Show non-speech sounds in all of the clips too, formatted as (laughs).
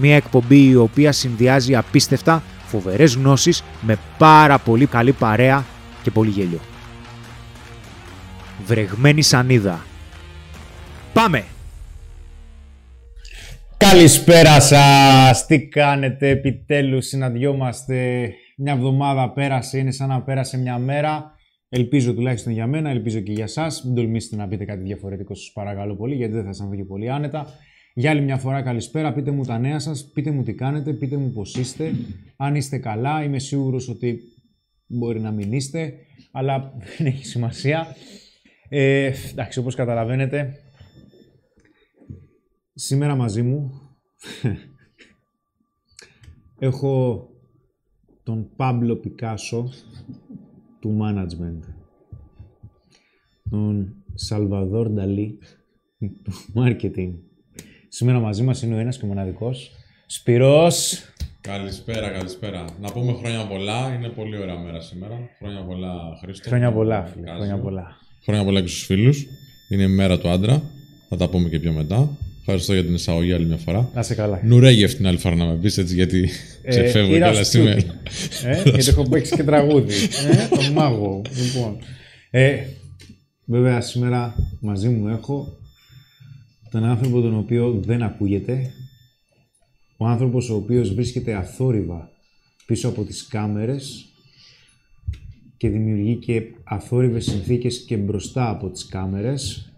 Μία εκπομπή η οποία συνδυάζει απίστευτα φοβερές γνώσεις με πάρα πολύ καλή παρέα και πολύ γέλιο. Βρεγμένη σανίδα. Πάμε! Καλησπέρα σας! Τι κάνετε; Επιτέλους, συναντιόμαστε μια εβδομάδα πέρασε, είναι σαν να πέρασε μια μέρα. Ελπίζω τουλάχιστον για μένα, ελπίζω και για εσά. Μην τολμήσετε να πείτε κάτι διαφορετικό, σας παρακαλώ πολύ, γιατί δεν θα σας και πολύ άνετα. Για άλλη μια φορά καλησπέρα, πείτε μου τα νέα σας, πείτε μου τι κάνετε, πείτε μου πώς είστε. Αν είστε καλά, είμαι σίγουρος ότι μπορεί να μην είστε, αλλά δεν έχει σημασία. Ε, εντάξει, όπως καταλαβαίνετε, σήμερα μαζί μου (laughs) έχω τον Πάμπλο Πικάσο του management, τον Σαλβαδόρ Νταλή του marketing. Σήμερα μαζί μας είναι ο ένας και μοναδικός, Σπυρός. Καλησπέρα, καλησπέρα. Να πούμε χρόνια πολλά, είναι πολύ ωραία μέρα σήμερα. Χρόνια πολλά, Χρήστο. Χρόνια πολλά, φίλε. Χρόνια πολλά. Χρόνια πολλά και στους φίλους. Είναι η μέρα του άντρα. Θα τα πούμε και πιο μετά. Ευχαριστώ για την εισαγωγή άλλη μια φορά. Να σε καλά. Νουρέγευ την άλλη φορά να με πεις έτσι, γιατί ε, ξεφεύγω και άλλα σήμερα. Ε, γιατί έχω παίξει και τραγούδι. ε, τον μάγο. Λοιπόν. Ε, βέβαια, σήμερα μαζί μου έχω τον άνθρωπο τον οποίο δεν ακούγεται. Ο άνθρωπος ο οποίος βρίσκεται αθόρυβα πίσω από τις κάμερες και δημιουργεί και αθόρυβες συνθήκες και μπροστά από τις κάμερες.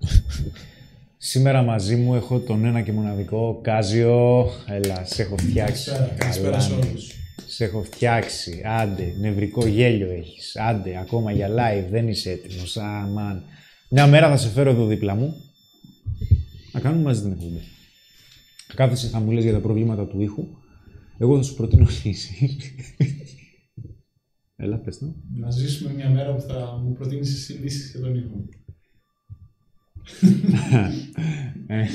Σήμερα μαζί μου έχω τον ένα και μοναδικό Κάζιο. Έλα, σε έχω φτιάξει. Καλησπέρα σε όλους. Σε έχω φτιάξει. Άντε, νευρικό γέλιο έχεις. Άντε, ακόμα για live, δεν είσαι έτοιμος. Αμάν. Μια μέρα θα σε φέρω εδώ δίπλα μου. Να κάνουμε μαζί την εκπομπή. Κάθεσαι θα μου λες για τα προβλήματα του ήχου. Εγώ θα σου προτείνω λύση. Έλα, πες το. Να ζήσουμε μια μέρα που θα μου προτείνεις εσύ λύσεις για τον ήχο. ε,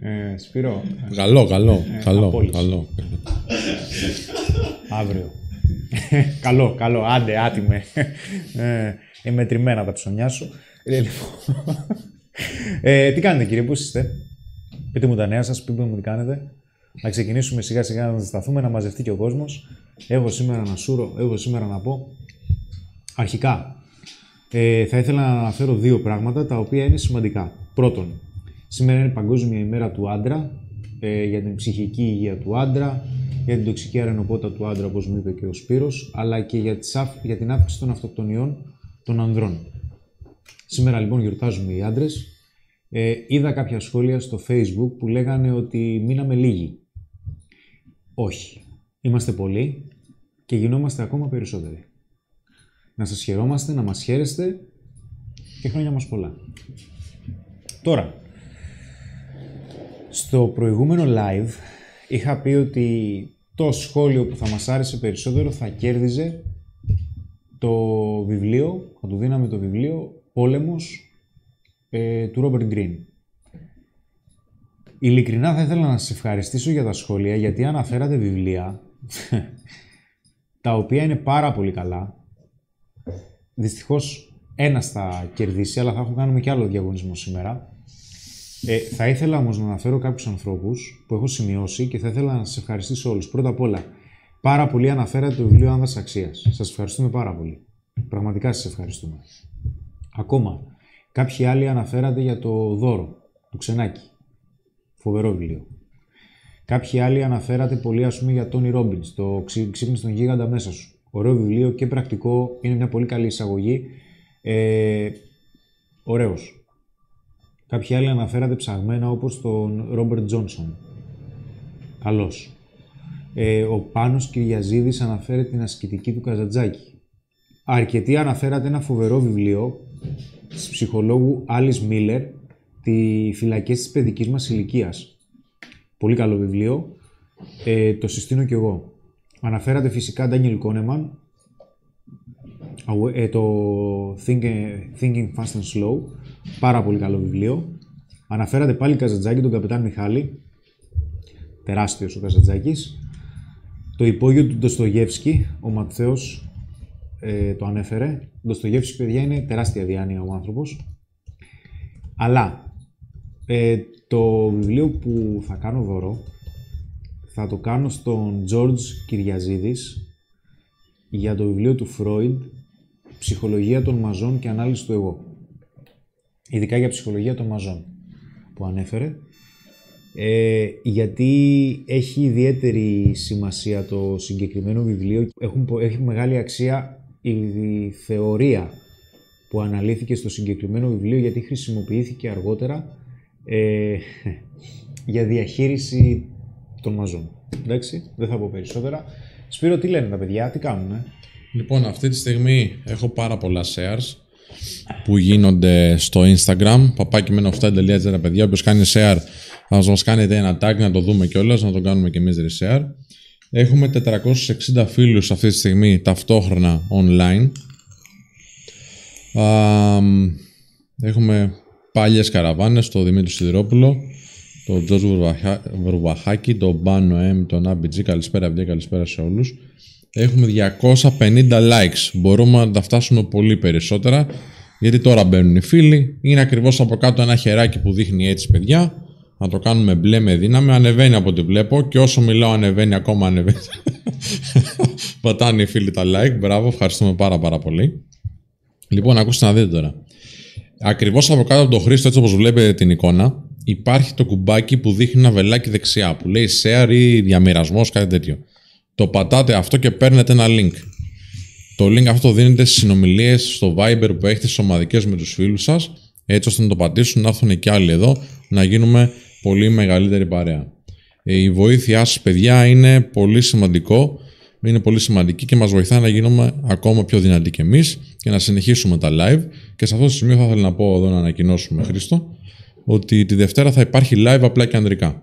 ε, Σπύρο. Καλό, καλό, ε, καλό, καλό. Αύριο. καλό, καλό, άντε, άτιμε. Ε, μετρημένα τα ψωνιά σου. Ε, λοιπόν. ε, τι κάνετε κύριε, πώς είστε; Πείτε μου τα νέα σας, πείτε μου τι κάνετε. Να ξεκινήσουμε σιγά σιγά να σταθούμε, να μαζευτεί και ο κόσμος. Έχω σήμερα να σούρω, έχω σήμερα να πω. Αρχικά, ε, θα ήθελα να αναφέρω δύο πράγματα τα οποία είναι σημαντικά. Πρώτον, σήμερα είναι Παγκόσμια ημέρα του άντρα, ε, για την ψυχική υγεία του άντρα, για την τοξική αρενοπότα του άντρα, όπως μου είπε και ο Σπύρος, αλλά και για, για την αύξηση των αυτοκτονιών των ανδρών. Σήμερα λοιπόν γιορτάζουμε οι άντρες. Ε, είδα κάποια σχόλια στο facebook που λέγανε ότι μείναμε λίγοι. Όχι. Είμαστε πολλοί και γινόμαστε ακόμα περισσότεροι να σας χαιρόμαστε, να μας χαίρεστε και χρόνια μας πολλά. Τώρα, στο προηγούμενο live είχα πει ότι το σχόλιο που θα μας άρεσε περισσότερο θα κέρδιζε το βιβλίο, θα του δίναμε το βιβλίο «Πόλεμος» ε, του Ρόμπερτ Γκριν. Ειλικρινά θα ήθελα να σας ευχαριστήσω για τα σχόλια γιατί αναφέρατε βιβλία τα οποία είναι πάρα πολύ καλά Δυστυχώς ένα θα κερδίσει, αλλά θα έχω κάνουμε και άλλο διαγωνισμό σήμερα. Ε, θα ήθελα όμως να αναφέρω κάποιους ανθρώπους που έχω σημειώσει και θα ήθελα να σας ευχαριστήσω όλους. Πρώτα απ' όλα, πάρα πολύ αναφέρατε το βιβλίο Άνδρα Αξίας. Σας ευχαριστούμε πάρα πολύ. Πραγματικά σας ευχαριστούμε. Ακόμα, κάποιοι άλλοι αναφέρατε για το δώρο του Ξενάκη. Φοβερό βιβλίο. Κάποιοι άλλοι αναφέρατε πολύ ας πούμε για Τόνι Ρόμπινς, το ξύ- ξύπνησε τον γίγαντα μέσα σου. Ωραίο βιβλίο και πρακτικό, είναι μια πολύ καλή εισαγωγή. Ε, ωραίος. Κάποιοι άλλοι αναφέρατε ψαγμένα όπως τον Ρόμπερτ Τζόνσον. Καλός. Ε, ο Πάνος Κυριαζίδης αναφέρει την ασκητική του Καζατζάκη. Αρκετοί αναφέρατε ένα φοβερό βιβλίο της ψυχολόγου Alice Μίλλερ «Τι φυλακές της παιδικής μας ηλικίας». Πολύ καλό βιβλίο. Ε, το συστήνω κι εγώ. Αναφέρατε φυσικά Daniel Kahneman, Awa- ε, το Think, Thinking Fast and Slow. Πάρα πολύ καλό βιβλίο. Αναφέρατε πάλι Καζατζάκη, τον καπετάν Μιχάλη. Τεράστιος ο Καζατζάκης. Το υπόγειο του Ντοστογεύσκη, ο Ματθαίος ε, το ανέφερε. Ο Ντοστογεύσκη, παιδιά, είναι τεράστια διάνοια ο άνθρωπος. Αλλά ε, το βιβλίο που θα κάνω δώρο θα το κάνω στον George Κυριαζίδης για το βιβλίο του Freud «Ψυχολογία των μαζών και ανάλυση του εγώ». Ειδικά για ψυχολογία των μαζών που ανέφερε. Ε, γιατί έχει ιδιαίτερη σημασία το συγκεκριμένο βιβλίο. Έχουν, πο- έχει μεγάλη αξία η θεωρία που αναλύθηκε στο συγκεκριμένο βιβλίο γιατί χρησιμοποιήθηκε αργότερα ε, για διαχείριση των μαζών. Εντάξει, δεν θα πω περισσότερα. Σπύρο, τι λένε τα παιδιά, τι κάνουν, ε; Λοιπόν, αυτή τη στιγμή έχω πάρα πολλά shares που γίνονται στο Instagram. Παπάκι με ένα παιδιά. Όποιος κάνει share, θα μας κάνετε ένα tag να το δούμε κιόλας, να το κάνουμε κι εμείς reshare. Έχουμε 460 φίλους αυτή τη στιγμή ταυτόχρονα online. Α, μ, έχουμε παλιές καραβάνες, τον Δημήτρη Σιδηρόπουλο, τον Τζος Βουρβαχα- Βουρβαχάκη, τον Μπάνο M, τον ABG. Καλησπέρα, παιδιά, καλησπέρα σε όλους. Έχουμε 250 likes. Μπορούμε να τα φτάσουμε πολύ περισσότερα. Γιατί τώρα μπαίνουν οι φίλοι. Είναι ακριβώς από κάτω ένα χεράκι που δείχνει έτσι, παιδιά. Να το κάνουμε μπλε με δύναμη. Ανεβαίνει από ό,τι βλέπω. Και όσο μιλάω, ανεβαίνει ακόμα ανεβαίνει. (laughs) Πατάνε οι φίλοι τα like. Μπράβο, ευχαριστούμε πάρα πάρα πολύ. Λοιπόν, ακούστε να δείτε τώρα. Ακριβώς από κάτω από τον Χρήστο, έτσι όπως βλέπετε την εικόνα, υπάρχει το κουμπάκι που δείχνει ένα βελάκι δεξιά που λέει share ή διαμοιρασμός, κάτι τέτοιο. Το πατάτε αυτό και παίρνετε ένα link. Το link αυτό το δίνετε στις συνομιλίες στο Viber που έχετε στις ομαδικές με τους φίλους σας, έτσι ώστε να το πατήσουν να έρθουν και άλλοι εδώ, να γίνουμε πολύ μεγαλύτερη παρέα. Ε, Η βοήθειά σας, παιδιά, είναι πολύ σημαντικό. Είναι πολύ σημαντική και μας βοηθάει να γίνουμε ακόμα πιο δυνατοί κι εμείς και να συνεχίσουμε τα live. Και σε αυτό το σημείο θα ήθελα να πω εδώ να ανακοινώσουμε, Χρήστο, ότι τη Δευτέρα θα υπάρχει live απλά και ανδρικά.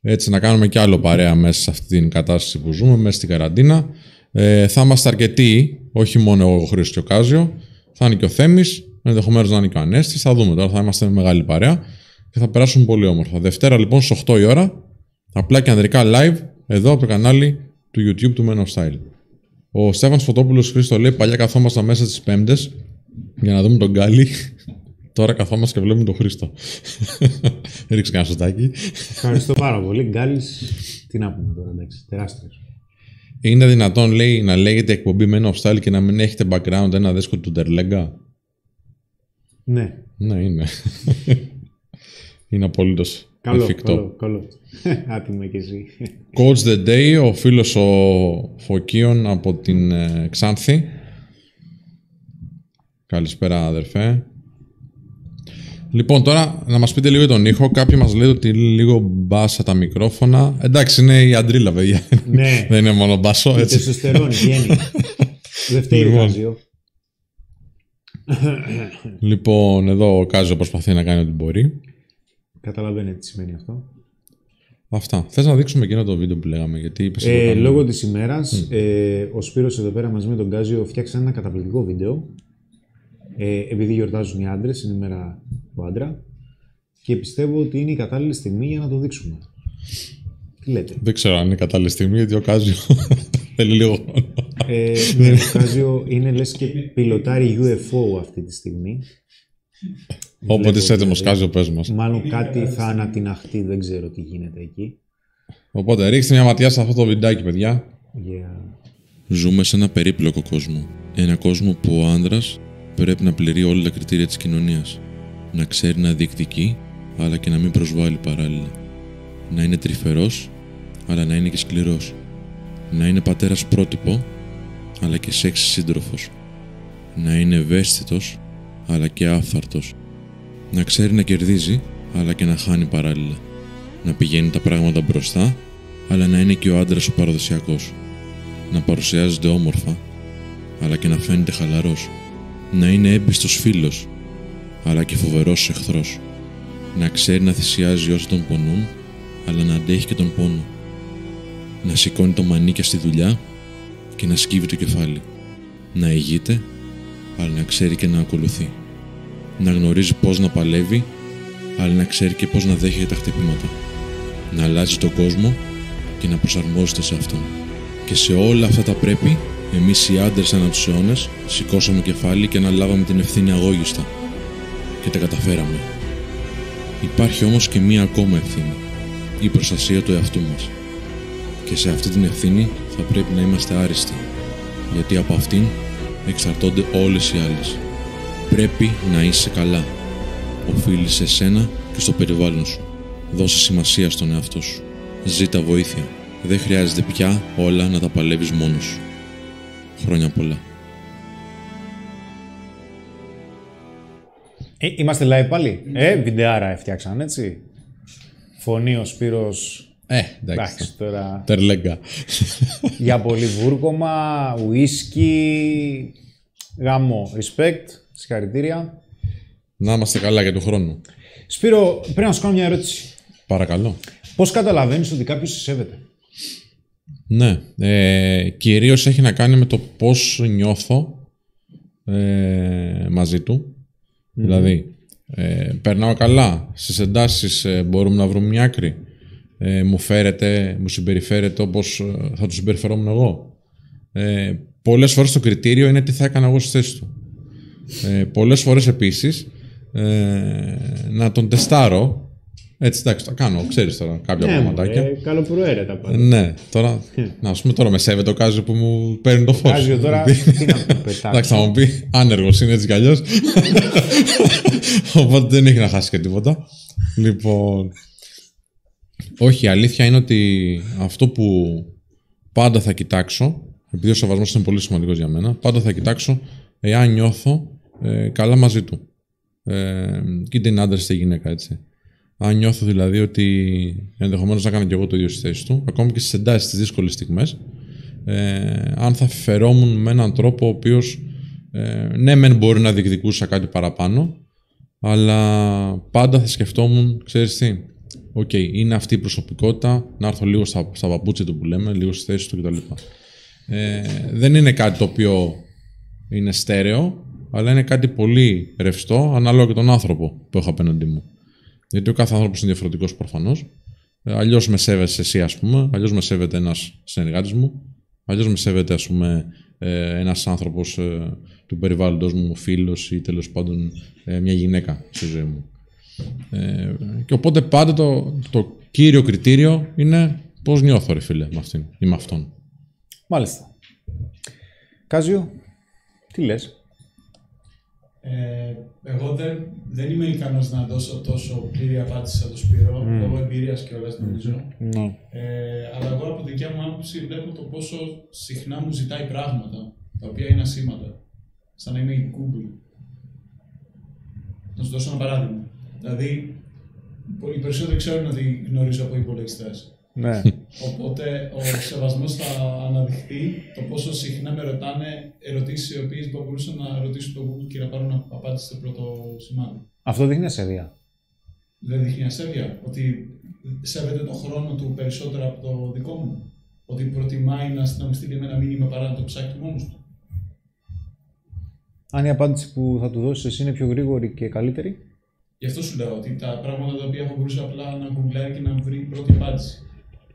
Έτσι, να κάνουμε κι άλλο παρέα μέσα σε αυτή την κατάσταση που ζούμε, μέσα στην καραντίνα. Ε, θα είμαστε αρκετοί, όχι μόνο εγώ, ο Χρήστος και ο Κάζιο. Θα είναι και ο Θέμης, ενδεχομένως να είναι και ο Ανέστης. Θα δούμε τώρα, θα είμαστε με μεγάλη παρέα και θα περάσουμε πολύ όμορφα. Δευτέρα λοιπόν στις 8 η ώρα, απλά και ανδρικά live, εδώ από το κανάλι του YouTube του Men of Style. Ο Στέφανος Φωτόπουλος Χρήστος λέει: Παλιά καθόμασταν μέσα στις Πέμπτες για να δούμε τον Γκάλι. (laughs) Τώρα καθόμαστε και βλέπουμε τον Χρήστο. (laughs) Ρίξε κανένα σωστάκι. Ευχαριστώ πάρα πολύ. Γκάλης, τι να πούμε τώρα, εντάξει, τεράστιος. Είναι δυνατόν, λέει, να λέγεται εκπομπή Men of Style και να μην έχετε background ένα δέσκο του Ντερλέγκα; Ναι, Ναι, είναι. (laughs) είναι απολύτως καλό, εφικτό. καλό, καλό. (laughs) Άτιμο και εσύ. Coach the Day, ο φίλος ο Φωκίων από την ε, Ξάνθη. Καλησπέρα αδερφέ. Λοιπόν, τώρα να μας πείτε λίγο για τον ήχο. Κάποιοι μας λένε ότι είναι λίγο μπάσα τα μικρόφωνα. Εντάξει, είναι η αντρίλα, παιδιά. ναι, (laughs) Δεν είναι μόνο μπάσο, η έτσι. τεστοστερόνη βγαίνει. (laughs) Δεν φταίει Λοιπόν. Ρικάζιο. Λοιπόν, εδώ ο Κάζο προσπαθεί να κάνει ό,τι μπορεί. Καταλαβαίνετε τι σημαίνει αυτό. Αυτά. Θες να δείξουμε εκείνο το βίντεο που λέγαμε, γιατί είπες Ε, εδώ πάνω- λόγω της ημέρας, ε, ο Σπύρος εδώ πέρα μαζί με τον Γκάζιο φτιάξαν ένα καταπληκτικό βίντεο. Ε, επειδή γιορτάζουν οι άντρες, είναι η μέρα του άντρα. Και πιστεύω ότι είναι η κατάλληλη στιγμή για να το δείξουμε. Τι λέτε; Δεν ξέρω αν είναι κατάλληλη στιγμή, γιατί ο Κάζιο (laughs) θέλει λίγο χρόνο. Ε, ναι, ο Γκάζιο είναι λες και πιλωτάρει UFO αυτή τη στιγμή. Όποτε Βλέπω είσαι έτοιμος, δηλαδή. Κάζιο, πες μας. Μάλλον κάτι θα ανατιναχτεί, δεν ξέρω τι γίνεται εκεί. Οπότε ρίξτε μια ματιά σε αυτό το βιντεάκι, παιδιά. Yeah. Ζούμε σε ένα περίπλοκο κόσμο. Ένα κόσμο που ο άντρα πρέπει να πληρεί όλα τα κριτήρια της κοινωνίας. Να ξέρει να διεκδικεί, αλλά και να μην προσβάλλει παράλληλα. Να είναι τρυφερός αλλά να είναι και σκληρός. Να είναι πατέρας πρότυπο, αλλά και σεξ σύντροφος. Να είναι ευαίσθητος, αλλά και άφθαρτος. Να ξέρει να κερδίζει, αλλά και να χάνει παράλληλα. Να πηγαίνει τα πράγματα μπροστά, αλλά να είναι και ο άντρας ο παραδοσιακός. Να παρουσιάζεται όμορφα, αλλά και να φαίνεται χαλαρός. Να είναι έμπιστος φίλος, αλλά και φοβερός εχθρός. Να ξέρει να θυσιάζει όσοι τον πονούν, αλλά να αντέχει και τον πόνο. Να σηκώνει το μανίκια στη δουλειά και να σκύβει το κεφάλι. Να ηγείται, αλλά να ξέρει και να ακολουθεί. Να γνωρίζει πώς να παλεύει, αλλά να ξέρει και πώς να δέχεται τα χτυπήματα. Να αλλάζει τον κόσμο και να προσαρμόζεται σε αυτόν. Και σε όλα αυτά τα πρέπει, εμείς οι άντρες ανά τους αιώνες, σηκώσαμε κεφάλι και αναλάβαμε την ευθύνη αγώγιστα. Και τα καταφέραμε. Υπάρχει όμως και μία ακόμα ευθύνη. Η προστασία του εαυτού μας. Και σε αυτή την ευθύνη θα πρέπει να είμαστε άριστοι. Γιατί από αυτήν εξαρτώνται όλες οι άλλες. Πρέπει να είσαι καλά. Οφείλεις σε σένα και στο περιβάλλον σου. Δώσε σημασία στον εαυτό σου. Ζήτα βοήθεια. Δεν χρειάζεται πια όλα να τα παλεύεις μόνος σου. Χρόνια πολλά. Ε, είμαστε live πάλι. Ε, βιντεάρα έφτιαξαν, έτσι. Φωνή ο Σπύρος. Ε, εντάξει. Εντάξει, τώρα. Τερλέγκα. για πολύ βούρκωμα, ουίσκι, γάμο, respect, συγχαρητήρια. Να είμαστε καλά για τον χρόνο. Σπύρο, πρέπει να σου κάνω μια ερώτηση. Παρακαλώ. Πώς καταλαβαίνεις ότι κάποιος σε σέβεται; Ναι. Ε, κυρίως έχει να κάνει με το πώς νιώθω ε, μαζί του. Δηλαδή, ε, περνάω καλά. Στις εντάσεις ε, μπορούμε να βρούμε μια άκρη. Ε, μου φέρεται, μου συμπεριφέρεται όπως ε, θα του συμπεριφερόμουν εγώ. Ε, πολλές φορές το κριτήριο είναι τι θα έκανα εγώ στη θέση του. Ε, πολλές φορές επίσης ε, να τον τεστάρω. Έτσι, εντάξει, το κάνω, ξέρεις τώρα κάποια πραγματάκια. ε, καλοπροαίρετα πάντα. Ναι, τώρα, να πούμε τώρα με σέβεται ο Κάζιο που μου παίρνει το φως. Κάζιο τώρα, τι να το πετάξω. Εντάξει, θα μου πει άνεργος είναι έτσι κι αλλιώς. Οπότε δεν έχει να χάσει και τίποτα. Λοιπόν, όχι, η αλήθεια είναι ότι αυτό που πάντα θα κοιτάξω, επειδή ο σεβασμός είναι πολύ σημαντικός για μένα, πάντα θα κοιτάξω εάν νιώθω ε, καλά μαζί του. Ε, είτε είναι άντρα είτε γυναίκα, έτσι. Αν νιώθω δηλαδή ότι ενδεχομένως να κάνω και εγώ το ίδιο στη θέση του, ακόμη και στις εντάσεις, στις δύσκολες στιγμές, ε, αν θα φερόμουν με έναν τρόπο ο οποίος ε, ναι, μεν μπορεί να διεκδικούσα κάτι παραπάνω, αλλά πάντα θα σκεφτόμουν, ξέρεις τι, οκ, είναι αυτή η προσωπικότητα, να έρθω λίγο στα, στα παπούτσια του που λέμε, λίγο στη θέση του κτλ. Ε, δεν είναι κάτι το οποίο είναι στέρεο, αλλά είναι κάτι πολύ ρευστό, ανάλογα και τον άνθρωπο που έχω απέναντί μου. Γιατί ο κάθε άνθρωπος είναι διαφορετικός προφανώς. Αλλιώς με σέβεσαι εσύ, ας πούμε, αλλιώς με σέβεται ένας συνεργάτης μου, αλλιώς με σέβεται, ας πούμε, ένας άνθρωπος του περιβάλλοντος μου, φίλος ή τέλος πάντων ε, μια γυναίκα στη ζωή μου. Ε, και οπότε πάντα το, το κύριο κριτήριο είναι πώς νιώθω, ρε φίλε, με αυτήν ή με αυτόν. Μάλιστα. Κάζιο, τι λες; Ε, εγώ δεν, δεν είμαι ικανός να δώσω τόσο πλήρη απάντηση σαν το Σπύρο, λόγω εμπειρίας κιόλα νομίζω. Ναι. Ε, αλλά εγώ από δικιά μου άποψη βλέπω το πόσο συχνά μου ζητάει πράγματα τα οποία είναι ασήμαντα. Σαν να είμαι η Google. Να σου δώσω ένα παράδειγμα. Δηλαδή, οι περισσότεροι ξέρουν ότι γνωρίζω από υπολογιστές. Ναι. Οπότε ο σεβασμός θα αναδειχθεί το πόσο συχνά με ρωτάνε ερωτήσεις οι οποίες θα μπορούσαν να ρωτήσουν τον Google και να πάρουν απάντηση στο πρώτο σημάδι. Αυτό δείχνει ασέβεια. Δεν δείχνει ασέβεια ότι σέβεται τον χρόνο του περισσότερο από το δικό μου. Ότι προτιμάει να, να μου στείλει με ένα μήνυμα παρά να το ψάχνει μόνος του. Αν η απάντηση που θα του δώσεις εσύ είναι πιο γρήγορη και καλύτερη. Γι' αυτό σου λέω ότι τα πράγματα τα οποία θα μπορούσε απλά να γκουγκλάρει και να βρει πρώτη απάντηση.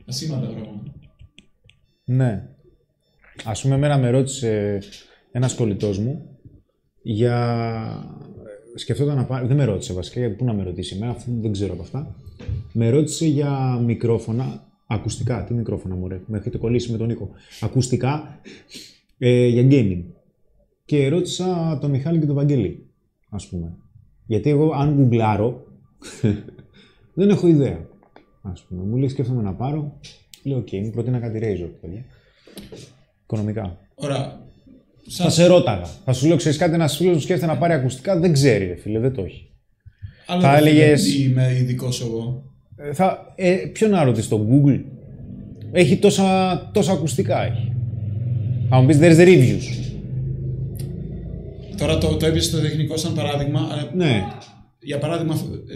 Ασήμαντα πράγματα. Ναι. Ας πούμε, εμένα με ρώτησε ένας κολλητός μου για... Σκεφτόταν να πάρει... Δεν με ρώτησε βασικά, γιατί πού να με ρωτήσει εμένα, αυτό δεν ξέρω από αυτά. Με ρώτησε για μικρόφωνα, ακουστικά. Τι μικρόφωνα, μωρέ, με έχετε κολλήσει με τον Νίκο. Ακουστικά ε, για gaming. Και ρώτησα τον Μιχάλη και τον Βαγγέλη, ας πούμε. Γιατί εγώ, αν γκουγκλάρω, (laughs) δεν έχω ιδέα. Ας πούμε. Μου λέει σκέφτομαι να πάρω. Λέω, οκ, μου προτείνα κάτι Razer. παιδιά. Οικονομικά. Ωραία. Θα Σας... σε ρώταγα. Θα σου λέω, ξέρεις κάτι, ένα φίλος μου σκέφτεται να πάρει ακουστικά. Δεν ξέρει, ρε φίλε, δεν το έχει. Αλλά θα δεν έλεγες- τι Είμαι ειδικός εγώ. Ε, θα, ε, ποιο να ρωτήσεις το Google; Έχει τόσα, τόσα ακουστικά. Έχει. Θα μου πεις, there's the reviews. Τώρα το, το έπιασε το τεχνικό σαν παράδειγμα. αλλά Ναι. Για παράδειγμα, ε,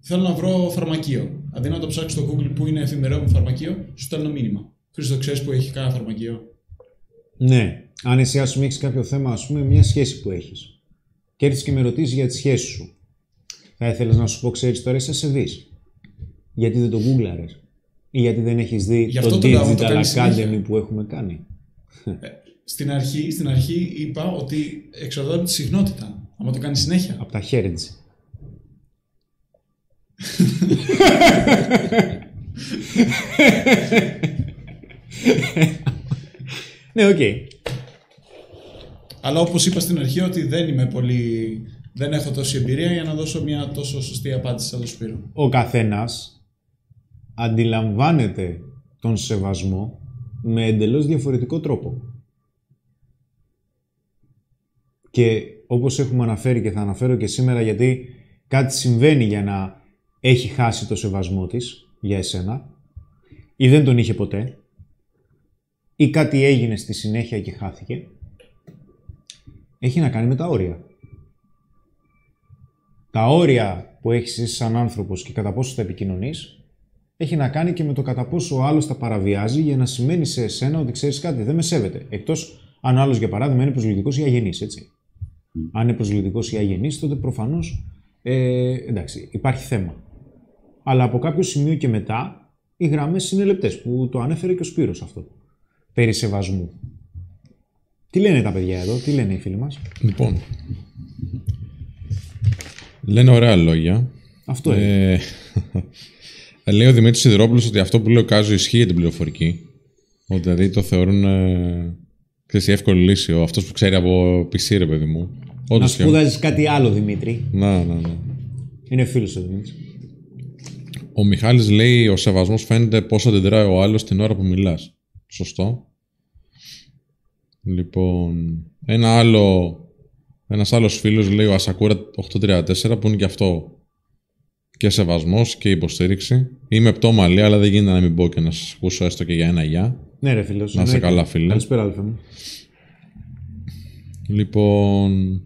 θέλω να βρω φαρμακείο. Αντί να το ψάξω στο Google που είναι εφημερό μου φαρμακείο, σου στέλνω μήνυμα. Χρήστο, ξέρεις που έχει κανένα φαρμακείο; Ναι. Αν εσύ, ας πούμε, έχεις κάποιο θέμα, ας πούμε, μια σχέση που έχεις. Και έρθεις και με ρωτήσεις για τη σχέση σου. Θα ήθελες να σου πω, ξέρεις τώρα, είσαι σε δεις. Γιατί δεν το googlαρες. Ή γιατί δεν έχεις δει Γι' το αυτό το λέω, το Digital κάνεις Academy συνέχεια. που έχουμε κάνει. Στην αρχή, στην αρχή είπα ότι εξαρτάται από τη συχνότητα. Άμα το κάνεις συνέχεια. Από τα hertz. Ναι, οκ. Αλλά όπως είπα στην αρχή, ότι δεν είμαι πολύ. Δεν έχω τόση εμπειρία για να δώσω μια τόσο σωστή απάντηση σαν το Σπύρο. Ο καθένας αντιλαμβάνεται τον σεβασμό με εντελώς διαφορετικό τρόπο. Και όπως έχουμε αναφέρει και θα αναφέρω και σήμερα γιατί κάτι συμβαίνει για να έχει χάσει το σεβασμό της για εσένα ή δεν τον είχε ποτέ ή κάτι έγινε στη συνέχεια και χάθηκε έχει να κάνει με τα όρια. Τα όρια που έχεις εσύ σαν άνθρωπος και κατά πόσο τα επικοινωνείς έχει να κάνει και με το κατά πόσο ο άλλος τα παραβιάζει για να σημαίνει σε εσένα ότι ξέρεις κάτι, δεν με σέβεται. Εκτός αν ο άλλος για παράδειγμα είναι προσβλητικός ή αγενής, έτσι. Αν είναι προσβλητικός ή αγενής, τότε προφανώς ε, εντάξει, υπάρχει θέμα. Αλλά από κάποιο σημείο και μετά οι γραμμές είναι λεπτές, που το ανέφερε και ο Σπύρος αυτό. Περί σεβασμού. Τι λένε τα παιδιά εδώ, τι λένε οι φίλοι μας; Λοιπόν. Λένε ωραία λόγια. Αυτό είναι. Ε, (laughs) λέει ο Δημήτρης Σιδηρόπουλος ότι αυτό που λέει ο Κάζος ισχύει για την πληροφορική. Ότι δηλαδή το θεωρούν. Ε, ξέρεις, η εύκολη λύση. Ο αυτός που ξέρει από PC, ρε παιδί μου. Να Όντως και- σπουδάζεις κάτι άλλο, Δημήτρη. Να, να, να. Είναι φίλος ο Δημήτρης. Ο Μιχάλης λέει: Ο σεβασμός φαίνεται πώς αντιδράει ο άλλος την ώρα που μιλάς. Σωστό. Λοιπόν, ένα άλλο. Ένας άλλος φίλος λέει ο Ασακούρα 834 που είναι και αυτό και σεβασμός και υποστήριξη. Είμαι πτώμαλη, αλλά δεν γίνεται να μην πω και να σας ακούσω έστω και για ένα γεια. Ναι, ρε φίλος. Να είσαι εννοείται. καλά, φίλε. Καλησπέρα, αδελφέ μου. Λοιπόν.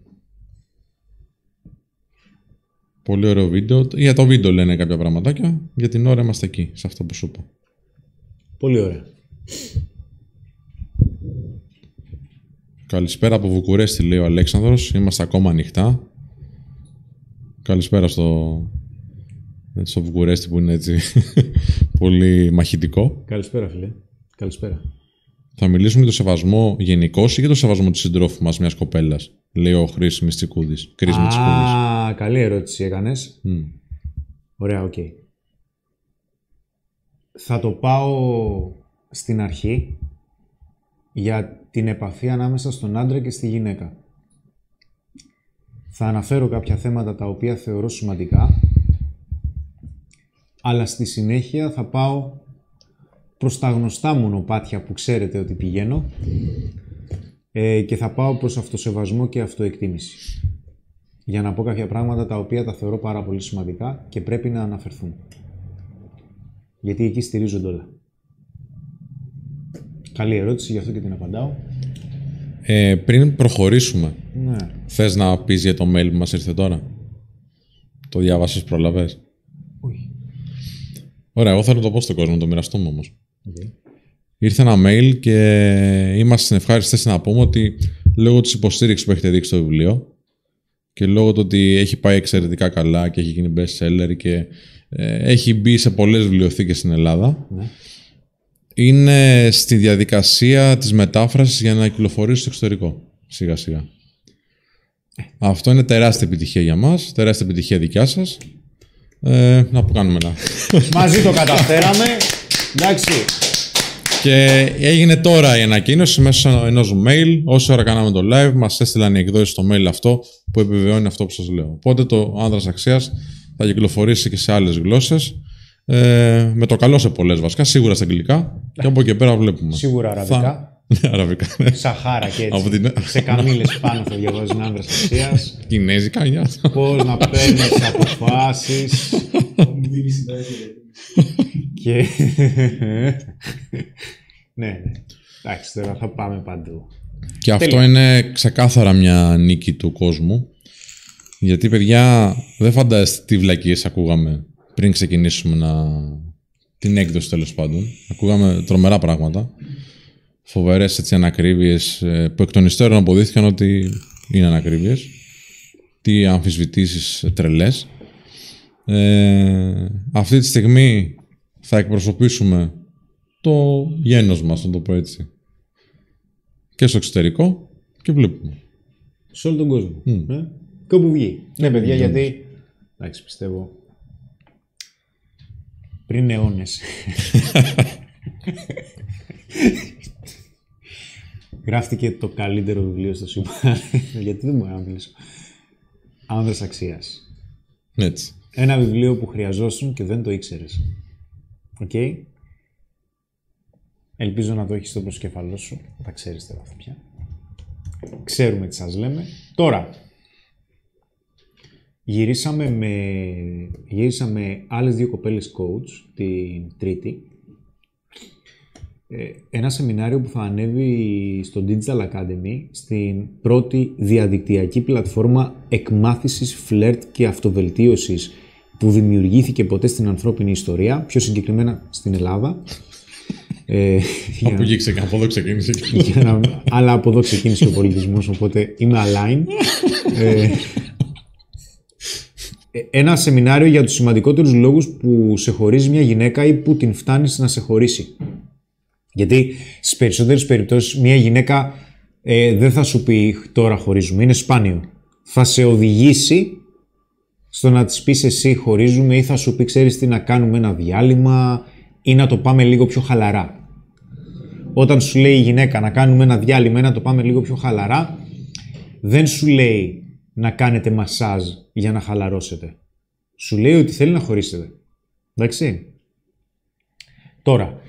Πολύ ωραίο βίντεο. Για το βίντεο λένε κάποια πραγματάκια. Για την ώρα είμαστε εκεί, σε αυτό που σου είπα. Πολύ ωραία. Καλησπέρα από Βουκουρέστι, λέει ο Αλέξανδρος. Είμαστε ακόμα ανοιχτά. Καλησπέρα στο, στο Βουκουρέστι που είναι έτσι (laughs) πολύ μαχητικό. Καλησπέρα, φίλε. Καλησπέρα. Θα μιλήσουμε για το σεβασμό γενικώ ή για το σεβασμό της συντρόφου μας, μιας κοπέλας, λέει ο Χρήσης Μιστικούδη. Κρι Μιστικούδη. Α, καλή ερώτηση έκανες. Ωραία, οκ. Θα το πάω στην αρχή για την επαφή ανάμεσα στον άντρα και στη γυναίκα. Θα αναφέρω κάποια θέματα τα οποία θεωρώ σημαντικά, αλλά στη συνέχεια θα πάω προς τα γνωστά μονοπάτια που ξέρετε ότι πηγαίνω ε, και θα πάω προς αυτοσεβασμό και αυτοεκτίμηση για να πω κάποια πράγματα τα οποία τα θεωρώ πάρα πολύ σημαντικά και πρέπει να αναφερθούν. Γιατί εκεί στηρίζονται όλα. Καλή ερώτηση, γι' αυτό και την απαντάω. Ε, πριν προχωρήσουμε, Ναι. θες να πεις για το mail που μας ήρθε τώρα; Το διάβασες, προλαβές; Όχι. Ωραία, εγώ θέλω να το πω στον κόσμο, να το μοιραστούμε όμως. Okay. Ήρθε ένα mail και είμαστε στην ευχάριστη θέση να πούμε ότι λόγω της υποστήριξης που έχετε δείξει στο βιβλίο και λόγω του ότι έχει πάει εξαιρετικά καλά και έχει γίνει best seller και ε, έχει μπει σε πολλές βιβλιοθήκες στην Ελλάδα Ναι. είναι στη διαδικασία της μετάφρασης για να κυκλοφορήσει στο εξωτερικό σιγά σιγά. Αυτό είναι τεράστια επιτυχία για μας, τεράστια επιτυχία δικιά σας. Ε, να που κάνουμε ένα. Μαζί το καταφέραμε. Εντάξει. Και έγινε τώρα η ανακοίνωση μέσω ενός mail. Όση ώρα κάναμε το live, μας έστειλαν οι εκδόσεις στο mail αυτό που επιβεβαιώνει αυτό που σας λέω. Οπότε το άνδρας αξίας θα κυκλοφορήσει και σε άλλες γλώσσες. Ε, με το καλό σε πολλές βασικά, σίγουρα στα αγγλικά. Και από εκεί πέρα βλέπουμε. Σίγουρα αραβικά. Θα... (laughs) Ναι, αραβικά. ναι. Σαχάρα και έτσι. Από την- Σε καμίλε πάνω θα διαβάζουν άνδρας αξίας. Κινέζικα, νιά. Πώς να παίρνεις αποφάσεις. (laughs) Μου δίνει συνέχεια. και. ναι, ναι. Εντάξει, τώρα θα πάμε παντού. Και αυτό Τέλεια. είναι ξεκάθαρα μια νίκη του κόσμου. Γιατί, παιδιά, δεν φαντάζεστε τι βλακίες ακούγαμε πριν ξεκινήσουμε να... την έκδοση τέλος πάντων. Ακούγαμε τρομερά πράγματα. Φοβερές έτσι ανακρίβειες ε, που εκ των υστέρων αποδείχθηκαν ότι είναι ανακρίβειες. Τι αμφισβητήσεις τρελές. Ε, αυτή τη στιγμή θα εκπροσωπήσουμε το γένος μας, να το πω έτσι. Και στο εξωτερικό και βλέπουμε. Σε όλο τον κόσμο. Μμ. Ε; Και όπου βγει. Ναι, παιδιά, γιατί. Εντάξει, πιστεύω. Πριν αιώνες. (laughs) Γράφτηκε το καλύτερο βιβλίο στο σύμπαν. (laughs) γιατί δεν μπορώ να μιλήσω. Άνδρας αξίας. Έτσι. Ένα βιβλίο που χρειαζόσουν και δεν το ήξερες. Οκ. Ελπίζω να το έχεις στο προσκεφαλό σου. Τα ξέρεις τώρα αυτά πια. Ξέρουμε τι σας λέμε. Τώρα, γυρίσαμε με, γυρίσαμε άλλες δύο κοπέλες coach την Τρίτη. Ε, ένα σεμινάριο που θα ανέβει στο Digital Academy στην πρώτη διαδικτυακή πλατφόρμα εκμάθησης, φλερτ και αυτοβελτίωσης που δημιουργήθηκε ποτέ στην ανθρώπινη ιστορία, πιο συγκεκριμένα στην Ελλάδα. Ε, για- Από εκεί ξεκίνησε, από εδώ ξεκίνησε. και- για να- αλλά από εδώ ξεκίνησε ο πολιτισμός, οπότε είμαι align. ε, ε, ένα σεμινάριο για τους σημαντικότερους λόγους που σε χωρίζει μια γυναίκα ή που την φτάνεις να σε χωρίσει. Γιατί στις περισσότερες περιπτώσεις μια γυναίκα ε, δεν θα σου πει τώρα χωρίζουμε, είναι σπάνιο. Θα σε οδηγήσει στο να της πεις εσύ χωρίζουμε ή θα σου πει ξέρεις τι να κάνουμε ένα διάλειμμα ή να το πάμε λίγο πιο χαλαρά όταν σου λέει η γυναίκα να κάνουμε ένα διάλειμμα, ή να το πάμε λίγο πιο χαλαρά, δεν σου λέει να κάνετε μασάζ για να χαλαρώσετε. Σου λέει ότι θέλει να χωρίσετε. Εντάξει. Τώρα,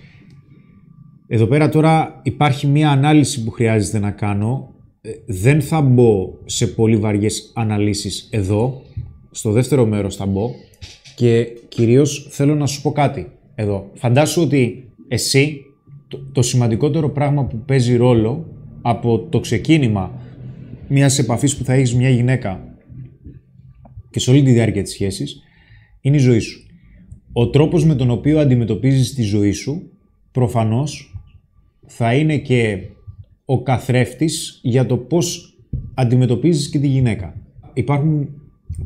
εδώ πέρα τώρα υπάρχει μία ανάλυση που χρειάζεται να κάνω. Ε, Δεν θα μπω σε πολύ βαριές αναλύσεις εδώ. Στο δεύτερο μέρος θα μπω. Και κυρίως θέλω να σου πω κάτι εδώ. Φαντάσου ότι εσύ το, το σημαντικότερο πράγμα που παίζει ρόλο από το ξεκίνημα μιας επαφής που θα έχεις μια γυναίκα και σε όλη τη διάρκεια της σχέσης είναι η ζωή σου. Ο τρόπος με τον οποίο αντιμετωπίζεις τη ζωή σου προφανώς θα είναι και ο καθρέφτης για το πώς αντιμετωπίζεις και τη γυναίκα. Υπάρχουν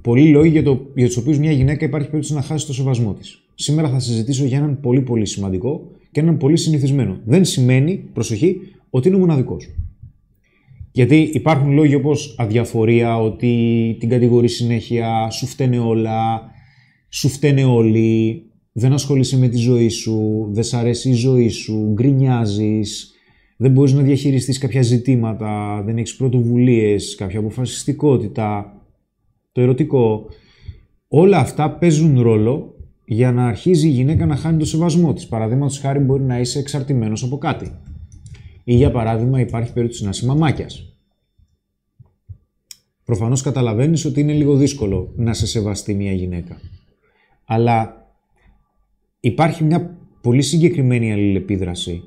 πολλοί λόγοι για, το, για τους οποίους μια γυναίκα υπάρχει περίπτωση να χάσει το σεβασμό της. Σήμερα θα συζητήσω για έναν πολύ πολύ σημαντικό και έναν πολύ συνηθισμένο. Δεν σημαίνει, προσοχή, ότι είναι ο μοναδικός. Γιατί υπάρχουν λόγοι όπως αδιαφορία, ότι την κατηγορεί συνέχεια, σου φταίνε όλα, σου φταίνε όλοι, δεν ασχολείσαι με τη ζωή σου, δεν σ' αρέσει η ζωή σου, γκρινιάζεις, δεν μπορείς να διαχειριστείς κάποια ζητήματα, δεν έχεις πρωτοβουλίες, κάποια αποφασιστικότητα, το ερωτικό. Όλα αυτά παίζουν ρόλο για να αρχίζει η γυναίκα να χάνει το σεβασμό της. Παραδείγματος χάρη μπορεί να είσαι εξαρτημένος από κάτι. Ή για παράδειγμα υπάρχει περίπτωση να είσαι μαμάκιας. Προφανώς καταλαβαίνεις ότι είναι λίγο δύσκολο να σε σεβαστεί μια γυναίκα. Αλλά υπάρχει μια πολύ συγκεκριμένη αλληλεπίδραση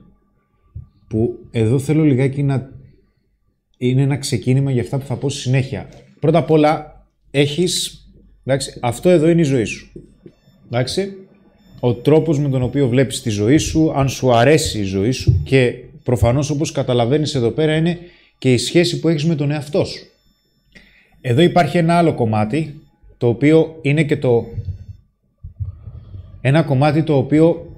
που εδώ θέλω λιγάκι να είναι ένα ξεκίνημα για αυτά που θα πω στη συνέχεια. Πρώτα απ' όλα έχεις, εντάξει, αυτό εδώ είναι η ζωή σου. Εντάξει, ο τρόπος με τον οποίο βλέπεις τη ζωή σου, αν σου αρέσει η ζωή σου και προφανώς όπως καταλαβαίνεις εδώ πέρα είναι και η σχέση που έχεις με τον εαυτό σου. Εδώ υπάρχει ένα άλλο κομμάτι, το οποίο είναι και το... Ένα κομμάτι το οποίο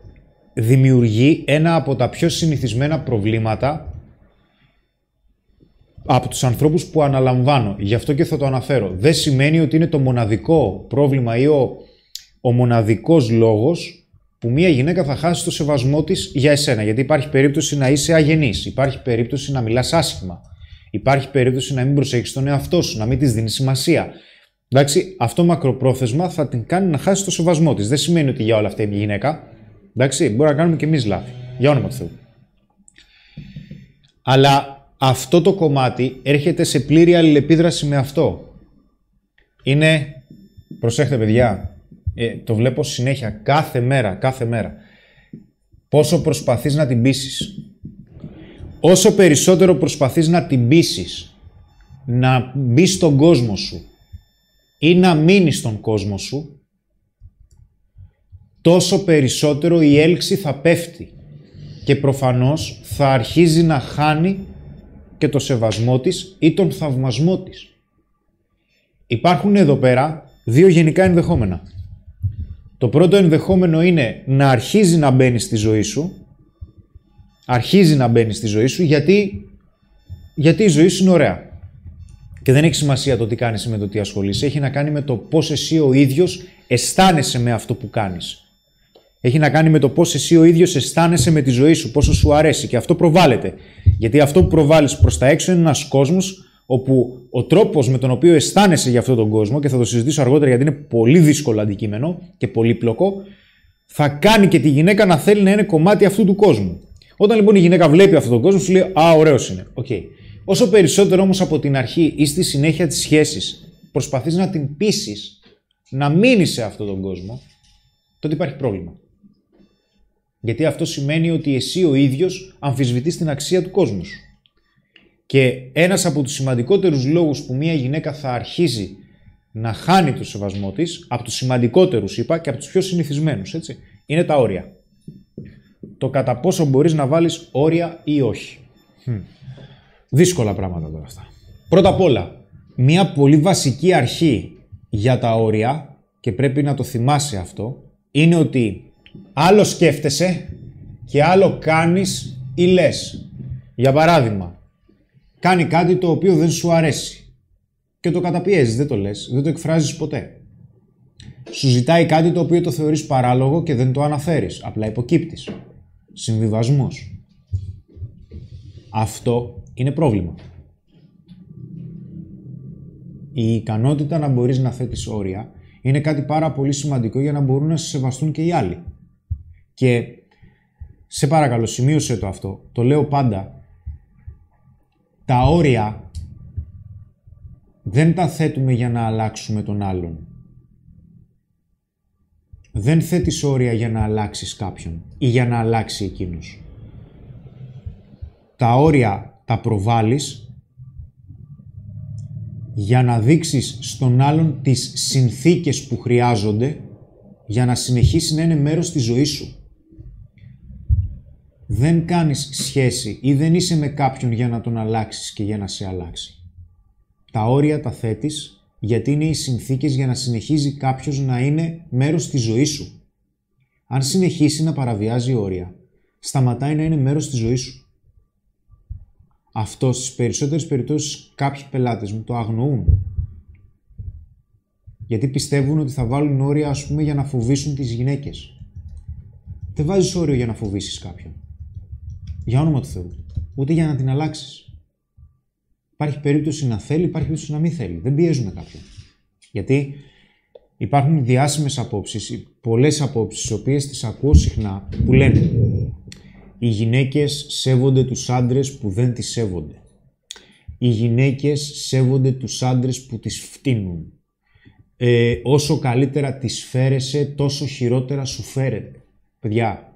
δημιουργεί ένα από τα πιο συνηθισμένα προβλήματα από τους ανθρώπους που αναλαμβάνω. Γι' αυτό και θα το αναφέρω. Δεν σημαίνει ότι είναι το μοναδικό πρόβλημα ή ο, ο μοναδικός λόγος που μία γυναίκα θα χάσει το σεβασμό της για εσένα. Γιατί υπάρχει περίπτωση να είσαι αγενής, υπάρχει περίπτωση να μιλάς άσχημα, υπάρχει περίπτωση να μην προσέχεις τον εαυτό σου, να μην της δίνεις σημασία. Εντάξει, αυτό μακροπρόθεσμα θα την κάνει να χάσει το σεβασμό της. Δεν σημαίνει ότι για όλα αυτά είναι η γυναίκα. Εντάξει, μπορεί να κάνουμε και εμείς λάθη. Για όνομα του Θεού. Αλλά αυτό το κομμάτι έρχεται σε πλήρη αλληλεπίδραση με αυτό. Είναι, προσέχτε παιδιά, ε, το βλέπω συνέχεια, κάθε μέρα, κάθε μέρα. Πόσο προσπαθείς να την πείσεις. Όσο περισσότερο προσπαθείς να την πείσεις να μπει στον κόσμο σου ή να μείνει στον κόσμο σου, τόσο περισσότερο η έλξη θα πέφτει και προφανώς θα αρχίζει να χάνει και το σεβασμό της ή τον θαυμασμό της. Υπάρχουν εδώ πέρα δύο γενικά ενδεχόμενα. Το πρώτο ενδεχόμενο είναι να αρχίζει να μπαίνει στη ζωή σου, αρχίζει να μπαίνει στη ζωή σου γιατί, γιατί η ζωή σου είναι ωραία. Και δεν έχει σημασία το τι κάνεις με το τι ασχολείσαι, έχει να κάνει με το πώς εσύ ο ίδιος αισθάνεσαι με αυτό που κάνεις. Έχει να κάνει με το πώς εσύ ο ίδιος αισθάνεσαι με τη ζωή σου, πόσο σου αρέσει. Και αυτό προβάλλεται. Γιατί αυτό που προβάλλεις προς τα έξω είναι ένας κόσμος όπου ο τρόπος με τον οποίο αισθάνεσαι για αυτόν τον κόσμο, και θα το συζητήσω αργότερα γιατί είναι πολύ δύσκολο αντικείμενο και πολύπλοκο, θα κάνει και τη γυναίκα να θέλει να είναι κομμάτι αυτού του κόσμου. Όταν λοιπόν η γυναίκα βλέπει αυτόν τον κόσμο, σου λέει Α, ωραίος είναι. Okay. Όσο περισσότερο όμως από την αρχή ή στη συνέχεια της σχέσης προσπαθείς να την πείσεις να μείνεις σε αυτόν τον κόσμο, τότε υπάρχει πρόβλημα. Γιατί αυτό σημαίνει ότι εσύ ο ίδιος αμφισβητείς την αξία του κόσμου σου. Και ένας από τους σημαντικότερους λόγους που μια γυναίκα θα αρχίζει να χάνει το σεβασμό της, από τους σημαντικότερους είπα και από τους πιο συνηθισμένους, έτσι, είναι τα όρια. Το κατά πόσο μπορείς να βάλεις όρια ή όχι. Δύσκολα πράγματα τώρα αυτά. Πρώτα απ' όλα, μια πολύ βασική αρχή για τα όρια, και πρέπει να το θυμάσαι αυτό, είναι ότι Άλλο σκέφτεσαι και άλλο κάνεις ή λες. Για παράδειγμα, κάνει κάτι το οποίο δεν σου αρέσει και το καταπιέζεις, δεν το λες, δεν το εκφράζεις ποτέ. Σου ζητάει κάτι το οποίο το θεωρείς παράλογο και δεν το αναφέρεις, απλά υποκύπτεις. Συμβιβασμός. Αυτό είναι πρόβλημα. Η ικανότητα να μπορείς να θέτεις όρια είναι κάτι πάρα πολύ σημαντικό για να μπορούν να σε σεβαστούν και οι άλλοι. Και σε παρακαλώ, σημείωσε το αυτό. Το λέω πάντα. Τα όρια δεν τα θέτουμε για να αλλάξουμε τον άλλον. Δεν θέτεις όρια για να αλλάξεις κάποιον ή για να αλλάξει εκείνος. Τα όρια τα προβάλλεις για να δείξεις στον άλλον τις συνθήκες που χρειάζονται για να συνεχίσει να είναι μέρος της ζωής σου δεν κάνεις σχέση ή δεν είσαι με κάποιον για να τον αλλάξεις και για να σε αλλάξει. Τα όρια τα θέτεις γιατί είναι οι συνθήκες για να συνεχίζει κάποιος να είναι μέρος της ζωής σου. Αν συνεχίσει να παραβιάζει όρια, σταματάει να είναι μέρος της ζωής σου. Αυτό στις περισσότερες περιπτώσεις κάποιοι πελάτες μου το αγνοούν. Γιατί πιστεύουν ότι θα βάλουν όρια ας πούμε για να φοβήσουν τις γυναίκες. Δεν βάζεις όριο για να φοβήσεις κάποιον. Για όνομα του Θεού. Ούτε για να την αλλάξεις. Υπάρχει περίπτωση να θέλει, υπάρχει περίπτωση να μην θέλει. Δεν πιέζουμε κάποιον. Γιατί υπάρχουν διάσημες απόψεις, πολλές απόψεις, τι οποίες τις ακούω συχνά, που λένε Οι γυναίκες σέβονται τους άντρες που δεν τις σέβονται. Οι γυναίκες σέβονται τους άντρες που τις φτύνουν. Ε, όσο καλύτερα τις φέρεσαι, τόσο χειρότερα σου φέρεται. Παιδιά,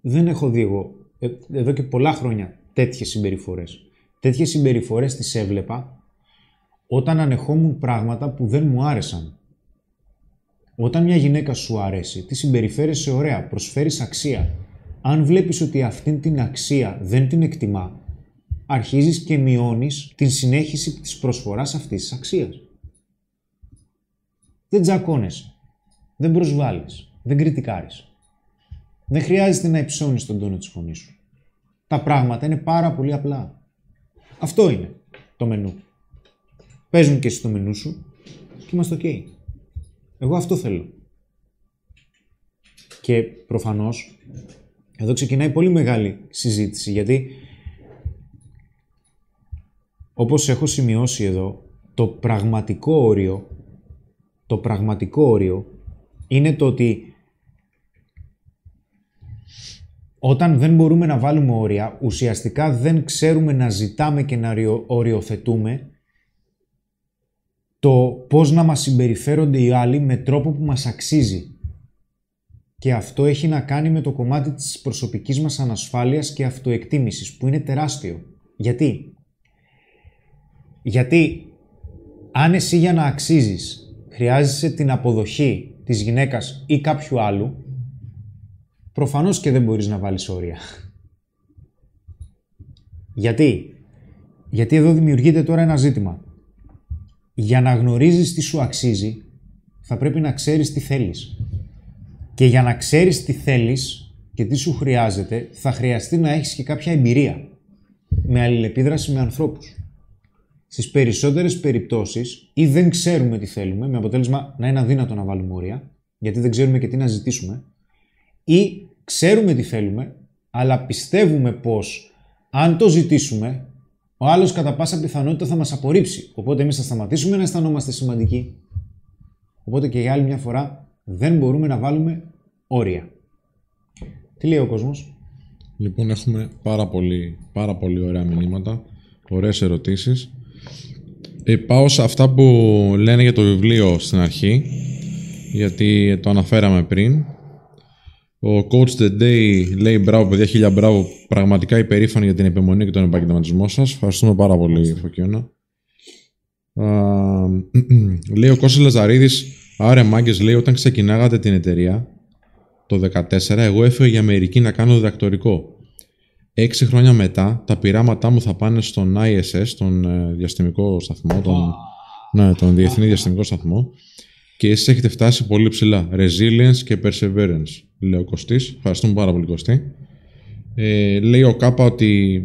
δεν έχω δει εγώ ε, εδώ και πολλά χρόνια τέτοιες συμπεριφορές. Τέτοιες συμπεριφορές τις έβλεπα όταν ανεχόμουν πράγματα που δεν μου άρεσαν. Όταν μια γυναίκα σου αρέσει, τη συμπεριφέρεσαι ωραία, προσφέρεις αξία. Αν βλέπεις ότι αυτήν την αξία δεν την εκτιμά, αρχίζεις και μειώνεις την συνέχιση της προσφοράς αυτής της αξίας. Δεν τζακώνεσαι, δεν προσβάλλεις, δεν κριτικάρεις. Δεν χρειάζεται να υψώνεις τον τόνο της φωνής σου. Τα πράγματα είναι πάρα πολύ απλά. Αυτό είναι το μενού. Παίζουν και εσύ το μενού σου και είμαστε ok. Εγώ αυτό θέλω. Και προφανώς εδώ ξεκινάει πολύ μεγάλη συζήτηση γιατί όπως έχω σημειώσει εδώ Το πραγματικό όριο, το πραγματικό όριο είναι το ότι όταν δεν μπορούμε να βάλουμε όρια, ουσιαστικά δεν ξέρουμε να ζητάμε και να οριοθετούμε το πώς να μας συμπεριφέρονται οι άλλοι με τρόπο που μας αξίζει. Και αυτό έχει να κάνει με το κομμάτι της προσωπικής μας ανασφάλειας και αυτοεκτίμησης, που είναι τεράστιο. Γιατί; Γιατί αν εσύ για να αξίζεις χρειάζεσαι την αποδοχή της γυναίκας ή κάποιου άλλου, προφανώς και δεν μπορείς να βάλεις όρια. Γιατί; Γιατί εδώ δημιουργείται τώρα ένα ζήτημα. Για να γνωρίζεις τι σου αξίζει, θα πρέπει να ξέρεις τι θέλεις. Και για να ξέρεις τι θέλεις και τι σου χρειάζεται, θα χρειαστεί να έχεις και κάποια εμπειρία με αλληλεπίδραση με ανθρώπους. Στις περισσότερες περιπτώσεις ή δεν ξέρουμε τι θέλουμε, με αποτέλεσμα να είναι αδύνατο να βάλουμε όρια, γιατί δεν ξέρουμε και τι να ζητήσουμε, ή ξέρουμε τι θέλουμε, αλλά πιστεύουμε πως αν το ζητήσουμε, ο άλλος κατά πάσα πιθανότητα θα μας απορρίψει. Οπότε εμείς θα σταματήσουμε να αισθανόμαστε σημαντικοί. Οπότε και για άλλη μια φορά δεν μπορούμε να βάλουμε όρια. Τι λέει ο κόσμος; Λοιπόν, έχουμε πάρα πολύ, πάρα πολύ ωραία μηνύματα, ωραίες ερωτήσεις. Ε, πάω σε αυτά που λένε για το βιβλίο στην αρχή, γιατί το αναφέραμε πριν. Ο Coach The Day λέει μπράβο παιδιά, χίλια μπράβο, πραγματικά υπερήφανοι για την επιμονή και τον επαγγελματισμό σας. Ευχαριστούμε πάρα πολύ, Φωκιώνα. λέει ο Κώστας Λαζαρίδης, άρα μάγκες λέει όταν ξεκινάγατε την εταιρεία, το 2014, εγώ έφυγα για Αμερική να κάνω διδακτορικό. Έξι χρόνια μετά, τα πειράματά μου θα πάνε στον ISS, τον ε, διαστημικό σταθμό, τον, ναι, τον Διεθνή Διαστημικό Σταθμό, και εσείς έχετε φτάσει πολύ ψηλά. Resilience και Perseverance, λέει ο Κωστής. Ευχαριστούμε πάρα πολύ, Κωστή. Ε, λέει ο Κάπα ότι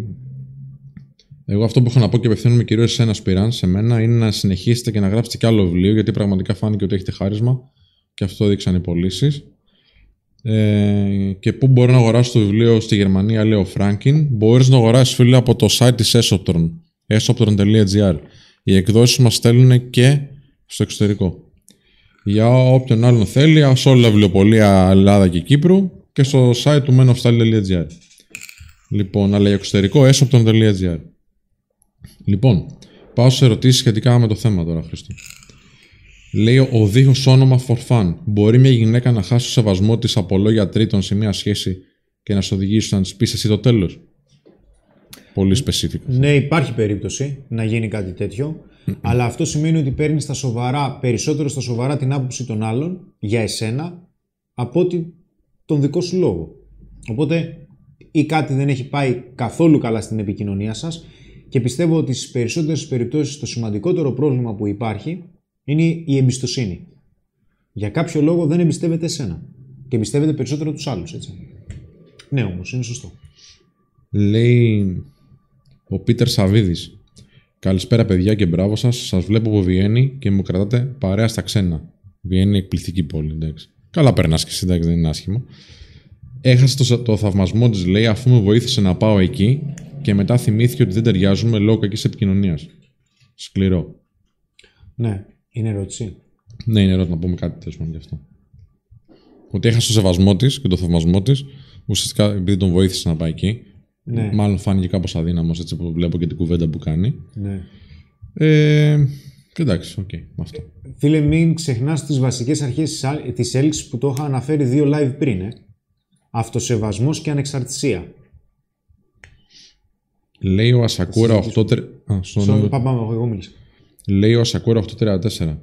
εγώ αυτό που έχω να πω και απευθύνομαι κυρίως σε ένα σπυράν, σε μένα, είναι να συνεχίσετε και να γράψετε κι άλλο βιβλίο, γιατί πραγματικά φάνηκε ότι έχετε χάρισμα και αυτό δείξαν οι πωλήσεις. Ε, και πού μπορώ να αγοράσω το βιβλίο στη Γερμανία, λέει ο Φράγκιν. Μπορείς να αγοράσεις φίλε από το site της Esoptron, esoptron.gr. Οι εκδόσεις μας στέλνουν και στο εξωτερικό. Για όποιον άλλον θέλει, σε όλα τα βιβλιοπολία Ελλάδα και Κύπρου και στο site του menofstyle.gr. Λοιπόν, αλλά για εξωτερικό, esoptron.gr. Λοιπόν, πάω σε ερωτήσεις σχετικά με το θέμα τώρα, Χριστό. Λέει ο δίχως όνομα for fun. Μπορεί μια γυναίκα να χάσει το σεβασμό της από λόγια τρίτων σε μια σχέση και να σε οδηγήσει να της πεις εσύ το τέλος; Πολύ specific. Ναι, υπάρχει περίπτωση να γίνει κάτι τέτοιο. Αλλά αυτό σημαίνει ότι παίρνεις στα σοβαρά, περισσότερο στα σοβαρά την άποψη των άλλων για εσένα από ότι τον δικό σου λόγο. Οπότε ή κάτι δεν έχει πάει καθόλου καλά στην επικοινωνία σας και πιστεύω ότι στις περισσότερες περιπτώσεις το σημαντικότερο πρόβλημα που υπάρχει είναι η εμπιστοσύνη. Για κάποιο λόγο δεν εμπιστεύεται εσένα και εμπιστεύεται περισσότερο τους άλλους, έτσι. Ναι, όμως, είναι σωστό. Λέει ο Πίτερ Σαβίδης. Καλησπέρα παιδιά και μπράβο σας. Σας βλέπω από Βιέννη και μου κρατάτε παρέα στα ξένα. Βιέννη είναι εκπληκτική πόλη, εντάξει. Καλά περνάς και εσύ, εντάξει, δεν είναι άσχημα. Έχασε το, το θαυμασμό της, λέει, αφού με βοήθησε να πάω εκεί και μετά θυμήθηκε ότι δεν ταιριάζουμε λόγω κακής επικοινωνίας. Σκληρό. Ναι. Είναι ερώτηση. Ναι, είναι ερώτηση να πούμε κάτι τέλος πάντων γι' αυτό. Ότι έχασε το σεβασμό της και το θαυμασμό της, ουσιαστικά επειδή τον βοήθησε να πάει εκεί. Ναι. Μάλλον φάνηκε κάπως αδύναμος έτσι που βλέπω και την κουβέντα που κάνει. Ναι. Ε, και εντάξει, OK, okay, με αυτό. Φίλε, μην ξεχνάς τις βασικές αρχές της έλξης που το είχα αναφέρει δύο live πριν. Ε. Αυτοσεβασμός και ανεξαρτησία. Λέει ο Ασακούρα 8. Πάμε, πάμε, εγώ μίλησα. Λέει ο Ασακούρα 834.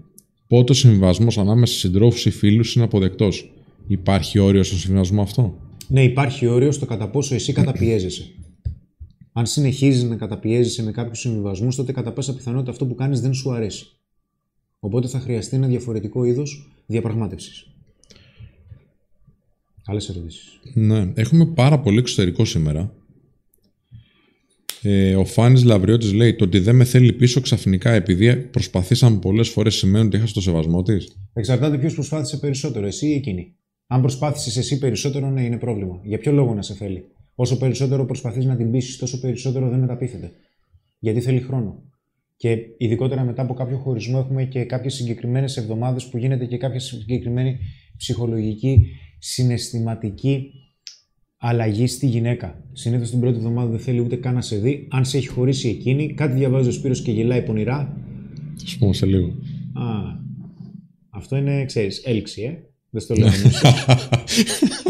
Πότε ο συμβιβασμός ανάμεσα σε συντρόφους ή φίλους είναι αποδεκτός; Υπάρχει όριο στο συμβιβασμό αυτό; Ναι, υπάρχει όριο στο κατά πόσο εσύ καταπιέζεσαι. Αν συνεχίζεις να καταπιέζεσαι με κάποιους συμβιβασμούς, τότε κατά πάσα πιθανότητα αυτό που κάνεις δεν σου αρέσει. Οπότε θα χρειαστεί ένα διαφορετικό είδος διαπραγμάτευσης. Άλλες ερωτήσεις; Ναι, έχουμε πάρα πολύ εξωτερικό σήμερα. Ε, ο Φάνης Λαβριώτης λέει: Το ότι δεν με θέλει πίσω ξαφνικά επειδή προσπαθήσαμε πολλές φορές σημαίνει ότι έχασε το σεβασμό της. Εξαρτάται ποιος προσπάθησε περισσότερο, εσύ ή εκείνη. Αν προσπάθησες εσύ περισσότερο, ναι, είναι πρόβλημα. Για ποιο λόγο να σε θέλει; Όσο περισσότερο προσπαθείς να την πείσει, τόσο περισσότερο δεν μεταπίθεται. Γιατί θέλει χρόνο. Και ειδικότερα μετά από κάποιο χωρισμό έχουμε και κάποιες συγκεκριμένες εβδομάδες που γίνεται και κάποια συγκεκριμένη ψυχολογική, συναισθηματική αλλαγή στη γυναίκα. Συνήθως την πρώτη εβδομάδα δεν θέλει ούτε καν να σε δει. Αν σε έχει χωρίσει εκείνη, κάτι διαβάζει ο Σπύρος και γελάει πονηρά. Θα πούμε σε λίγο. Α, αυτό είναι, ξέρεις, έλξη, ε. Δεν στο λέω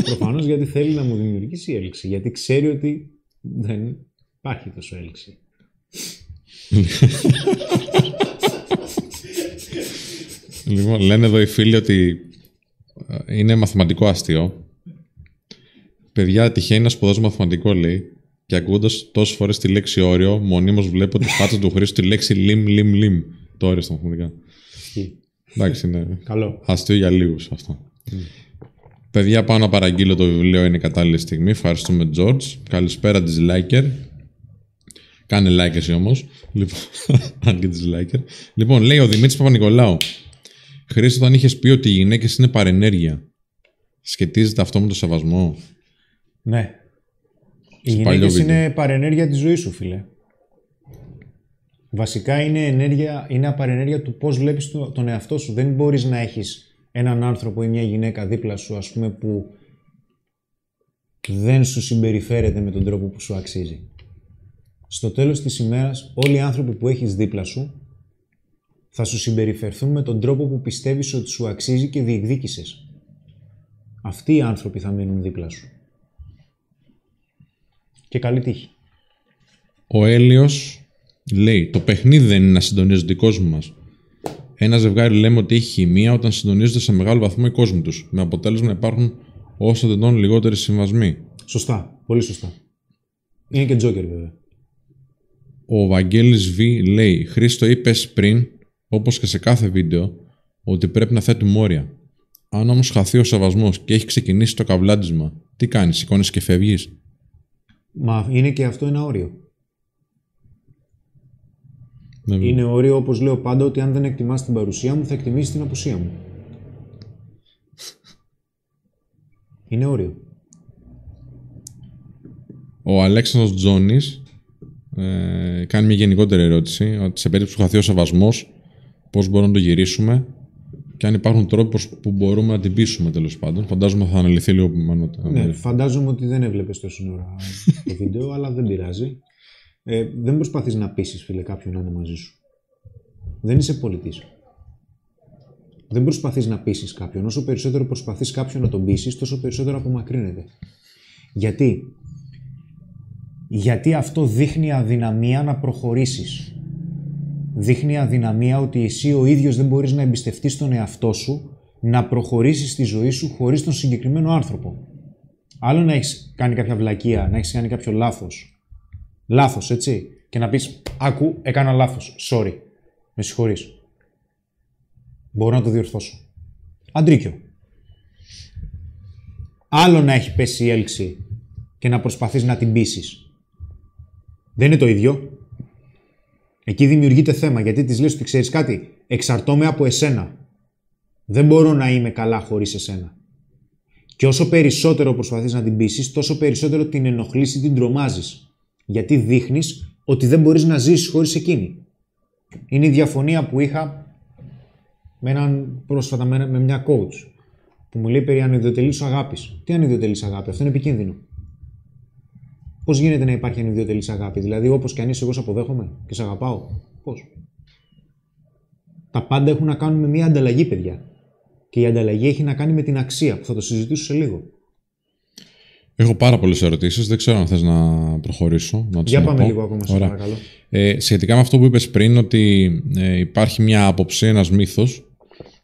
Προφανώς γιατί θέλει να μου δημιουργήσει έλξη. Γιατί ξέρει ότι δεν υπάρχει τόσο έλξη. λοιπόν, λένε εδώ οι φίλοι ότι ε, είναι μαθηματικό αστείο. Παιδιά, τυχαίνει να σπουδάζω μαθηματικό, λέει. Και ακούγοντας τόσες φορές τη λέξη όριο, μονίμως βλέπω τη φάτσα του Χρήστου τη λέξη λιμ, λιμ, λιμ. Το όριο στα μαθηματικά. Εντάξει, είναι Καλό. αστείο για λίγους αυτό. Παιδιά, πάω να παραγγείλω το βιβλίο. Είναι η κατάλληλη στιγμή. Ευχαριστούμε, George. Καλησπέρα, Disliker. Κάνε like εσύ όμως. Λοιπόν, (laughs) αν και Disliker. Λοιπόν, λέει ο Δημήτρης Παπα-Νικολάου. Χρήστο, όταν είχες πει ότι οι γυναίκες είναι παρενέργεια, σχετίζεται αυτό με το σεβασμό; Ναι. Οι Στο παλιό γυναίκες βίντεο. είναι παρενέργεια της ζωής σου, φίλε. Βασικά είναι, ενέργεια, είναι απαρενέργεια του πώς βλέπεις το- τον εαυτό σου. Δεν μπορείς να έχεις έναν άνθρωπο ή μια γυναίκα δίπλα σου, ας πούμε, που δεν σου συμπεριφέρεται με τον τρόπο που σου αξίζει. Στο τέλος της ημέρας, όλοι οι άνθρωποι που έχεις δίπλα σου θα σου συμπεριφερθούν με τον τρόπο που πιστεύεις ότι σου αξίζει και διεκδίκησες. Αυτοί οι άνθρωποι θα μείνουν δίπλα σου. Και καλή τύχη. Ο Έλιος λέει: Το παιχνίδι δεν είναι να συντονίζονται οι κόσμοι μας. Ένα ζευγάρι λέμε ότι έχει χημεία όταν συντονίζονται σε μεγάλο βαθμό οι κόσμοι τους, με αποτέλεσμα να υπάρχουν όσο δυνατόν λιγότεροι συμβασμοί. Σωστά. Πολύ σωστά. Είναι και τζόκερ βέβαια. Ο Βαγγέλης Β λέει: Χρήστο, είπες πριν, όπως και σε κάθε βίντεο, ότι πρέπει να θέτουμε όρια. Αν όμως χαθεί ο σεβασμός και έχει ξεκινήσει το καβλάντισμα, τι κάνεις, σηκώνεις και φεύγεις; Μα είναι και αυτό ένα όριο. Δεν- Είναι όριο όπως λέω πάντα ότι αν δεν εκτιμάς την παρουσία μου θα εκτιμήσεις την απουσία μου. (laughs) Είναι όριο. Ο Αλέξανδρος Τζόνης ε, κάνει μια γενικότερη ερώτηση ότι σε περίπτωση που χαθεί ο σεβασμός πώς μπορούμε να το γυρίσουμε και αν υπάρχουν τρόποι πώς- που μπορούμε να την πείσουμε τέλος πάντων. Φαντάζομαι θα αναλυθεί λίγο νωρίτερα. Ναι, φαντάζομαι ότι δεν έβλεπες τόση ώρα το (laughs) βίντεο, αλλά δεν πειράζει. Ε, δεν προσπαθείς να πείσεις, φίλε, κάποιον να είναι μαζί σου. Δεν είσαι πολιτής. Δεν προσπαθείς να πείσεις κάποιον. Όσο περισσότερο προσπαθείς κάποιον να τον πείσεις, τόσο περισσότερο απομακρύνεται. Γιατί; Γιατί αυτό δείχνει αδυναμία να προχωρήσεις. Δείχνει αδυναμία ότι εσύ ο ίδιος δεν μπορείς να εμπιστευτείς τον εαυτό σου να προχωρήσεις στη ζωή σου χωρίς τον συγκεκριμένο άνθρωπο. Άλλο να έχεις κάνει κάποια βλακεία, να έχεις κάνει κάποιο λάθος. Λάθος, έτσι. Και να πεις, άκου, έκανα λάθος. Sorry. Με συγχωρείς. Μπορώ να το διορθώσω. Αντρίκιο. Άλλο να έχει πέσει η έλξη και να προσπαθείς να την πείσεις. Δεν είναι το ίδιο. Εκεί δημιουργείται θέμα γιατί της λες ότι ξέρεις κάτι, εξαρτώμαι από εσένα. Δεν μπορώ να είμαι καλά χωρίς εσένα. Και όσο περισσότερο προσπαθείς να την πείσεις, τόσο περισσότερο την ενοχλείς ή την τρομάζεις. Γιατί δείχνεις ότι δεν μπορείς να ζήσεις χωρίς εκείνη. Είναι η διαφωνία που είχα με έναν πρόσφατα με, με μια coach που μου λέει περί ανιδιοτελής αγάπης. Τι ανιδιοτελής αγάπη, αυτό είναι επικίνδυνο. Πώς γίνεται να υπάρχει ανιδιοτελής αγάπη, δηλαδή όπως και αν είσαι εγώ σε αποδέχομαι και σε αγαπάω. Πώς; Τα πάντα έχουν να κάνουν με μια ανταλλαγή, παιδιά. Και η ανταλλαγή έχει να κάνει με την αξία που θα το συζητήσω σε λίγο. Έχω πάρα πολλές ερωτήσεις, δεν ξέρω αν θες να προχωρήσω. Να τις Για πάμε αναπώ. λίγο ακόμα, σε Ωραία. παρακαλώ. Ε, σχετικά με αυτό που είπες πριν, ότι ε, υπάρχει μια άποψη, ένας μύθος,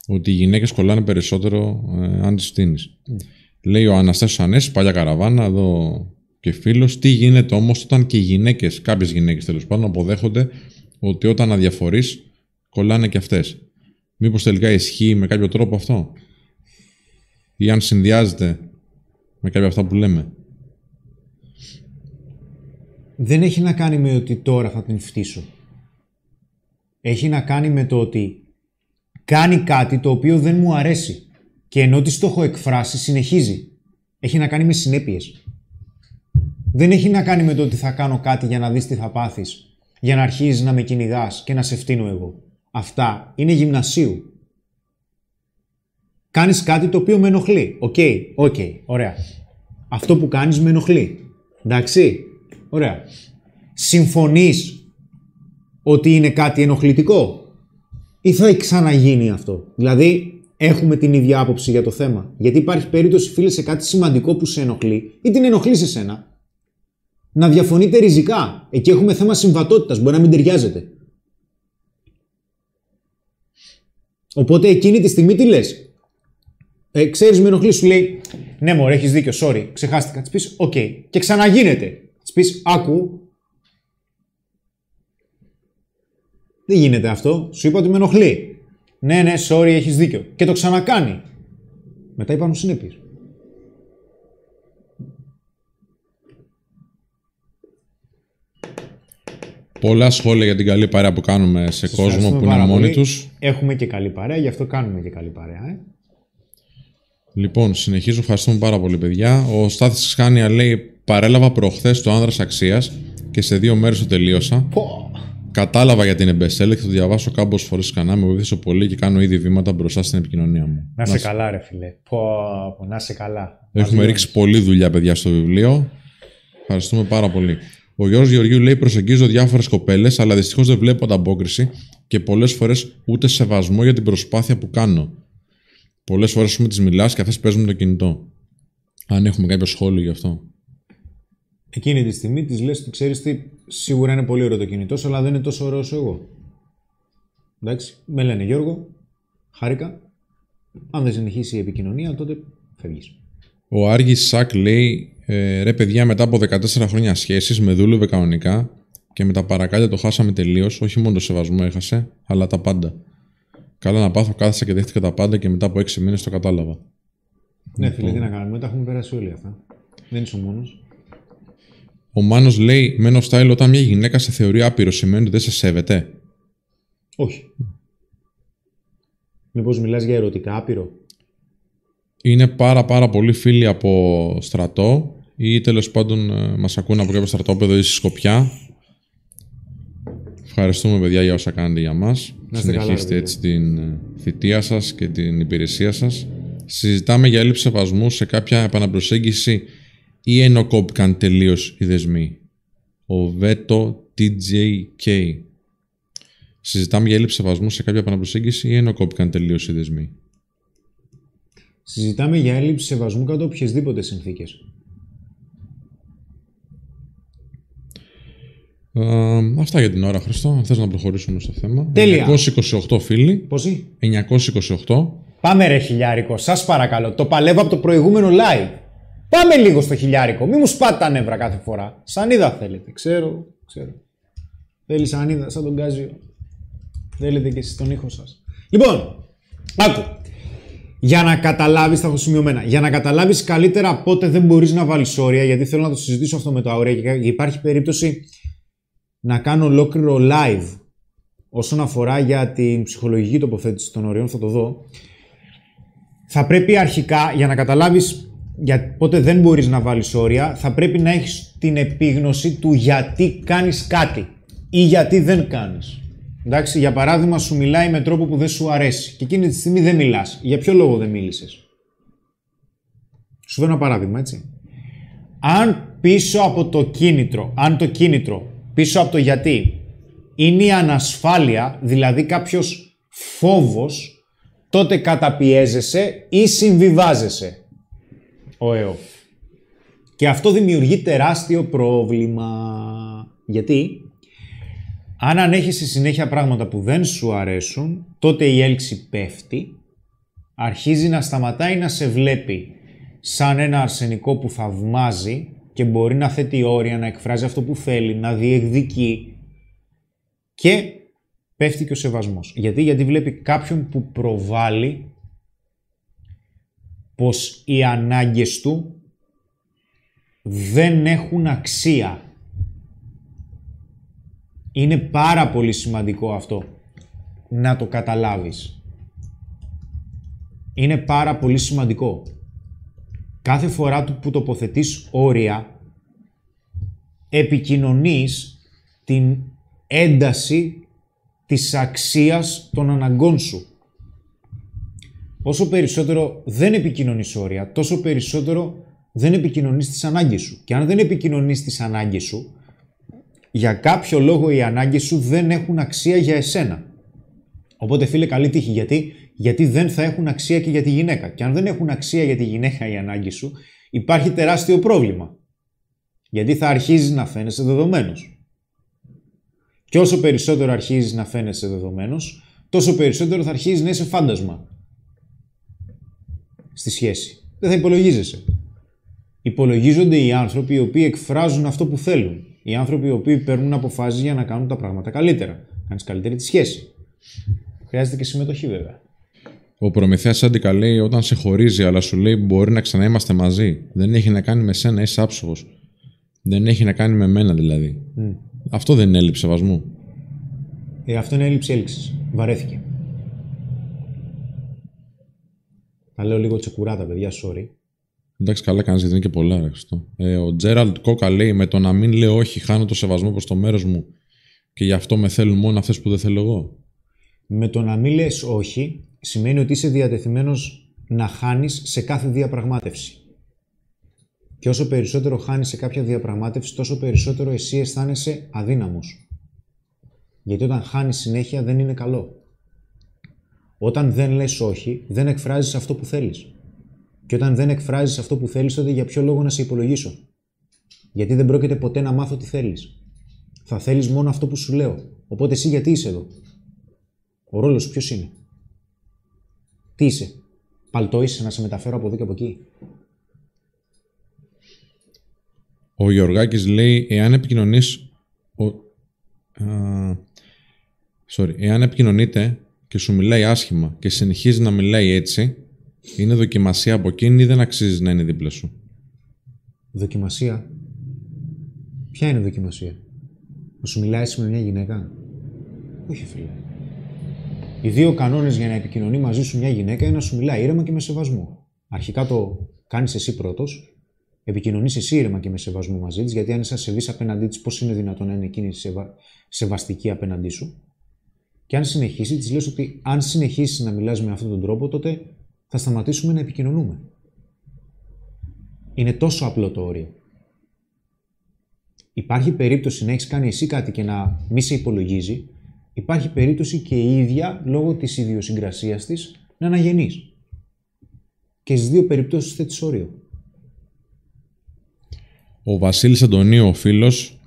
ότι οι γυναίκες κολλάνε περισσότερο ε, αν τις φτύνεις. Λέει ο Αναστάσιος Ανέσης, παλιά καραβάνα, εδώ και φίλος, τι γίνεται όμως όταν και οι γυναίκες, κάποιες γυναίκες τέλος πάντων, αποδέχονται ότι όταν αδιαφορείς, κολλάνε και αυτές. Μήπως τελικά ισχύει με κάποιο τρόπο αυτό; Ή αν συνδυάζεται με κάποια αυτά που λέμε. δεν έχει να κάνει με ότι τώρα θα την φτύσω. Έχει να κάνει με το ότι κάνει κάτι το οποίο δεν μου αρέσει. Και ενώ της το έχω εκφράσει, συνεχίζει. Έχει να κάνει με συνέπειες. Δεν έχει να κάνει με το ότι θα κάνω κάτι για να δεις τι θα πάθεις. για να αρχίζεις να με κυνηγάς και να σε φτύνω εγώ. Αυτά είναι γυμνασίου. Κάνεις κάτι το οποίο με ενοχλεί. OK, OK, ωραία. Αυτό που κάνεις με ενοχλεί. Εντάξει, ωραία. Συμφωνείς ότι είναι κάτι ενοχλητικό; Ή θα ξαναγίνει αυτό; Δηλαδή, έχουμε την ίδια άποψη για το θέμα; Γιατί υπάρχει περίπτωση, φίλε, σε κάτι σημαντικό που σε ενοχλεί ή την ενοχλείς σε σένα. Να διαφωνείτε ριζικά. Εκεί έχουμε θέμα συμβατότητας. Μπορεί να μην ταιριάζετε. Οπότε εκείνη τη στιγμή τι λες; Ε, Ξέρεις, με ενοχλείς, σου λέει Ναι, μωρέ, έχεις δίκιο, sorry, ξεχάστηκα. Της πεις, Οκ. Και ξαναγίνεται. Της πεις, Άκου. Δεν γίνεται αυτό. Σου είπα ότι με ενοχλεί. Ναι, ναι, sorry, έχεις δίκιο. Και το ξανακάνει. Μετά υπάρχουν συνέπειες. Πολλά σχόλια για την καλή παρέα που κάνουμε σε κόσμο που είναι μόνοι τους. Έχουμε και καλή παρέα, γι' αυτό κάνουμε και καλή παρέα. Ε. Λοιπόν, συνεχίζω. Ευχαριστούμε πάρα πολύ, παιδιά. Ο Στάθης Χάνια λέει: Παρέλαβα προχθές το άνδρας αξίας και σε δύο μέρες το τελείωσα. Πω. Κατάλαβα για την bestseller και το διαβάσω κάμποσε φορέ κανά. Με βοήθησε πολύ και κάνω ήδη βήματα μπροστά στην επικοινωνία μου. Να σε καλά, ρε φιλέ. Πω, πω, να σε καλά. Έχουμε Μας ρίξει πολλή δουλειά, παιδιά, στο βιβλίο. Ευχαριστούμε πάρα πολύ. Ο Γιώργος Γεωργίου λέει: Προσεγγίζω διάφορες κοπέλες, αλλά δυστυχώς δεν βλέπω ανταπόκριση και πολλές φορές ούτε σεβασμό για την προσπάθεια που κάνω. Πολλές φορές μου τις μιλάς και αυτές παίζουν το κινητό. Αν έχουμε κάποιο σχόλιο γι' αυτό. Εκείνη τη στιγμή της λες ότι ξέρεις τι, σίγουρα είναι πολύ ωραίο το κινητό, σου, αλλά δεν είναι τόσο ωραίο όσο εγώ. Εντάξει, με λένε Γιώργο, χάρηκα. Αν δεν συνεχίσει η επικοινωνία, τότε φεύγεις. Ο Άργη Σακ λέει: ε, Ρε παιδιά, μετά από 14 χρόνια σχέσει, με δούλευε κανονικά και με τα παρακάτια το χάσαμε τελείως. Όχι μόνο το σεβασμό έχασε, αλλά τα πάντα. Καλά να πάθω, κάθισα και δέχτηκα τα πάντα και μετά από 6 μήνες το κατάλαβα. Ναι, φίλε, τι να κάνουμε, τα έχουμε περάσει όλοι αυτά. Δεν είσαι ο μόνος. Ο Μάνος λέει: Μένω style όταν μια γυναίκα σε θεωρεί άπειρο σημαίνει ότι δεν σε σέβεται. Όχι. Μήπως μιλάς για ερωτικά άπειρο; Είναι πάρα πάρα πολλοί φίλοι από στρατό ή τέλος πάντων ε, μας ακούν από κάποιο στρατόπεδο ή στη Σκοπιά. Ευχαριστούμε παιδιά για όσα κάνετε για μας. Να είστε καλά, Συνεχίστε ρε, έτσι την ε, θητεία σας και την υπηρεσία σας. Συζητάμε για έλλειψη σεβασμού σε κάποια επαναπροσέγγιση ή ενώ κόπηκαν τελείως οι δεσμοί. Ο Βέτο TJK. Συζητάμε για έλλειψη σεβασμού σε κάποια επαναπροσέγγιση ή ενώ κόπηκαν τελείως οι δεσμοί. Συζητάμε για έλλειψη σεβασμού κάτω από οποιασδήποτε συνθήκες. Ε, αυτά για την ώρα, Χριστό. Αν θες να προχωρήσουμε στο θέμα. Τέλεια. 928 φίλοι. Πόσοι; 928. Πάμε ρε χιλιάρικο, σας παρακαλώ. Το παλεύω από το προηγούμενο live. Πάμε λίγο στο χιλιάρικο. Μη μου σπάτε τα νεύρα κάθε φορά. Σανίδα θέλετε. Ξέρω, ξέρω. Θέλει σανίδα σαν τον Γκάζιο. Θέλετε και εσείς τον ήχο σας. Λοιπόν, άκου. Για να καταλάβεις, θα έχω σημειωμένα, για να καταλάβεις καλύτερα πότε δεν μπορείς να βάλεις όρια, γιατί θέλω να το συζητήσω αυτό με τα όρια και υπάρχει περίπτωση να κάνω ολόκληρο live όσον αφορά για την ψυχολογική τοποθέτηση των οριών, θα το δω. Θα πρέπει αρχικά, για να καταλάβεις για πότε δεν μπορείς να βάλεις όρια, θα πρέπει να έχεις την επίγνωση του γιατί κάνεις κάτι ή γιατί δεν κάνεις. Εντάξει, για παράδειγμα, σου μιλάει με τρόπο που δεν σου αρέσει και εκείνη τη στιγμή δεν μιλάς. Για ποιο λόγο δεν μίλησες; Σου δίνω ένα παράδειγμα, έτσι. Αν πίσω από το κίνητρο, αν το κίνητρο πίσω από το γιατί είναι η ανασφάλεια, δηλαδή κάποιος φόβος, τότε καταπιέζεσαι ή συμβιβάζεσαι. Ο ΕΟ. Και αυτό δημιουργεί τεράστιο πρόβλημα. Γιατί, αν ανέχεσαι συνέχεια πράγματα που δεν σου αρέσουν, τότε η έλξη πέφτει, αρχίζει να σταματάει να σε βλέπει σαν ένα αρσενικό που θαυμάζει και μπορεί να θέτει όρια, να εκφράζει αυτό που θέλει, να διεκδικεί και πέφτει και ο σεβασμός. Γιατί, γιατί βλέπει κάποιον που προβάλλει πως οι ανάγκες του δεν έχουν αξία. Είναι πάρα πολύ σημαντικό αυτό να το καταλάβεις. Είναι πάρα πολύ σημαντικό. Κάθε φορά του που τοποθετείς όρια, επικοινωνείς την ένταση της αξίας των αναγκών σου. Όσο περισσότερο δεν επικοινωνείς όρια, τόσο περισσότερο δεν επικοινωνείς τις ανάγκες σου. Και αν δεν επικοινωνείς τις ανάγκες σου, για κάποιο λόγο οι ανάγκες σου δεν έχουν αξία για εσένα. Οπότε φίλε καλή τύχη. Γιατί; Γιατί δεν θα έχουν αξία και για τη γυναίκα. Και αν δεν έχουν αξία για τη γυναίκα οι ανάγκες σου, υπάρχει τεράστιο πρόβλημα. Γιατί θα αρχίζεις να φαίνεσαι δεδομένος. Και όσο περισσότερο αρχίζεις να φαίνεσαι δεδομένος, τόσο περισσότερο θα αρχίζεις να είσαι φάντασμα. Στη σχέση. Δεν θα υπολογίζεσαι. Υπολογίζονται οι άνθρωποι οι οποίοι εκφράζουν αυτό που θέλουν. Οι άνθρωποι οι οποίοι παίρνουν αποφάσεις για να κάνουν τα πράγματα καλύτερα. Κάνεις καλύτερη τη σχέση. Χρειάζεται και συμμετοχή βέβαια. Ο Προμηθέας Άντικα λέει: Όταν σε χωρίζει, αλλά σου λέει μπορεί να ξαναείμαστε μαζί. Δεν έχει να κάνει με σένα, είσαι άψογος. Δεν έχει να κάνει με μένα δηλαδή. Αυτό δεν είναι έλλειψη σεβασμού. Ε, αυτό είναι έλλειψη έλξης. Βαρέθηκε. Τα λέω λίγο τσεκουράτα, παιδιά, sorry. Εντάξει, καλά κάνεις γιατί είναι και πολλά. Ρε, ε, ο Τζέραλτ Κόκα λέει: Με το να μην λέω όχι, χάνω το σεβασμό προς το μέρος μου και γι' αυτό με θέλουν μόνο αυτές που δεν θέλω εγώ. Με το να μην λες όχι, σημαίνει ότι είσαι διατεθειμένος να χάνεις σε κάθε διαπραγμάτευση. Και όσο περισσότερο χάνεις σε κάποια διαπραγμάτευση, τόσο περισσότερο εσύ αισθάνεσαι αδύναμος. Γιατί όταν χάνεις συνέχεια δεν είναι καλό. Όταν δεν λες όχι, δεν εκφράζεις αυτό που θέλεις. Και όταν δεν εκφράζεις αυτό που θέλεις, τότε για ποιο λόγο να σε υπολογίσω; Γιατί δεν πρόκειται ποτέ να μάθω τι θέλεις. Θα θέλεις μόνο αυτό που σου λέω. Οπότε εσύ γιατί είσαι εδώ; Ο ρόλος ποιος είναι; Τι είσαι; Παλτό είσαι να σε μεταφέρω από εδώ και από εκεί. Ο Γιωργάκης λέει, εάν επικοινωνείς... Ο... Α, sorry. Εάν επικοινωνείτε και σου μιλάει άσχημα και συνεχίζει να μιλάει έτσι, είναι δοκιμασία από εκείνη ή δεν αξίζει να είναι δίπλα σου; Δοκιμασία. Ποια είναι δοκιμασία; Να σου μιλάει με μια γυναίκα; Όχι φίλε. Οι δύο κανόνες για να επικοινωνεί μαζί σου μια γυναίκα είναι να σου μιλάει ήρεμα και με σεβασμό. Αρχικά το κάνεις εσύ πρώτος, επικοινωνείς εσύ ήρεμα και με σεβασμό μαζί της, γιατί αν είσαι ασεβής απέναντί της, πώς είναι δυνατόν να είναι εκείνη σεβα... σεβαστική απέναντί σου. Και αν συνεχίσει, της λες ότι αν συνεχίσεις να μιλάς με αυτόν τον τρόπο, τότε θα σταματήσουμε να επικοινωνούμε. Είναι τόσο απλό το όριο. Υπάρχει περίπτωση να έχεις κάνει εσύ κάτι και να μη σε υπολογίζει, υπάρχει περίπτωση και η ίδια, λόγω της ιδιοσυγκρασίας της, να αναγενείς. Και στις δύο περιπτώσεις θέτεις όριο. Ο Βασίλης Αντωνίου, ο φίλος,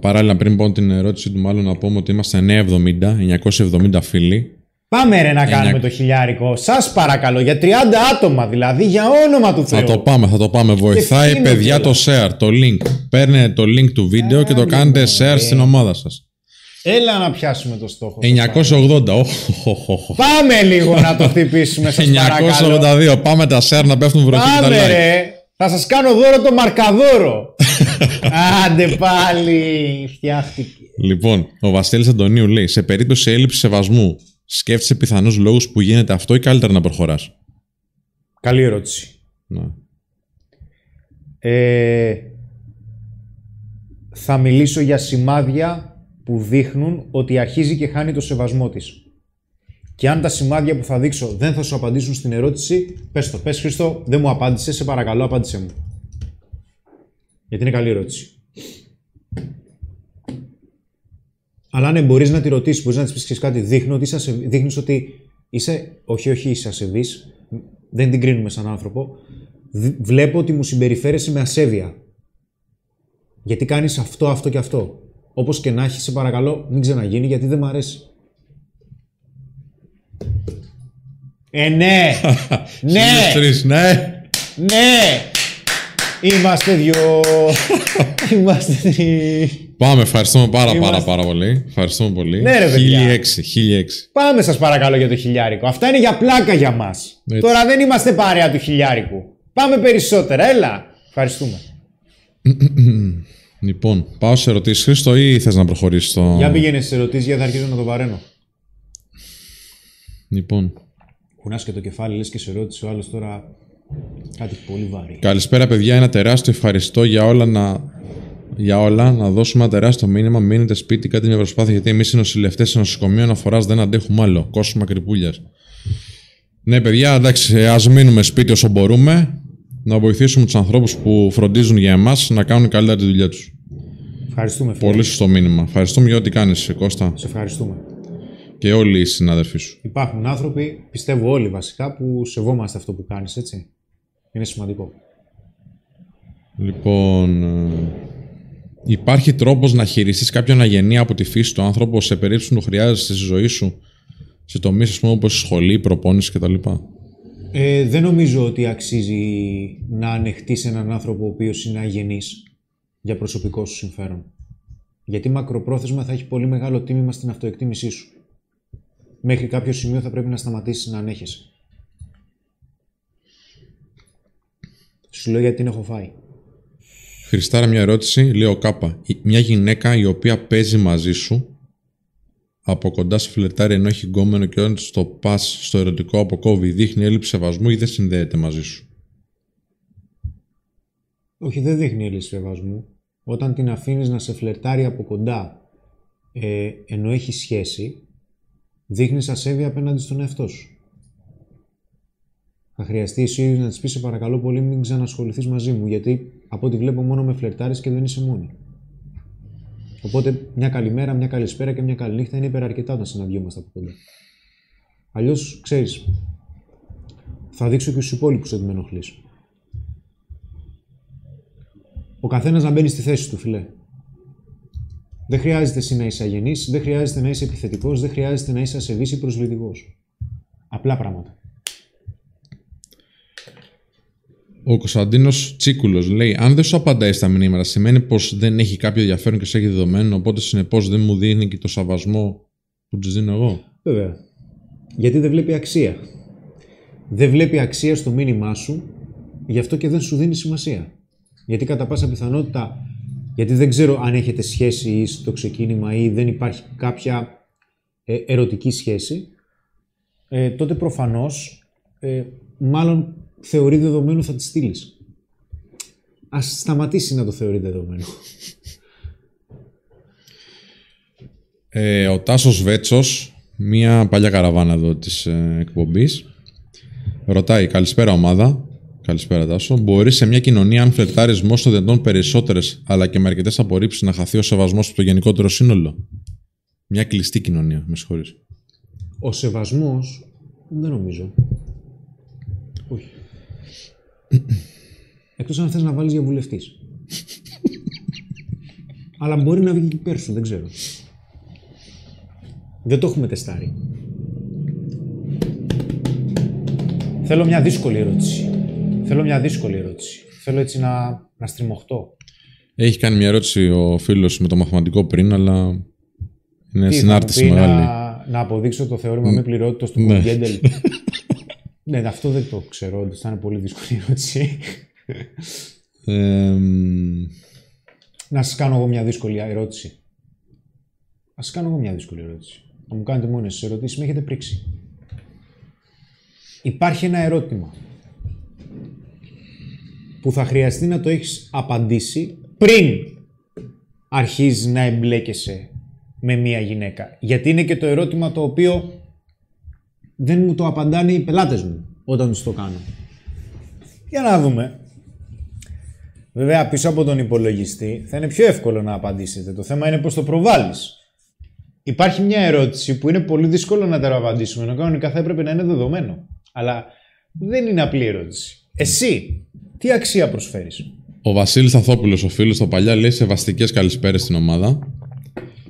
παράλληλα πριν πω την ερώτηση του μάλλον να πούμε ότι είμαστε 970, 970 φίλοι. Πάμε ρε να κάνουμε το χιλιάρικο. Σας παρακαλώ, για 30 άτομα δηλαδή, για όνομα του Θεού. Θα το πάμε, θα το πάμε. Βοηθάει παιδιά το share, το link. Παίρνετε το link του βίντεο και το κάνετε share στην ομάδα σας. Έλα να πιάσουμε το στόχο. 980. Πάμε λίγο να το χτυπήσουμε σας 982. Πάμε τα σέρ να πέφτουν βροχή Πάμε ρε. Θα σας κάνω δώρο το μαρκαδόρο. (laughs) Άντε πάλι. Φτιάχτηκε. Λοιπόν, ο Βασίλης Αντωνίου λέει σε περίπτωση έλλειψης σεβασμού σκέφτεσαι πιθανούς λόγους που γίνεται αυτό ή καλύτερα να προχωράς; Καλή ερώτηση. Να. Ε, θα μιλήσω για σημάδια που δείχνουν ότι αρχίζει και χάνει το σεβασμό της. Και αν τα σημάδια που θα δείξω δεν θα σου απαντήσουν στην ερώτηση, πες το. Πες Χριστό, δεν μου απάντησες, σε παρακαλώ απάντησέ μου. Γιατί είναι καλή ερώτηση. Αλλά αν μπορείς να τη ρωτήσεις, μπορείς να της πεις κάτι, δείχνει ότι είσαι, δείχνεις ότι είσαι, όχι, όχι είσαι ασεβής, δεν την κρίνουμε σαν άνθρωπο. Βλέπω ότι μου συμπεριφέρεσαι με ασέβεια. Γιατί κάνεις αυτό, αυτό και αυτό. Όπως και να έχει, σε παρακαλώ, μην ξαναγίνει γιατί δεν μ' αρέσει. Ε, ναι! (laughs) ναι! ναι! Ναι! Είμαστε δυο! Είμαστε τρεις. Πάμε, ευχαριστούμε πάρα Είμαστε... πάρα πάρα πολύ. Ευχαριστούμε πολύ. Ναι, ρε, 1006, Πάμε σας παρακαλώ για το χιλιάρικο. Αυτά είναι για πλάκα για μας. Τώρα δεν είμαστε παρέα του χιλιάρικου. Πάμε περισσότερα, έλα. Ευχαριστούμε. (clears throat) Λοιπόν, πάω σε ερωτήσεις, Χρήστο, ή θες να προχωρήσεις στο. Για πήγαινε στι ερωτήσεις, γιατί θα αρχίσω να το βαραίνω. Λοιπόν. Κουνάς και το κεφάλι, λες και σε ρώτησε ο άλλος τώρα κάτι πολύ βαρύ. Καλησπέρα, παιδιά. Ένα τεράστιο ευχαριστώ για όλα να. για όλα, να δώσουμε ένα τεράστιο μήνυμα. Μείνετε σπίτι, κάτι μια προσπάθεια. Γιατί εμείς οι νοσηλευτές σε νοσοκομείο αναφοράς δεν αντέχουμε άλλο. Κόσμο κρυπούλιας. Ναι, παιδιά, εντάξει, ας μείνουμε σπίτι όσο μπορούμε. Να βοηθήσουμε τους ανθρώπους που φροντίζουν για εμάς να κάνουν καλύτερα τη δουλειά τους. Ευχαριστούμε, φίλε. Πολύ σωστό μήνυμα. Ευχαριστούμε για ό,τι κάνεις, Κώστα. Σε ευχαριστούμε. Και όλοι οι συνάδελφοί σου. Υπάρχουν άνθρωποι, πιστεύω όλοι βασικά, που σεβόμαστε αυτό που κάνεις, έτσι. Είναι σημαντικό. Λοιπόν, ε, υπάρχει τρόπος να χειριστείς κάποιον αγενή από τη φύση του άνθρωπο σε περίπτωση που το χρειάζεσαι στη ζωή σου, σε τομείς ας πούμε όπως σχολή, προπόνηση κτλ. Ε, δεν νομίζω ότι αξίζει να ανεχτείς έναν άνθρωπο ο οποίος είναι αγενής για προσωπικό σου συμφέρον. Γιατί μακροπρόθεσμα θα έχει πολύ μεγάλο τίμημα στην αυτοεκτίμησή σου. Μέχρι κάποιο σημείο θα πρέπει να σταματήσεις να ανέχεσαι. Σου λέω γιατί την έχω φάει. Χριστάρα μια ερώτηση, λέω κάπα. Η- Μια γυναίκα η οποία παίζει μαζί σου από κοντά σε φλερτάρει ενώ έχει γκόμενο και όταν στο πας στο ερωτικό αποκόβει δείχνει έλλειψη σεβασμού ή δεν συνδέεται μαζί σου; Όχι, δεν δείχνει έλλειψη σεβασμού. Όταν την αφήνεις να σε φλερτάρει από κοντά ε, ενώ έχει σχέση, δείχνεις ασέβεια απέναντι στον εαυτό σου. Θα χρειαστεί εσύ ο ίδιος να της πεις σε παρακαλώ πολύ μην ξανασχοληθείς μαζί μου, γιατί από ό,τι βλέπω μόνο με φλερτάρεις και δεν είσαι μόνη. Οπότε μια καλημέρα, μια καλησπέρα και μια καληνύχτα είναι υπεραρκετά όταν συναντιόμαστε από κοντά. Αλλιώς, ξέρεις, θα δείξω και στους υπόλοιπους ότι με ενοχλείς. Ο καθένας να μπαίνει στη θέση του, φιλέ. Δεν χρειάζεται εσύ να είσαι αγενής, δεν χρειάζεται να είσαι επιθετικός, δεν χρειάζεται να είσαι ασεβής ή προσβλητικός. Απλά πράγματα. Ο Κωνσταντίνος Τσίκουλος λέει: Αν δεν σου απαντάει στα μηνύματα, σημαίνει πως δεν έχει κάποιο ενδιαφέρον και σε έχει δεδομένο, οπότε συνεπώς δεν μου δίνει και το σεβασμό που της δίνω εγώ. Βέβαια. Γιατί δεν βλέπει αξία. Δεν βλέπει αξία στο μήνυμά σου, γι' αυτό και δεν σου δίνει σημασία. Γιατί κατά πάσα πιθανότητα, γιατί δεν ξέρω αν έχετε σχέση ή στο ξεκίνημα ή δεν υπάρχει κάποια ε, ερωτική σχέση, ε, τότε προφανώς, ε, μάλλον θεωρεί δεδομένο θα τη στείλεις. Ας σταματήσει να το θεωρεί δεδομένο. Ε, ο Τάσος Βέτσος, μια παλιά καραβάνα εδώ της ε, εκπομπής, ρωτάει: Καλησπέρα, ομάδα. Καλησπέρα, Τάσο. Μπορείς σε μια κοινωνία, αν φλερτάρεις με όσο δυνατόν περισσότερες, αλλά και με αρκετές απορρίψεις, να χαθεί ο σεβασμός από το γενικότερο σύνολο; Μια κλειστή κοινωνία, με συγχωρείς. Ο σεβασμός, δεν νομίζω. Όχι. Εκτός αν θες να βάλεις για βουλευτής. Αλλά μπορεί να βγει και υπέρ σου, δεν ξέρω. Δεν το έχουμε τεστάρει. Θέλω μια δύσκολη ερώτηση. Θέλω μια δύσκολη ερώτηση. Θέλω έτσι να, να στριμωχτώ. Έχει κάνει μια ερώτηση ο φίλος με το μαθηματικό πριν, αλλά είναι Τι, θα συνάρτηση μου πει μεγάλη. Να, να αποδείξω το θεώρημα μη πληρότητας του Ναι. (laughs) Γκέντελ. ναι, αυτό δεν το ξέρω. όντως, Θα είναι πολύ δύσκολη ερώτηση. Ε, μ, να σας κάνω εγώ μια δύσκολη ερώτηση. Να σας κάνω εγώ μια δύσκολη ερώτηση. Να μου κάνετε μόνοι σας ερωτήσεις, με έχετε πρίξει. Υπάρχει ένα ερώτημα που θα χρειαστεί να το έχεις απαντήσει πριν αρχίζεις να εμπλέκεσαι με μία γυναίκα. Γιατί είναι και το ερώτημα το οποίο δεν μου το απαντάνε οι πελάτες μου όταν τους το κάνω. Για να δούμε. Βέβαια, πίσω από τον υπολογιστή θα είναι πιο εύκολο να απαντήσετε. Το θέμα είναι πώς το προβάλλεις. Υπάρχει μια ερώτηση που είναι πολύ δύσκολο να τα απαντήσουμε, ενώ κανονικά θα έπρεπε να είναι δεδομένο. Αλλά δεν είναι απλή ερώτηση. Εσύ, τι αξία προσφέρεις; Ο Βασίλης Αθόπουλο, ο φίλος στο παλιά, λέει σεβαστικές καλησπέρες στην ομάδα.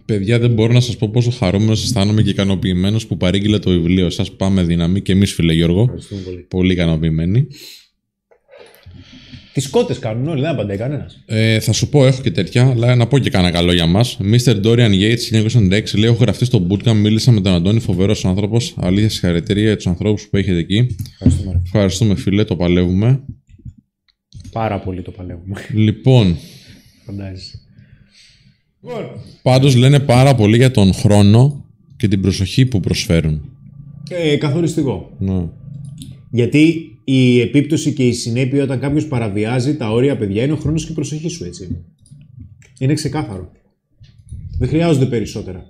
Παιδιά, δεν μπορώ να σας πω πόσο χαρούμενος αισθάνομαι και ικανοποιημένος που παρήγγειλε το βιβλίο σας. Πάμε δύναμη και εμείς, φίλε Γιώργο. Ευχαριστούμε πολύ. Πολύ ικανοποιημένοι. Τι κότε κάνουν όλοι, δεν απαντάει κανένας. Ε, θα σου πω, έχω και τέτοια, αλλά να πω και κάνα καλό για μας. Mr. Dorian Yates 1996 λέει: Έχω γραφτεί στο bootcamp, μίλησα με τον Αντώνη, φοβερός άνθρωπος. Αλήθεια, συγχαρητήρια για τους ανθρώπους που έχετε εκεί. Ευχαριστούμε. Ευχαριστούμε, φίλε, το παλεύουμε. Πάρα πολύ το παλεύουμε. Λοιπόν, Φαντάζεσαι. Πάντως λένε πάρα πολύ για τον χρόνο και την προσοχή που προσφέρουν. Ε, καθοριστικό. Ναι. Γιατί η επίπτωση και η συνέπεια όταν κάποιος παραβιάζει τα όρια παιδιά είναι ο χρόνος και η προσοχή σου, έτσι. Είναι ξεκάθαρο. Δεν χρειάζονται περισσότερα.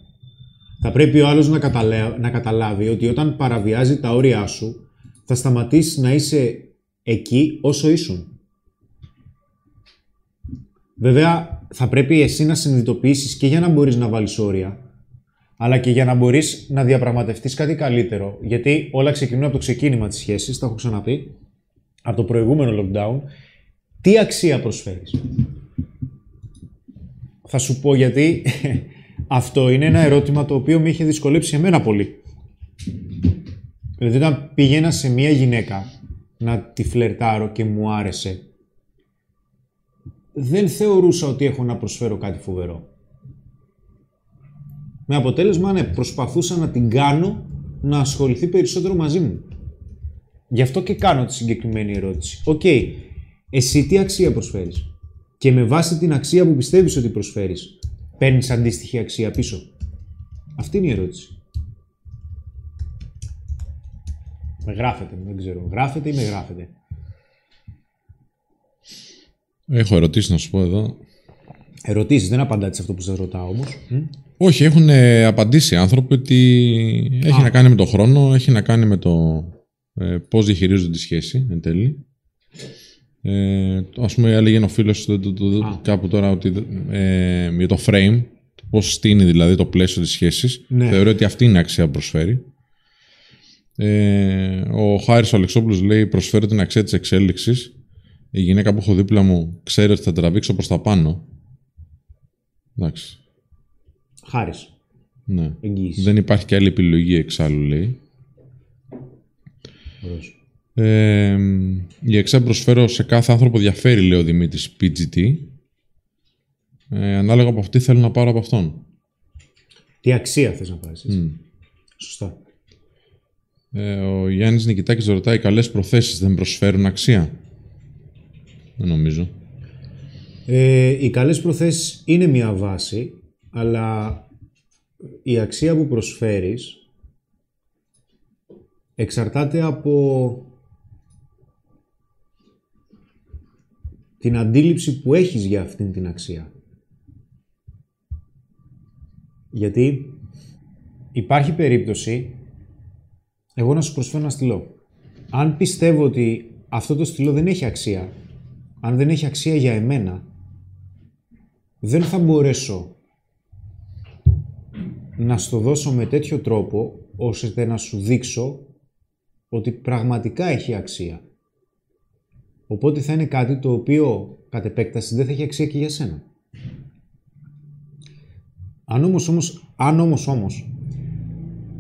Θα πρέπει ο άλλος να, καταλα... να καταλάβει ότι όταν παραβιάζει τα όρια σου, θα σταματήσεις να είσαι εκεί όσο ήσουν. Βέβαια, θα πρέπει εσύ να συνειδητοποιήσεις και για να μπορείς να βάλεις όρια, αλλά και για να μπορείς να διαπραγματευτείς κάτι καλύτερο. Γιατί όλα ξεκινούν από το ξεκίνημα της σχέσης, τα έχω ξαναπεί, από το προηγούμενο lockdown. Τι αξία προσφέρεις; Θα σου πω γιατί (laughs) αυτό είναι ένα ερώτημα το οποίο με είχε δυσκολέψει εμένα πολύ. Δηλαδή όταν πήγαινα σε μία γυναίκα να τη φλερτάρω και μου άρεσε, δεν θεωρούσα ότι έχω να προσφέρω κάτι φοβερό. Με αποτέλεσμα, ναι, προσπαθούσα να την κάνω να ασχοληθεί περισσότερο μαζί μου. Γι' αυτό και κάνω τη συγκεκριμένη ερώτηση. Οκ, εσύ τι αξία προσφέρεις; Και με βάση την αξία που πιστεύεις ότι προσφέρεις, παίρνεις αντίστοιχη αξία πίσω; Αυτή είναι η ερώτηση. Με γράφετε, δεν ξέρω. Γράφετε ή με γράφετε; Έχω ερωτήσεις να σου πω εδώ. Ερωτήσεις, δεν απαντάτε σε αυτό που σας ρωτάω όμως. Όχι, έχουν ε, απαντήσει άνθρωποι ότι έχει Α. να κάνει με το χρόνο, έχει να κάνει με το ε, πώς διαχειρίζονται τη σχέση εν τέλει. Ε, ας πούμε, έλεγε ένα φίλος Α. κάπου τώρα ότι ε, για το frame, το πώς στείνει δηλαδή το πλαίσιο της σχέσης, Ναι. θεωρεί ότι αυτή είναι η αξία που προσφέρει. Ε, ο Χάρης Αλεξόπουλος λέει προσφέρω την αξία της εξέλιξης. Η γυναίκα που έχω δίπλα μου ξέρει ότι θα τραβήξω προς τα πάνω. Εντάξει. Χάρης. Ναι. Εγγύησης. Δεν υπάρχει και άλλη επιλογή εξάλλου, λέει. Ωραίος. Ε, η αξία που προσφέρω σε κάθε άνθρωπο διαφέρει, λέει ο Δημήτρης PGT. Ε, ανάλογα από αυτή θέλω να πάρω από αυτόν. Τι αξία θες να πάρεις, έτσι. Μμ. Σωστά. Ε, ο Γιάννης Νικητάκης ρωτάει καλές προθέσεις δεν προσφέρουν αξία; Δεν νομίζω. Ε, οι καλές προθέσεις είναι μια βάση, αλλά η αξία που προσφέρεις εξαρτάται από την αντίληψη που έχεις για αυτήν την αξία. Γιατί υπάρχει περίπτωση εγώ να σου προσφέρω ένα στυλό. Αν πιστεύω ότι αυτό το στυλό δεν έχει αξία, αν δεν έχει αξία για εμένα, δεν θα μπορέσω να στο δώσω με τέτοιο τρόπο, ώστε να σου δείξω ότι πραγματικά έχει αξία. Οπότε θα είναι κάτι το οποίο κατ' επέκταση δεν θα έχει αξία και για σένα. Αν όμως, όμως, αν όμως, όμως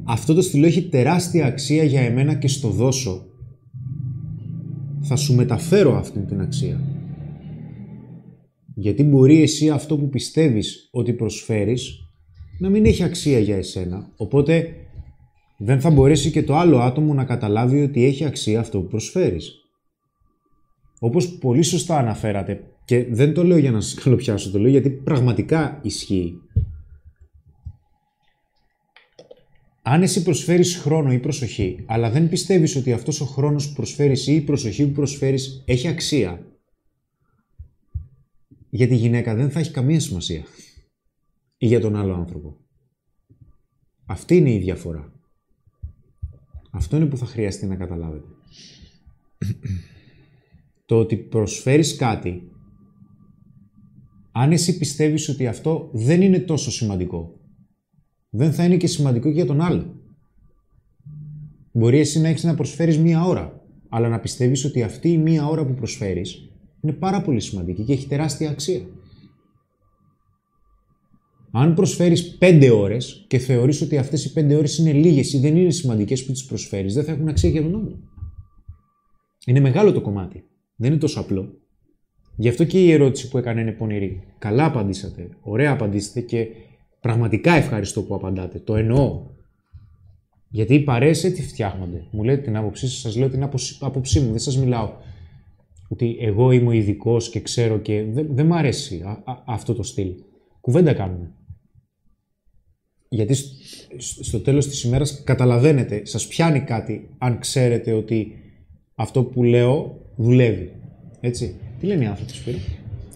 αυτό το στυλό έχει τεράστια αξία για εμένα και στο δώσω, θα σου μεταφέρω αυτή την αξία. Γιατί μπορεί εσύ αυτό που πιστεύεις ότι προσφέρεις να μην έχει αξία για εσένα. Οπότε δεν θα μπορέσει και το άλλο άτομο να καταλάβει ότι έχει αξία αυτό που προσφέρεις. Όπως πολύ σωστά αναφέρατε και δεν το λέω για να σας καλοπιάσω, το λέω γιατί πραγματικά ισχύει. Αν εσύ προσφέρεις χρόνο ή προσοχή, αλλά δεν πιστεύεις ότι αυτός ο χρόνος που προσφέρεις ή η προσοχή που προσφέρεις έχει αξία, για τη γυναίκα δεν θα έχει καμία σημασία. Ή για τον άλλο άνθρωπο. Αυτή είναι η διαφορά. Αυτό είναι που θα χρειαστεί να καταλάβετε. (clears throat) Το ότι προσφέρεις κάτι, αν εσύ πιστεύεις ότι αυτό δεν είναι τόσο σημαντικό, δεν θα είναι και σημαντικό και για τον άλλο. Μπορεί εσύ να έχεις να προσφέρεις μία ώρα, αλλά να πιστεύεις ότι αυτή η μία ώρα που προσφέρεις είναι πάρα πολύ σημαντική και έχει τεράστια αξία. Αν προσφέρεις πέντε ώρες και θεωρείς ότι αυτές οι πέντε ώρες είναι λίγες ή δεν είναι σημαντικές που τις προσφέρεις, δεν θα έχουν αξία για τον άλλο. Είναι μεγάλο το κομμάτι. Δεν είναι τόσο απλό. Γι' αυτό και η ερώτηση που έκανε είναι πονηρή. Καλά απαντήσατε. Ωραία απαντήσατε και πραγματικά ευχαριστώ που απαντάτε. Το εννοώ. Γιατί οι παρέες έτσι φτιάχνονται. Μου λέτε την άποψή σας, σας λέω την άποψη- άποψή μου. Δεν σας μιλάω ότι εγώ είμαι ο ειδικός και ξέρω και δεν, δεν μ' αρέσει α- α- αυτό το στυλ. Κουβέντα κάνουμε. Γιατί σ- σ- στο τέλος της ημέρας καταλαβαίνετε, σας πιάνει κάτι αν ξέρετε ότι αυτό που λέω δουλεύει. Έτσι. Τι λένε οι άνθρωποι, Σπύρο;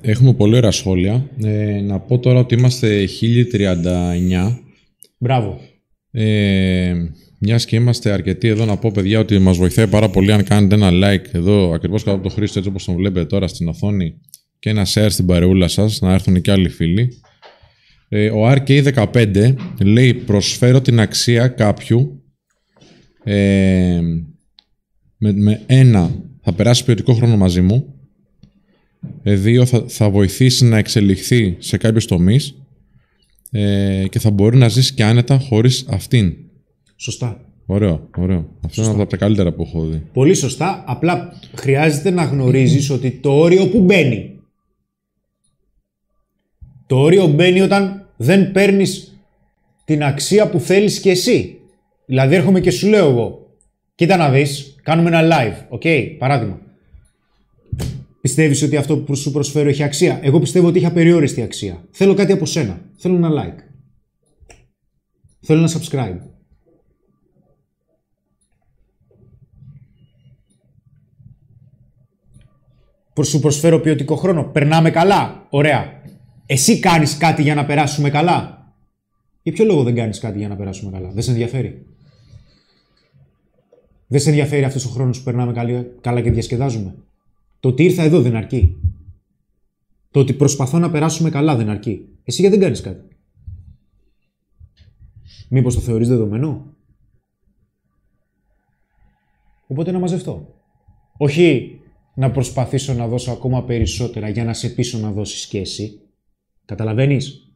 Έχουμε πολύ ωραία σχόλια. Ε, να πω τώρα ότι είμαστε 1039. Μπράβο. Ε, Μιας και είμαστε αρκετοί εδώ, να πω παιδιά ότι μας βοηθάει πάρα πολύ αν κάνετε ένα like εδώ ακριβώς κάτω από το Χρήστο, έτσι όπως τον βλέπετε τώρα στην οθόνη, και ένα share στην παρεούλα σας, να έρθουν και άλλοι φίλοι. Ε, ο RK15 λέει: Προσφέρω την αξία κάποιου. Ε, με, με ένα, θα περάσει ποιοτικό χρόνο μαζί μου. Ε, δύο, θα, θα βοηθήσει να εξελιχθεί σε κάποιους τομείς ε, και θα μπορεί να ζήσει και άνετα χωρίς αυτήν. Σωστά. Ωραίο, ωραίο. Αυτό είναι από τα καλύτερα που έχω δει. Πολύ σωστά. Απλά χρειάζεται να γνωρίζεις ότι το όριο που μπαίνει. Το όριο μπαίνει όταν δεν παίρνεις την αξία που θέλεις και εσύ. Δηλαδή έρχομαι και σου λέω εγώ. Κοίτα να δεις, κάνουμε ένα live, OK, παράδειγμα. Πιστεύεις ότι αυτό που σου προσφέρω έχει αξία; Εγώ πιστεύω ότι έχει απεριόριστη αξία. Θέλω κάτι από σένα. Θέλω ένα like. Θέλω ένα subscribe. Σου προσφέρω ποιοτικό χρόνο. Περνάμε καλά. Ωραία. Εσύ κάνεις κάτι για να περάσουμε καλά. Για ποιο λόγο δεν κάνεις κάτι για να περάσουμε καλά; Δεν σε ενδιαφέρει; Δεν σε ενδιαφέρει αυτός ο χρόνος που περνάμε καλή- καλά και διασκεδάζουμε; Το ότι ήρθα εδώ δεν αρκεί. Το ότι προσπαθώ να περάσουμε καλά δεν αρκεί. Εσύ γιατί δεν κάνεις κάτι; Μήπως το θεωρείς δεδομένο; Οπότε να μαζευτώ. Όχι να προσπαθήσω να δώσω ακόμα περισσότερα για να σε πείσω να δώσεις και εσύ. Καταλαβαίνεις;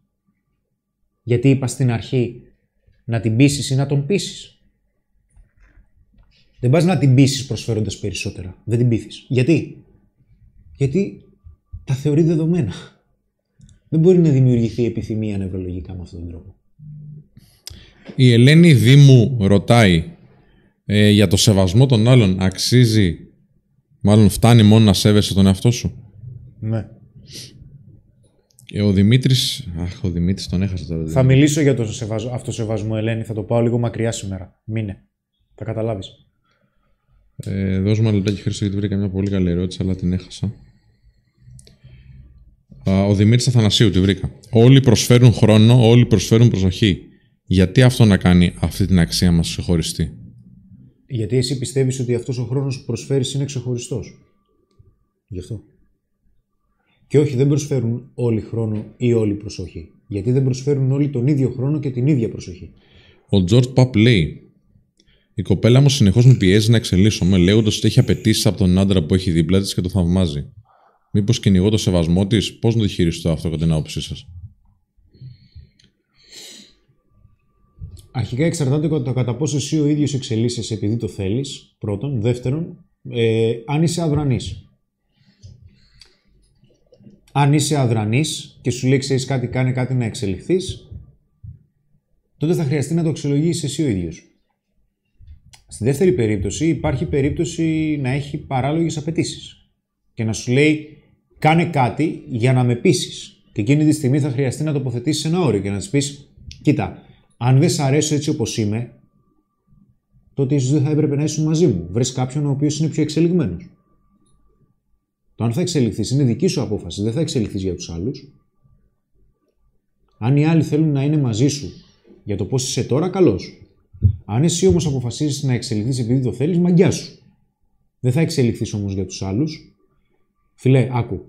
Γιατί είπα στην αρχή να την πείσεις ή να τον πείσεις. Δεν πας να την πείσεις προσφέροντας περισσότερα. Δεν την πείθεις. Γιατί; Γιατί τα θεωρεί δεδομένα. Δεν μπορεί να δημιουργηθεί επιθυμία νευρολογικά με αυτόν τον τρόπο. Η Ελένη Δήμου ρωτάει ε, για το σεβασμό των άλλων αξίζει, μάλλον φτάνει μόνο να σέβεσαι τον εαυτό σου. Ναι. Ε, ο Δημήτρης, αχ ο Δημήτρης τον έχασα τώρα. Θα μιλήσω για το σεβασ... αυτοσεβασμό, Ελένη. Θα το πάω λίγο μακριά σήμερα. Μείνε. Θα καταλάβεις. Ε, δώσ' μου ένα λεπτάκι Χρήστο γιατί βρήκα μια πολύ καλή ερώτηση αλλά την έχασα. Α, ο Δημήτρης Αθανασίου τη βρήκα. Όλοι προσφέρουν χρόνο, όλοι προσφέρουν προσοχή. Γιατί αυτό να κάνει αυτή την αξία μας ξεχωριστή; Γιατί εσύ πιστεύεις ότι αυτός ο χρόνος που προσφέρεις είναι ξεχωριστός. Γι' αυτό. Και όχι, δεν προσφέρουν όλοι χρόνο ή όλη προσοχή. Γιατί δεν προσφέρουν όλοι τον ίδιο χρόνο και την ίδια προσοχή. Ο George Παπ λέει: Η κοπέλα μου συνεχώς με πιέζει να εξελίσσομαι, λέγοντας ότι έχει απαιτήσεις από τον άντρα που έχει δίπλα της και το θαυμάζει. Μήπως κυνηγώ το σεβασμό της, πώς να το χειριστώ αυτό κατά την άποψή σας; Αρχικά εξαρτάται από το κατά πόσο εσύ ο ίδιος εξελίσσεσαι επειδή το θέλεις. Πρώτον. Δεύτερον, ε, αν είσαι αδρανής. Αν είσαι αδρανής και σου λέει ξέρεις κάτι, κάνε κάτι να εξελιχθείς, τότε θα χρειαστεί να το αξιολογήσεις εσύ ο ίδιος. Στη δεύτερη περίπτωση, υπάρχει περίπτωση να έχει παράλογες απαιτήσεις και να σου λέει κάνε κάτι για να με πείσεις. Και εκείνη τη στιγμή θα χρειαστεί να τοποθετήσεις ένα όριο και να της πεις: Κοίτα, αν δεν σ' αρέσω έτσι όπως είμαι, τότε ίσως δεν θα έπρεπε να ήσουν μαζί μου. Βρει κάποιον ο οποίος είναι πιο εξελιγμένος. Το αν θα εξελιχθείς είναι δική σου απόφαση, δεν θα εξελιχθείς για τους άλλους. Αν οι άλλοι θέλουν να είναι μαζί σου για το πώς είσαι τώρα, καλώς. Αν εσύ όμως αποφασίσει να εξελιχθείς επειδή το θέλεις, μαγκιά σου. Δεν θα εξελιχθείς όμως για τους άλλους. Φιλέ, άκου.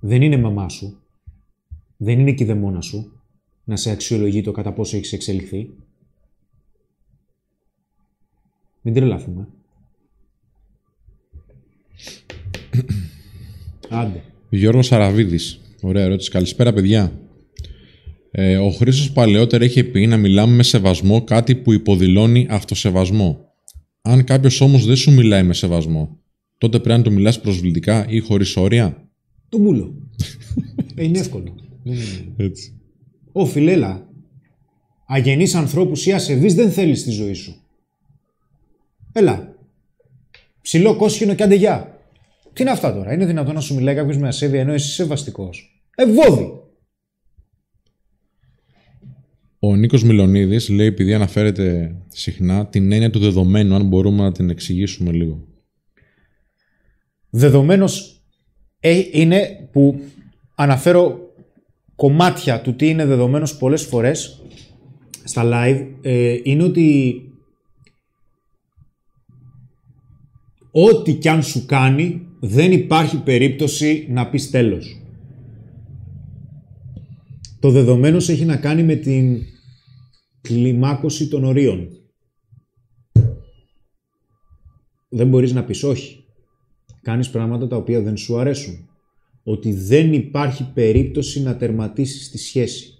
Δεν είναι μαμά σου. Δεν είναι κηδεμόνα σου να σε αξιολογεί το κατά πόσο έχεις εξελιχθεί. Μην τρελαθούμε. Άντε. Γιώργος Αραβίδης. Ωραία ερώτηση. Καλησπέρα, παιδιά. Ε, ο Χρήστος παλαιότερα είχε πει να μιλάμε με σεβασμό κάτι που υποδηλώνει αυτοσεβασμό. Αν κάποιος όμως δεν σου μιλάει με σεβασμό, τότε πρέπει να του μιλάς προσβλητικά ή χωρίς όρια; Το μούλο. ε, είναι εύκολο. Δεν είναι. Έτσι. Ω φιλέλα, αγενείς ανθρώπους ή ασεβείς δεν θέλεις στη ζωή σου. Έλα. Ψηλό κόσχινο και αντεγιά. Τι είναι αυτά τώρα, είναι δυνατόν να σου μιλάει κάποιος με ασέβεια ενώ εσύ είσαι βαστικός; Ευώδη. Ο Νίκος Μιλονίδης λέει, επειδή αναφέρεται συχνά, την έννοια του δεδομένου, αν μπορούμε να την εξηγήσουμε λίγο. Δεδομένος ε, είναι που αναφέρω κομμάτια του τι είναι δεδομένος πολλές φορές στα live ε, είναι ότι ό,τι κι αν σου κάνει δεν υπάρχει περίπτωση να πεις τέλος. Το δεδομένος έχει να κάνει με την κλιμάκωση των ορίων. Δεν μπορείς να πεις όχι. Κάνεις πράγματα τα οποία δεν σου αρέσουν. Ότι δεν υπάρχει περίπτωση να τερματίσεις τη σχέση.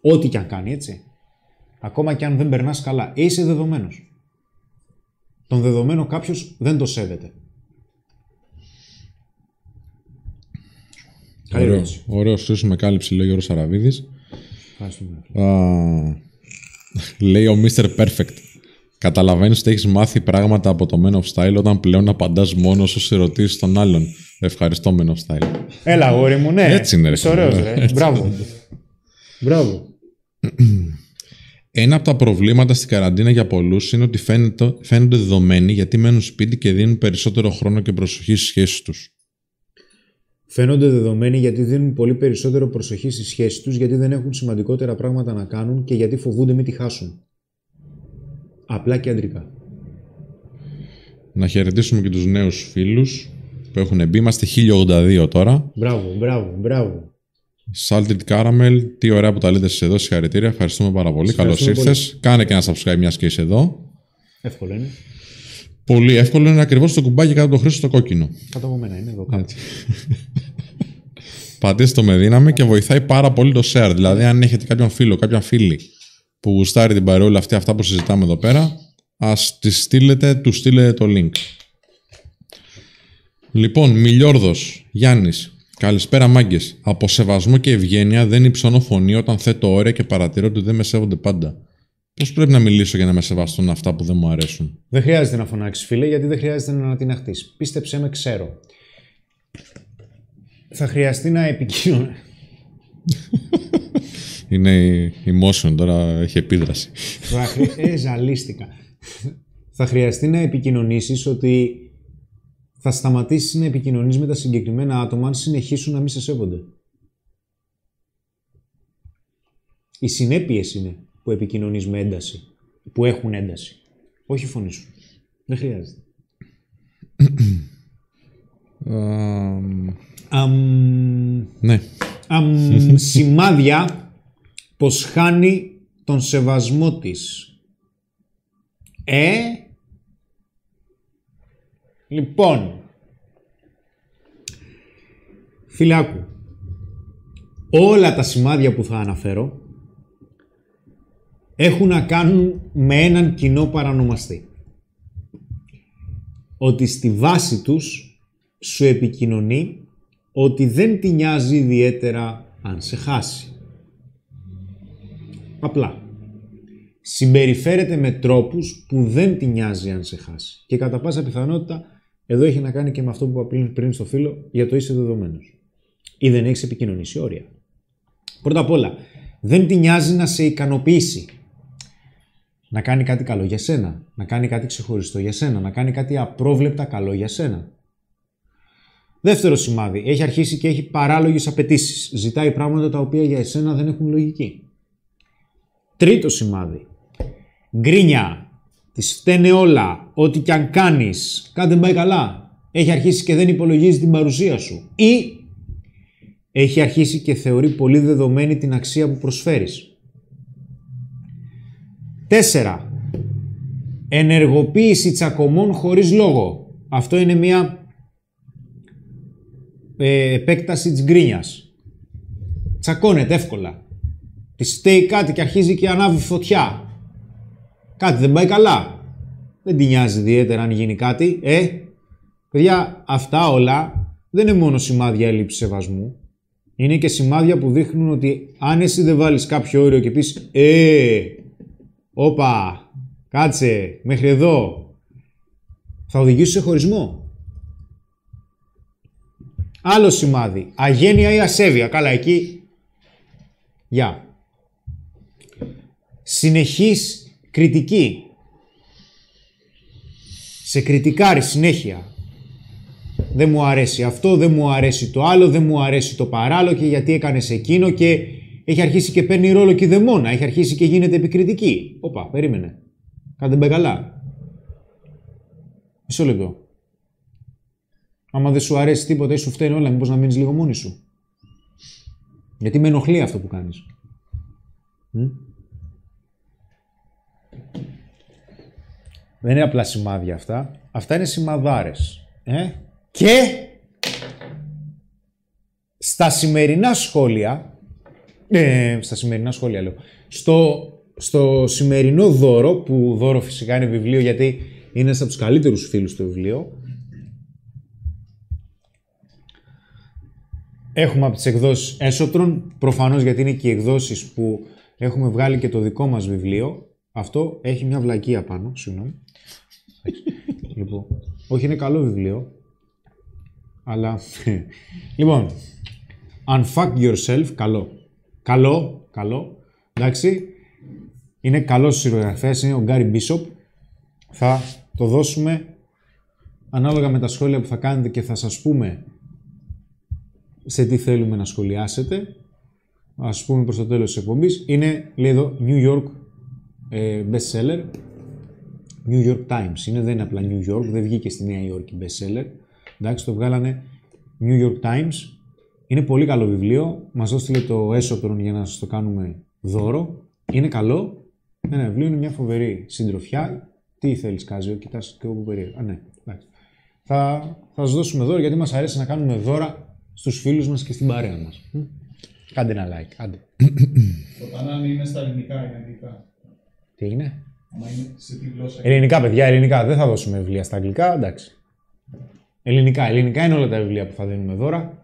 Ό,τι κι αν κάνει, έτσι. Ακόμα κι αν δεν περνάς καλά. Είσαι δεδομένος. Τον δεδομένο κάποιος δεν το σέβεται. Καλή Ωραίο. ερώτηση. Ωραίο σου με κάλυψη, λέει ο Γιώργος Αραβίδης. Ευχαριστούμε. Α, λέει ο Mr. Perfect. Καταλαβαίνεις ότι έχεις μάθει πράγματα από το Men of Style όταν πλέον απαντάς μόνο στου ερωτήσεις των άλλων. Ευχαριστώ, Men of Style. Έλα, αγόρι μου, ναι. Έτσι είναι, ρε Είσαι ωραίος, φίλε. ρε. Μπράβο. Μπράβο. Ένα από τα προβλήματα στην καραντίνα για πολλούς είναι ότι φαίνεται, φαίνονται δεδομένοι γιατί μένουν σπίτι και δίνουν περισσότερο χρόνο και προσοχή στις σχέσεις τους. Φαίνονται δεδομένοι γιατί δίνουν πολύ περισσότερο προσοχή στις σχέσεις τους, γιατί δεν έχουν σημαντικότερα πράγματα να κάνουν και γιατί φοβούνται μην τη χάσουν. Απλά και αντρικά. Να χαιρετήσουμε και τους νέους φίλους που έχουν μπει. Είμαστε 1082 τώρα. Μπράβο, μπράβο, μπράβο. Salted Caramel, τι ωραία που τα λέτε εσείς εδώ. Συγχαρητήρια. Ευχαριστούμε πάρα πολύ. Καλώς ευχαριστούμε ήρθες. Κάνε και ένα subscribe μιας και είσαι εδώ. Εύκολο είναι. Πολύ εύκολο είναι ακριβώς το κουμπάκι κάτω από το χρήσιμο στο κόκκινο. Κάτω από μένα είναι εδώ κάτω. Έτσι. (laughs) Πατήστε το με δύναμη και βοηθάει πάρα πολύ το share. Δηλαδή, αν έχετε κάποιον φίλο, κάποια φίλη που γουστάρει την παρεούλα αυτή, αυτά που συζητάμε εδώ πέρα, ας τη στείλετε, τους στείλετε το link. Λοιπόν, Μιλιόρδος, Γιάννης. Καλησπέρα, μάγκες. Από σεβασμό και ευγένεια δεν υψώνω φωνή όταν θέτω όρια και παρατηρώ ότι δεν με σέβονται πάντα. Πώ πρέπει να μιλήσω για να με σεβαστούν αυτά που δεν μου αρέσουν; Δεν χρειάζεται να φωνάξεις, φίλε, γιατί δεν χρειάζεται να την αχτείς. Πίστεψέ με, ξέρω. Θα χρειαστεί να επικοινωνεί. (laughs) Είναι η emotion τώρα, έχει επίδραση. Θα χρει... ε, ζαλίστηκα. θα χρειαστεί να επικοινωνήσεις ότι θα σταματήσεις να επικοινωνείς με τα συγκεκριμένα άτομα αν συνεχίσουν να μην σε σέβονται. Οι συνέπειες είναι που επικοινωνείς με ένταση, που έχουν ένταση. Όχι η φωνή σου. Δεν χρειάζεται. Αμ, ναι. αμ, σημάδια πως χάνει τον σεβασμό της. Ε, λοιπόν, φιλάκου, όλα τα σημάδια που θα αναφέρω έχουν να κάνουν με έναν κοινό παρανομαστή. Ότι στη βάση τους σου επικοινωνεί ότι δεν τη νοιάζει ιδιαίτερα αν σε χάσει. Απλά. Συμπεριφέρεται με τρόπους που δεν τη νοιάζει αν σε χάσει. Και κατά πάσα πιθανότητα εδώ έχει να κάνει και με αυτό που είπα πριν- πριν στο φίλο για το είσαι δεδομένος. Ή δεν έχεις επικοινωνήσει όρια. Πρώτα απ' όλα, δεν τη νοιάζει να σε ικανοποιήσει. Να κάνει κάτι καλό για σένα. Να κάνει κάτι ξεχωριστό για σένα. Να κάνει κάτι απρόβλεπτα καλό για σένα. Δεύτερο σημάδι. Έχει αρχίσει και έχει παράλογες απαιτήσεις. Ζητάει πράγματα τα οποία για εσένα δεν έχουν λογική. Τρίτο σημάδι. Γκρίνια. Τη φταίνε όλα. Ό,τι κι αν κάνεις. Κάτι δεν πάει καλά. Έχει αρχίσει και δεν υπολογίζει την παρουσία σου. Ή έχει αρχίσει και θεωρεί πολύ δεδομένη την αξία που προσφέρεις. Τέσσερα. Ενεργοποίηση τσακωμών χωρίς λόγο. Αυτό είναι μια ε, επέκταση της γκρίνιας. Τσακώνεται εύκολα. Τη στέει κάτι και αρχίζει και ανάβει φωτιά. Κάτι δεν πάει καλά. Δεν την νοιάζει ιδιαίτερα αν γίνει κάτι, ε. Παιδιά, αυτά όλα δεν είναι μόνο σημάδια έλλειψης σεβασμού. Είναι και σημάδια που δείχνουν ότι αν εσύ δεν βάλεις κάποιο όριο και πεις «Ε, όπα, κάτσε, μέχρι εδώ», θα οδηγήσει σε χωρισμό. Άλλο σημάδι. Αγένεια ή ασέβεια. Καλά, εκεί. Γεια. Συνεχής κριτική. Σε κριτικάρει συνέχεια. δεν μου αρέσει αυτό, δεν μου αρέσει το άλλο, δεν μου αρέσει το παράλληλο και γιατί έκανες εκείνο και έχει αρχίσει και παίρνει ρόλο και η δαιμόνα, έχει αρχίσει και γίνεται επικριτική. Όπα, περίμενε. Κάντε μπε καλά. Μισό λεπτό. Άμα δεν σου αρέσει τίποτα ή σου φταίνει όλα, μήπως να μείνεις λίγο μόνη σου. Γιατί με ενοχλεί αυτό που κάνεις. Δεν είναι απλά σημάδια αυτά. Αυτά είναι σημαδάρες. Ε; Και στα σημερινά σχόλια, ε, στα σημερινά σχόλια λέω, στο, στο σημερινό δώρο, που δώρο φυσικά είναι βιβλίο γιατί είναι ένας από τους καλύτερους φίλους του βιβλίο, Έχουμε από τις εκδόσεις Έσοτρον, προφανώς γιατί είναι και οι εκδόσεις που έχουμε βγάλει και το δικό μας βιβλίο. Αυτό έχει μια βλακεία πάνω, συγγνώμη. Λοιπόν, όχι είναι καλό βιβλίο, αλλά... λοιπόν, Unfuck Yourself, καλό. Καλό, καλό, εντάξει. Είναι καλός συγγραφέας, είναι ο Γκάρι Μπίσοπ. Θα το δώσουμε ανάλογα με τα σχόλια που θα κάνετε και θα σας πούμε σε τι θέλουμε να σχολιάσετε. Ας πούμε προς το τέλος της εκπομπής. Είναι, λέει εδώ, New York ε, best seller. New York Times. Είναι, δεν είναι απλά New York, δεν βγήκε στη Νέα Υόρκη best seller. Εντάξει, το βγάλανε New York Times. Είναι πολύ καλό βιβλίο. Μας δώστε το έσωπρον για να σας το κάνουμε δώρο. Είναι καλό. Ένα βιβλίο είναι μια φοβερή συντροφιά. Τι θέλεις Κάζιο, κοιτάς και εγώ περίεργα. Α, ναι, εντάξει. Θα, θα σας δώσουμε δώρο γιατί μας αρέσει να κάνουμε δώρα στους φίλους μας και στην παρέα μας. Μμ. Κάντε ένα like, άντε. Όταν αν είναι στα ελληνικά ή αγγλικά. Τι έγινε; Άμα είναι σε τι γλώσσα. Ελληνικά, παιδιά, ελληνικά. Δεν θα δώσουμε βιβλία στα αγγλικά, εντάξει. Ελληνικά, ελληνικά είναι όλα τα βιβλία που θα δίνουμε δώρα.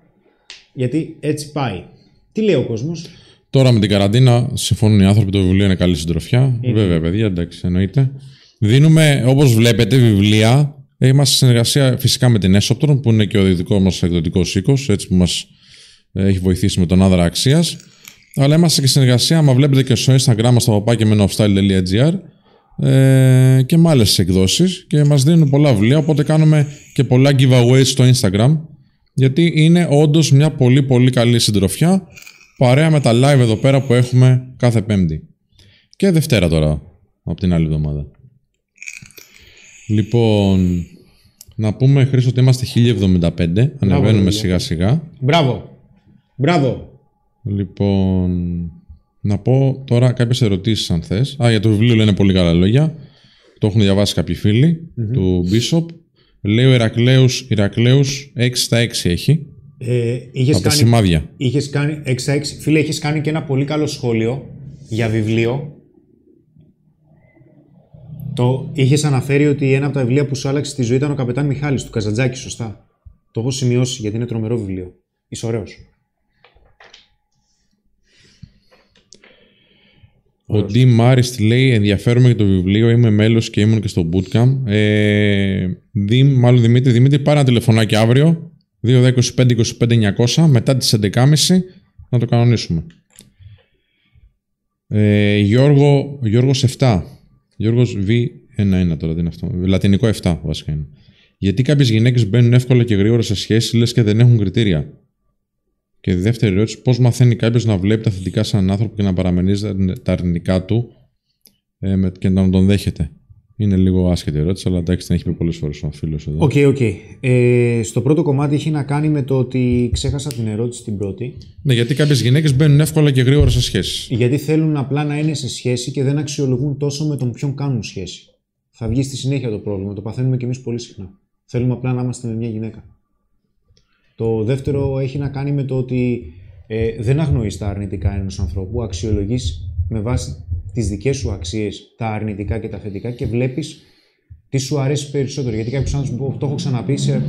Γιατί έτσι πάει. Τι λέει ο κόσμος; Τώρα με την καραντίνα συμφωνούν οι άνθρωποι, το βιβλίο είναι καλή συντροφιά. Βέβαια, παιδιά, εντάξει, εννοείται. Δίνουμε, όπως βλέπετε, βιβλία. Είμαστε σε συνεργασία φυσικά με την Έσοπτρον, που είναι και ο δικό μας εκδοτικός οίκος, έτσι που μας έχει βοηθήσει με τον άδρα αξίας. Αλλά είμαστε και σε συνεργασία, άμα βλέπετε και στο Instagram μας, στο παπάκια ε, και με άλλες εκδόσεις. Και μας δίνουν πολλά βιβλία, οπότε κάνουμε και πολλά giveaways στο Instagram. Γιατί είναι όντως μια πολύ πολύ καλή συντροφιά παρέα με τα live εδώ πέρα που έχουμε κάθε Πέμπτη. Και Δευτέρα τώρα, από την άλλη εβδομάδα. Λοιπόν, να πούμε Χρήστο ότι είμαστε 1075, ανεβαίνουμε παιδιά. σιγά σιγά. Μπράβο. Μπράβο. Λοιπόν, να πω τώρα κάποιες ερωτήσεις αν θες. Α, για το βιβλίο λένε πολύ καλά λόγια. Το έχουν διαβάσει κάποιοι φίλοι του Bishop. Λέει ο Ηρακλέους, Ηρακλέους 6 στα 6 έχει. Ε, είχες Από τα κάνει, σημάδια. είχες κάνει 6 6. Φίλε, είχες κάνει και ένα πολύ καλό σχόλιο για βιβλίο. Το είχες αναφέρει ότι ένα από τα βιβλία που σου άλλαξε τη ζωή ήταν ο Καπετάν Μιχάλης του Καζαντζάκη, σωστά; Το έχω σημειώσει γιατί είναι τρομερό βιβλίο. Είσαι ωραίος. Ο Ντι Μάριστ λέει ενδιαφέρομαι για το βιβλίο, είμαι μέλος και ήμουν και στο bootcamp. Ε, Δη, μάλλον Δημήτρη, Δημήτρη, πάρε ένα τηλεφωνάκι αύριο, 2-10-25-25-900, μετά τις 11.30 να το κανονίσουμε. Ε, Γιώργο, Γιώργος 7. Γιώργος V11 τώρα, τι είναι αυτό. Λατινικό 7 βασικά είναι. Γιατί κάποιες γυναίκες μπαίνουν εύκολα και γρήγορα σε σχέσεις, λες και δεν έχουν κριτήρια. Και η δεύτερη ερώτηση, πώς μαθαίνει κάποιος να βλέπει τα θετικά σε έναν άνθρωπο και να παραμερίζει τα αρνητικά του ε, με- και να τον δέχεται; Είναι λίγο άσχετη ερώτηση, αλλά εντάξει, την έχει πει πολλές φορές ο φίλος εδώ. OK, OK. Ε, στο πρώτο κομμάτι έχει να κάνει με το ότι ξέχασα την ερώτηση την πρώτη. Ναι, γιατί κάποιες γυναίκες μπαίνουν εύκολα και γρήγορα σε σχέσεις. Γιατί θέλουν απλά να είναι σε σχέση και δεν αξιολογούν τόσο με τον ποιον κάνουν σχέση. Θα βγει στη συνέχεια το πρόβλημα. Το παθαίνουμε κι εμείς πολύ συχνά. Θέλουμε απλά να είμαστε με μια γυναίκα. Το δεύτερο έχει να κάνει με το ότι ε, δεν αγνοείς τα αρνητικά ενός ανθρώπου. Αξιολογείς με βάση τις δικές σου αξίες τα αρνητικά και τα θετικά και βλέπεις τι σου αρέσει περισσότερο. Γιατί κάποιο άνθρωπος, το έχω ξαναπεί σε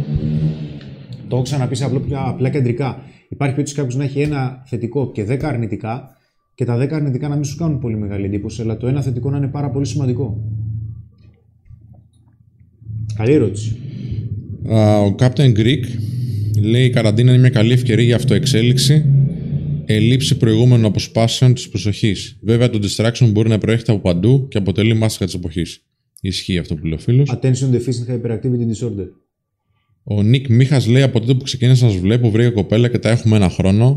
το έχω ξαναπεί σε απλό, πια- απλά κεντρικά. Υπάρχει περίπτωση κάποιος να έχει ένα θετικό και 10 αρνητικά και τα 10 αρνητικά να μην σου κάνουν πολύ μεγάλη εντύπωση, αλλά το ένα θετικό να είναι πάρα πολύ σημαντικό. Καλή ερώτηση. Α, ο Captain Greek λέει: Η καραντίνα είναι μια καλή ευκαιρία για αυτοεξέλιξη, ελήψη προηγούμενων αποσπάσεων της προσοχής. Βέβαια, το distraction μπορεί να προέρχεται από παντού και αποτελεί μάσκα της εποχής. Ισχύει αυτό που λέει ο φίλος. Attention Deficit Hyperactivity Disorder. Ο Νίκ Μίχας λέει από τότε που ξεκίνησα να σας βλέπω, βρήκα κοπέλα και τα έχουμε ένα χρόνο.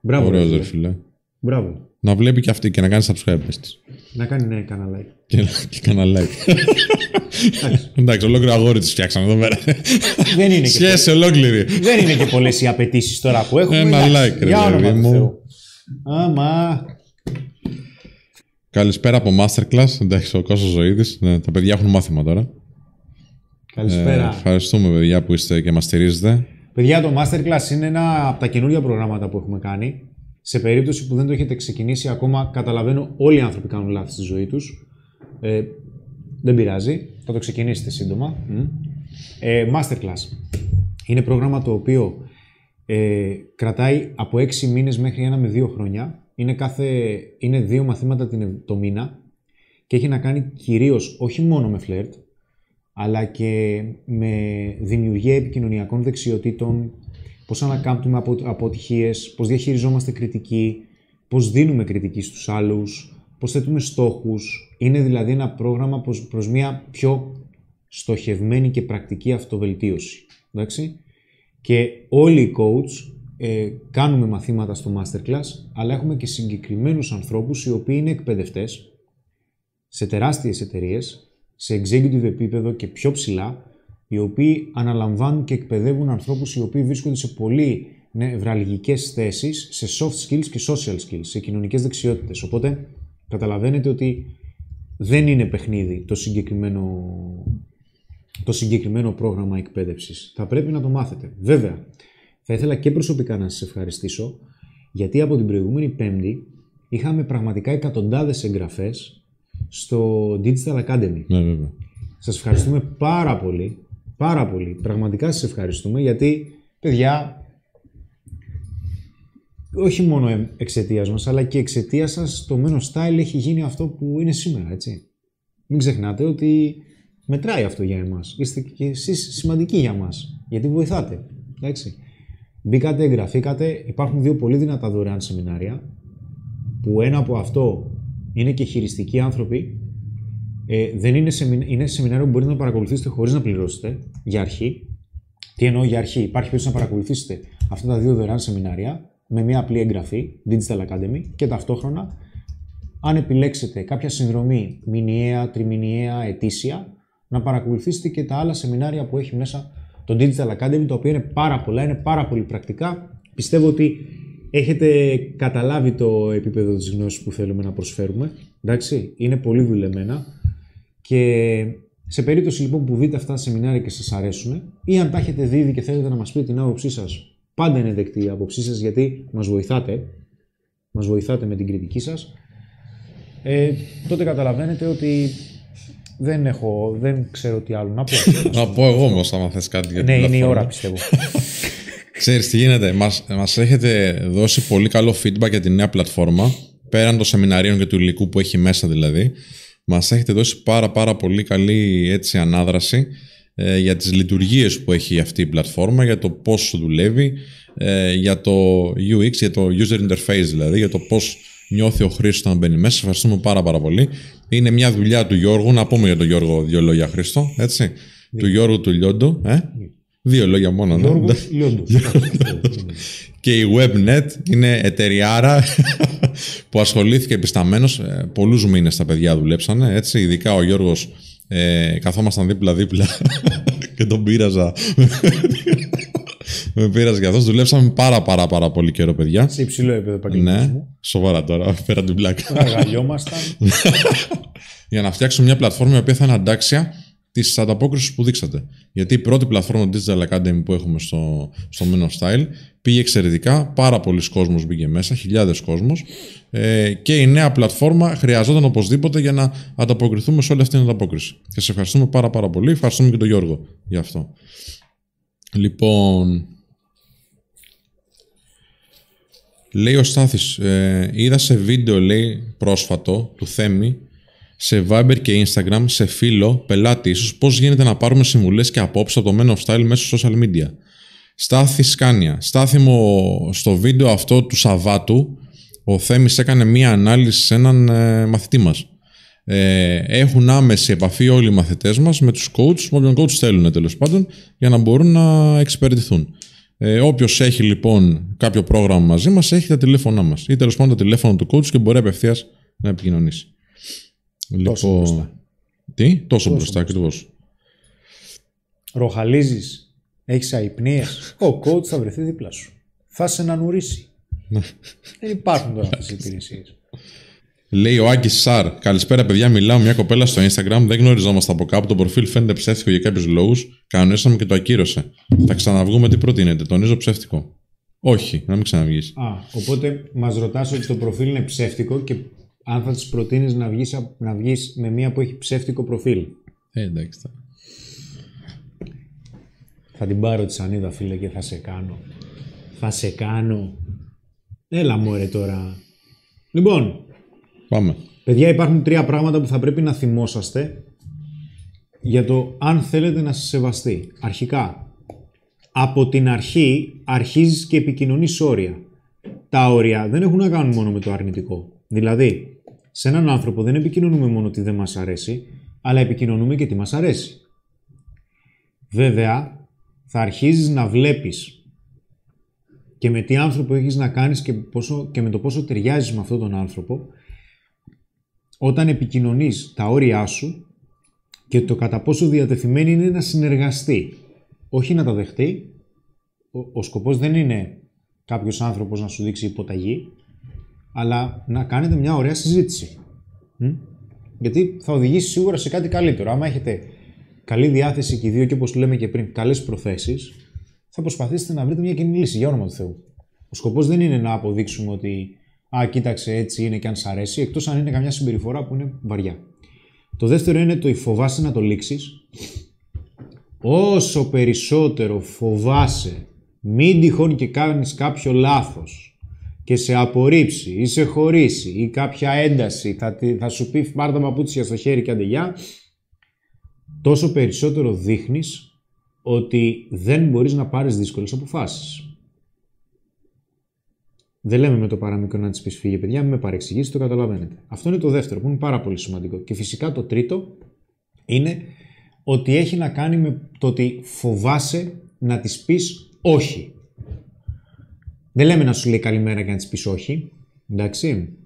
Μπράβο. Ωραίο, ρε φίλε. Ρε φίλε. Μπράβο. Να βλέπει και αυτή και να κάνει subscribe πες της. Να κάνει ναι, κανένα like. Και, και κανένα like. Εντάξει, ολόκληρο αγόρι τη φτιάξαμε εδώ πέρα. Δεν είναι και Σχέση ολόκληρη. Δεν είναι και πολλές οι απαιτήσεις τώρα που έχουμε. Ένα εντάξει, like, ρε Για όνομα παιδί του μου. Θεού. Άμα. Καλησπέρα από Masterclass. Εντάξει, ο Κώστας Ζωήδης. Ναι, τα παιδιά έχουν μάθημα τώρα. Ε, Καλησπέρα. ευχαριστούμε, παιδιά, που είστε και μας στηρίζετε. Παιδιά, το Masterclass είναι ένα από τα καινούργια προγράμματα που έχουμε κάνει. Σε περίπτωση που δεν το έχετε ξεκινήσει ακόμα, καταλαβαίνω όλοι οι άνθρωποι κάνουν λάθη στη ζωή τους. Ε, δεν πειράζει, θα το ξεκινήσετε σύντομα. Μμ. Ε, Masterclass. Είναι πρόγραμμα το οποίο ε, κρατάει από 6 μήνες μέχρι ένα με δύο χρόνια. Είναι, κάθε, είναι δύο μαθήματα την, το μήνα και έχει να κάνει κυρίως όχι μόνο με φλερτ, αλλά και με δημιουργία επικοινωνιακών δεξιοτήτων, πώς ανακάμπτουμε από αποτυχίες, πώς διαχειριζόμαστε κριτική, πώς δίνουμε κριτική στους άλλους, πώς θέτουμε στόχους. Είναι δηλαδή ένα πρόγραμμα προς, προς μια πιο στοχευμένη και πρακτική αυτοβελτίωση. Εντάξει; Και όλοι οι coach ε, κάνουμε μαθήματα στο masterclass, αλλά έχουμε και συγκεκριμένους ανθρώπους οι οποίοι είναι εκπαιδευτές σε τεράστιες εταιρείες, σε executive επίπεδο και πιο ψηλά, οι οποίοι αναλαμβάνουν και εκπαιδεύουν ανθρώπους οι οποίοι βρίσκονται σε πολύ νευραλγικές θέσεις, σε soft skills και social skills, σε κοινωνικές δεξιότητες. Οπότε καταλαβαίνετε ότι δεν είναι παιχνίδι το συγκεκριμένο, το συγκεκριμένο πρόγραμμα εκπαίδευσης. Θα πρέπει να το μάθετε. Βέβαια, θα ήθελα και προσωπικά να σας ευχαριστήσω, γιατί από την προηγούμενη Πέμπτη είχαμε πραγματικά εκατοντάδες εγγραφές στο Digital Academy. Ναι, βέβαια. Σας ευχαριστούμε πάρα πολύ, πάρα πολύ. Πραγματικά σας ευχαριστούμε γιατί, παιδιά, όχι μόνο εξαιτίας μας, αλλά και εξαιτίας σας το Meno Style έχει γίνει αυτό που είναι σήμερα, έτσι. Μην ξεχνάτε ότι μετράει αυτό για εμάς. Είστε και εσείς σημαντικοί για μας, γιατί βοηθάτε, εντάξει. Μπήκατε, εγγραφήκατε, υπάρχουν δύο πολύ δυνατά δωρεάν σεμινάρια, που ένα από αυτό είναι και χειριστικοί άνθρωποι ε, δεν είναι, σεμι... είναι σεμινάριο που μπορείτε να παρακολουθήσετε χωρίς να πληρώσετε για αρχή. Τι εννοώ για αρχή, υπάρχει περίπτωση να παρακολουθήσετε αυτά τα δύο δωρεάν σεμινάρια με μια απλή εγγραφή, Digital Academy, και ταυτόχρονα, αν επιλέξετε κάποια συνδρομή μηνιαία, τριμηνιαία, ετήσια, να παρακολουθήσετε και τα άλλα σεμινάρια που έχει μέσα το Digital Academy, τα οποία είναι πάρα πολλά, είναι πάρα πολύ πρακτικά. Πιστεύω ότι έχετε καταλάβει το επίπεδο της γνώσης που θέλουμε να προσφέρουμε. Εντάξει, είναι πολύ δουλεμένα. Και σε περίπτωση λοιπόν που δείτε αυτά τα σεμινάρια και σας αρέσουν ή αν τα έχετε δει ήδη και θέλετε να μας πείτε την άποψή σας, πάντα είναι δεκτή η άποψή σας γιατί μας βοηθάτε, μας βοηθάτε με την κριτική σας, ε, τότε καταλαβαίνετε ότι δεν έχω, δεν ξέρω τι άλλο να πω. (laughs) Να πω εγώ όμως, άμα θες κάτι για την ναι, είναι η πλατφόρμα. ώρα πιστεύω. (laughs) Ξέρεις τι γίνεται, μας, μας έχετε δώσει πολύ καλό feedback για τη νέα πλατφόρμα, πέραν των σεμιναρίων και του υλικού που έχει μέσα δηλαδή. Μας έχετε δώσει πάρα πάρα πολύ καλή έτσι, ανάδραση ε, για τις λειτουργίες που έχει αυτή η πλατφόρμα, για το πώς δουλεύει, ε, για το UX, για το user interface δηλαδή, για το πώς νιώθει ο χρήστης όταν μπαίνει μέσα. Σας ευχαριστούμε πάρα πάρα πολύ. Είναι μια δουλειά του Γιώργου, να πούμε για τον Γιώργο δύο λόγια Χρήστο, έτσι. Του Γιώργου του Λιόντου, ε; Δύο λόγια μόνο, ναι. Γιώργος Λιόντος. (laughs) Και η WebNet είναι εταιριάρα που ασχολήθηκε επισταμένος. Ε, πολλούς μήνες τα παιδιά δουλέψανε, έτσι. Ειδικά ο Γιώργος ε, καθόμασταν δίπλα-δίπλα (laughs) και τον πείραζα. Με πείραζε και αυτός. Δουλέψαμε πάρα πάρα πάρα πολύ καιρό, παιδιά. Σε υψηλό επίπεδο Ναι, επαγγελματισμού. σοβαρά τώρα, (laughs) πέρα την πλάκα. Αγαλιόμασταν. (laughs) για να φτιάξουμε μια πλατφόρμα η οποία θα είναι αντάξια της ανταπόκρισης που δείξατε. Γιατί η πρώτη πλατφόρμα Digital Academy που έχουμε στο, στο Men of Style πήγε εξαιρετικά. Πάρα πολλοί κόσμος μπήκε μέσα, χιλιάδες κόσμος. Ε, και η νέα πλατφόρμα χρειαζόταν οπωσδήποτε για να ανταποκριθούμε σε όλη αυτή την ανταπόκριση. Και σε ευχαριστούμε πάρα πάρα πολύ. Ευχαριστούμε και τον Γιώργο για αυτό. Λοιπόν, Λέει ο Στάθης, ε, είδα σε βίντεο, λέει, πρόσφατο, του Θέμη, σε Viber και Instagram, σε φίλο, πελάτη ίσως, πώς γίνεται να πάρουμε συμβουλές και απόψεις από το Men of Style μέσω social media. Στάθη Σκάνια. Στάθη μου, στο βίντεο αυτό του Σαββάτου, ο Θέμης έκανε μία ανάλυση σε έναν ε, μαθητή μας. ε, έχουν άμεση επαφή όλοι οι μαθητές μας με τους coach, με όποιον coach θέλουν τέλος πάντων, για να μπορούν να εξυπηρετηθούν. Ε, Όποιος έχει λοιπόν κάποιο πρόγραμμα μαζί μας, έχει τα τηλέφωνά μας ή τέλος πάντων το τηλέφωνο του coach και μπορεί απευθείας να επικοινωνήσει. Τόσο λοιπόν, μπροστά. Τι, τόσο, Τόσο μπροστά ακριβώς. Ροχαλίζεις, έχεις αϊπνίες, (laughs) ο coach θα βρεθεί δίπλα σου. Θα σε ανανουρίσει. Ναι. Δεν υπάρχουν τώρα αυτές οι υπηρεσίες. Λέει ο Άκης Σαρ. Καλησπέρα, παιδιά. Μιλάω με μια κοπέλα στο Instagram. Δεν γνωριζόμαστε από κάπου. Το προφίλ φαίνεται ψεύτικο για κάποιους λόγους. Κανονίσαμε και το ακύρωσε. Θα ξαναβγούμε. Τι προτείνετε; Τονίζω ψεύτικο. Όχι, να μην ξαναβγείς. Α, οπότε μας ρωτάς ότι το προφίλ είναι ψεύτικο και αν θα της προτείνεις να βγεις, α- να βγεις με μία που έχει ψεύτικο προφίλ. Ε, εντάξει. τώρα. Θα την πάρω τη σανίδα, φίλε, και θα σε κάνω. Θα σε κάνω. Έλα μωρέ τώρα. Λοιπόν, Πάμε. παιδιά υπάρχουν τρία πράγματα που θα πρέπει να θυμόσαστε για το αν θέλετε να σας σεβαστεί. Αρχικά, από την αρχή αρχίζεις και επικοινωνείς όρια. Τα όρια δεν έχουν να κάνουν μόνο με το αρνητικό. Δηλαδή, σε έναν άνθρωπο δεν επικοινωνούμε μόνο ότι δεν μας αρέσει, αλλά επικοινωνούμε και τι μας αρέσει. Βέβαια, θα αρχίζεις να βλέπεις και με τι άνθρωπο έχεις να κάνεις και, πόσο, και με το πόσο ταιριάζεις με αυτόν τον άνθρωπο, όταν επικοινωνείς τα όρια σου και το κατά πόσο διατεθειμένη είναι να συνεργαστεί. Όχι να τα δεχτεί. Ο, ο σκοπός δεν είναι κάποιος άνθρωπος να σου δείξει υποταγή, αλλά να κάνετε μια ωραία συζήτηση. Μμ; Γιατί θα οδηγήσει σίγουρα σε κάτι καλύτερο. Άμα έχετε καλή διάθεση και οι δύο και όπως λέμε και πριν καλές προθέσεις, θα προσπαθήσετε να βρείτε μια κοινή λύση, για όνομα του Θεού. Ο σκοπός δεν είναι να αποδείξουμε ότι «Α, κοίταξε, έτσι είναι και αν σ' αρέσει», εκτός αν είναι καμιά συμπεριφορά που είναι βαριά. Το δεύτερο είναι το φοβάσαι να το λήξεις. Όσο περισσότερο φοβάσαι, μην τυχόν και κάνεις κάποιο λάθος και σε απορρίψει ή σε χωρίσει ή κάποια ένταση, θα, τη- θα σου πει πάρ' τα παπούτσια στο χέρι και αντεγιά, τόσο περισσότερο δείχνεις ότι δεν μπορείς να πάρεις δύσκολες αποφάσεις. Δεν λέμε με το παραμικρό να της πεις φύγε, παιδιά, μην με παρεξηγήσεις, το καταλαβαίνετε. Αυτό είναι το δεύτερο που είναι πάρα πολύ σημαντικό. Και φυσικά το τρίτο είναι ότι έχει να κάνει με το ότι φοβάσαι να της πεις όχι. Δεν λέμε να σου λέει καλημέρα και να της πεις όχι. Εντάξει.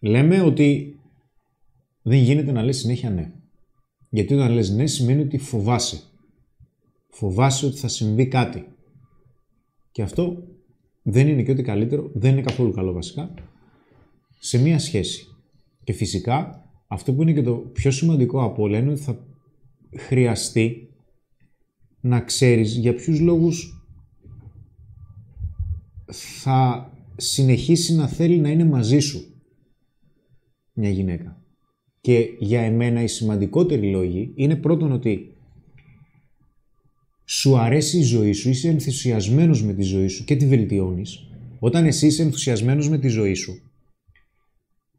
Λέμε ότι δεν γίνεται να λες συνέχεια ναι. Γιατί όταν λες ναι σημαίνει ότι φοβάσαι. Φοβάσαι ότι θα συμβεί κάτι. Και αυτό δεν είναι και ό,τι καλύτερο, δεν είναι καθόλου καλό βασικά, σε μία σχέση. Και φυσικά, αυτό που είναι και το πιο σημαντικό από όλα είναι ότι θα χρειαστεί να ξέρεις για ποιους λόγους θα συνεχίσει να θέλει να είναι μαζί σου μια γυναίκα. Και για εμένα οι σημαντικότεροι λόγοι είναι πρώτον ότι σου αρέσει η ζωή σου, είσαι ενθουσιασμένος με τη ζωή σου και τη βελτιώνεις. Όταν εσύ είσαι ενθουσιασμένος με τη ζωή σου,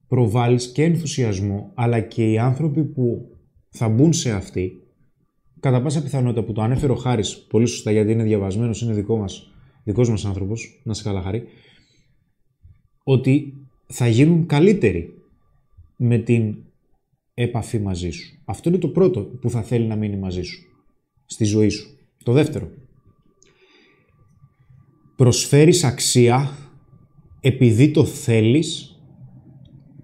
προβάλλεις και ενθουσιασμό, αλλά και οι άνθρωποι που θα μπουν σε αυτή, κατά πάσα πιθανότητα που το ανέφερε ο Χάρης, πολύ σωστά γιατί είναι διαβασμένος, είναι δικό μας, δικός μας άνθρωπος, να σε καλά Χάρη, ότι θα γίνουν καλύτεροι με την επαφή μαζί σου. Αυτό είναι το πρώτο που θα θέλει να μείνει μαζί σου, στη ζωή σου. Το δεύτερο. Προσφέρεις αξία επειδή το θέλεις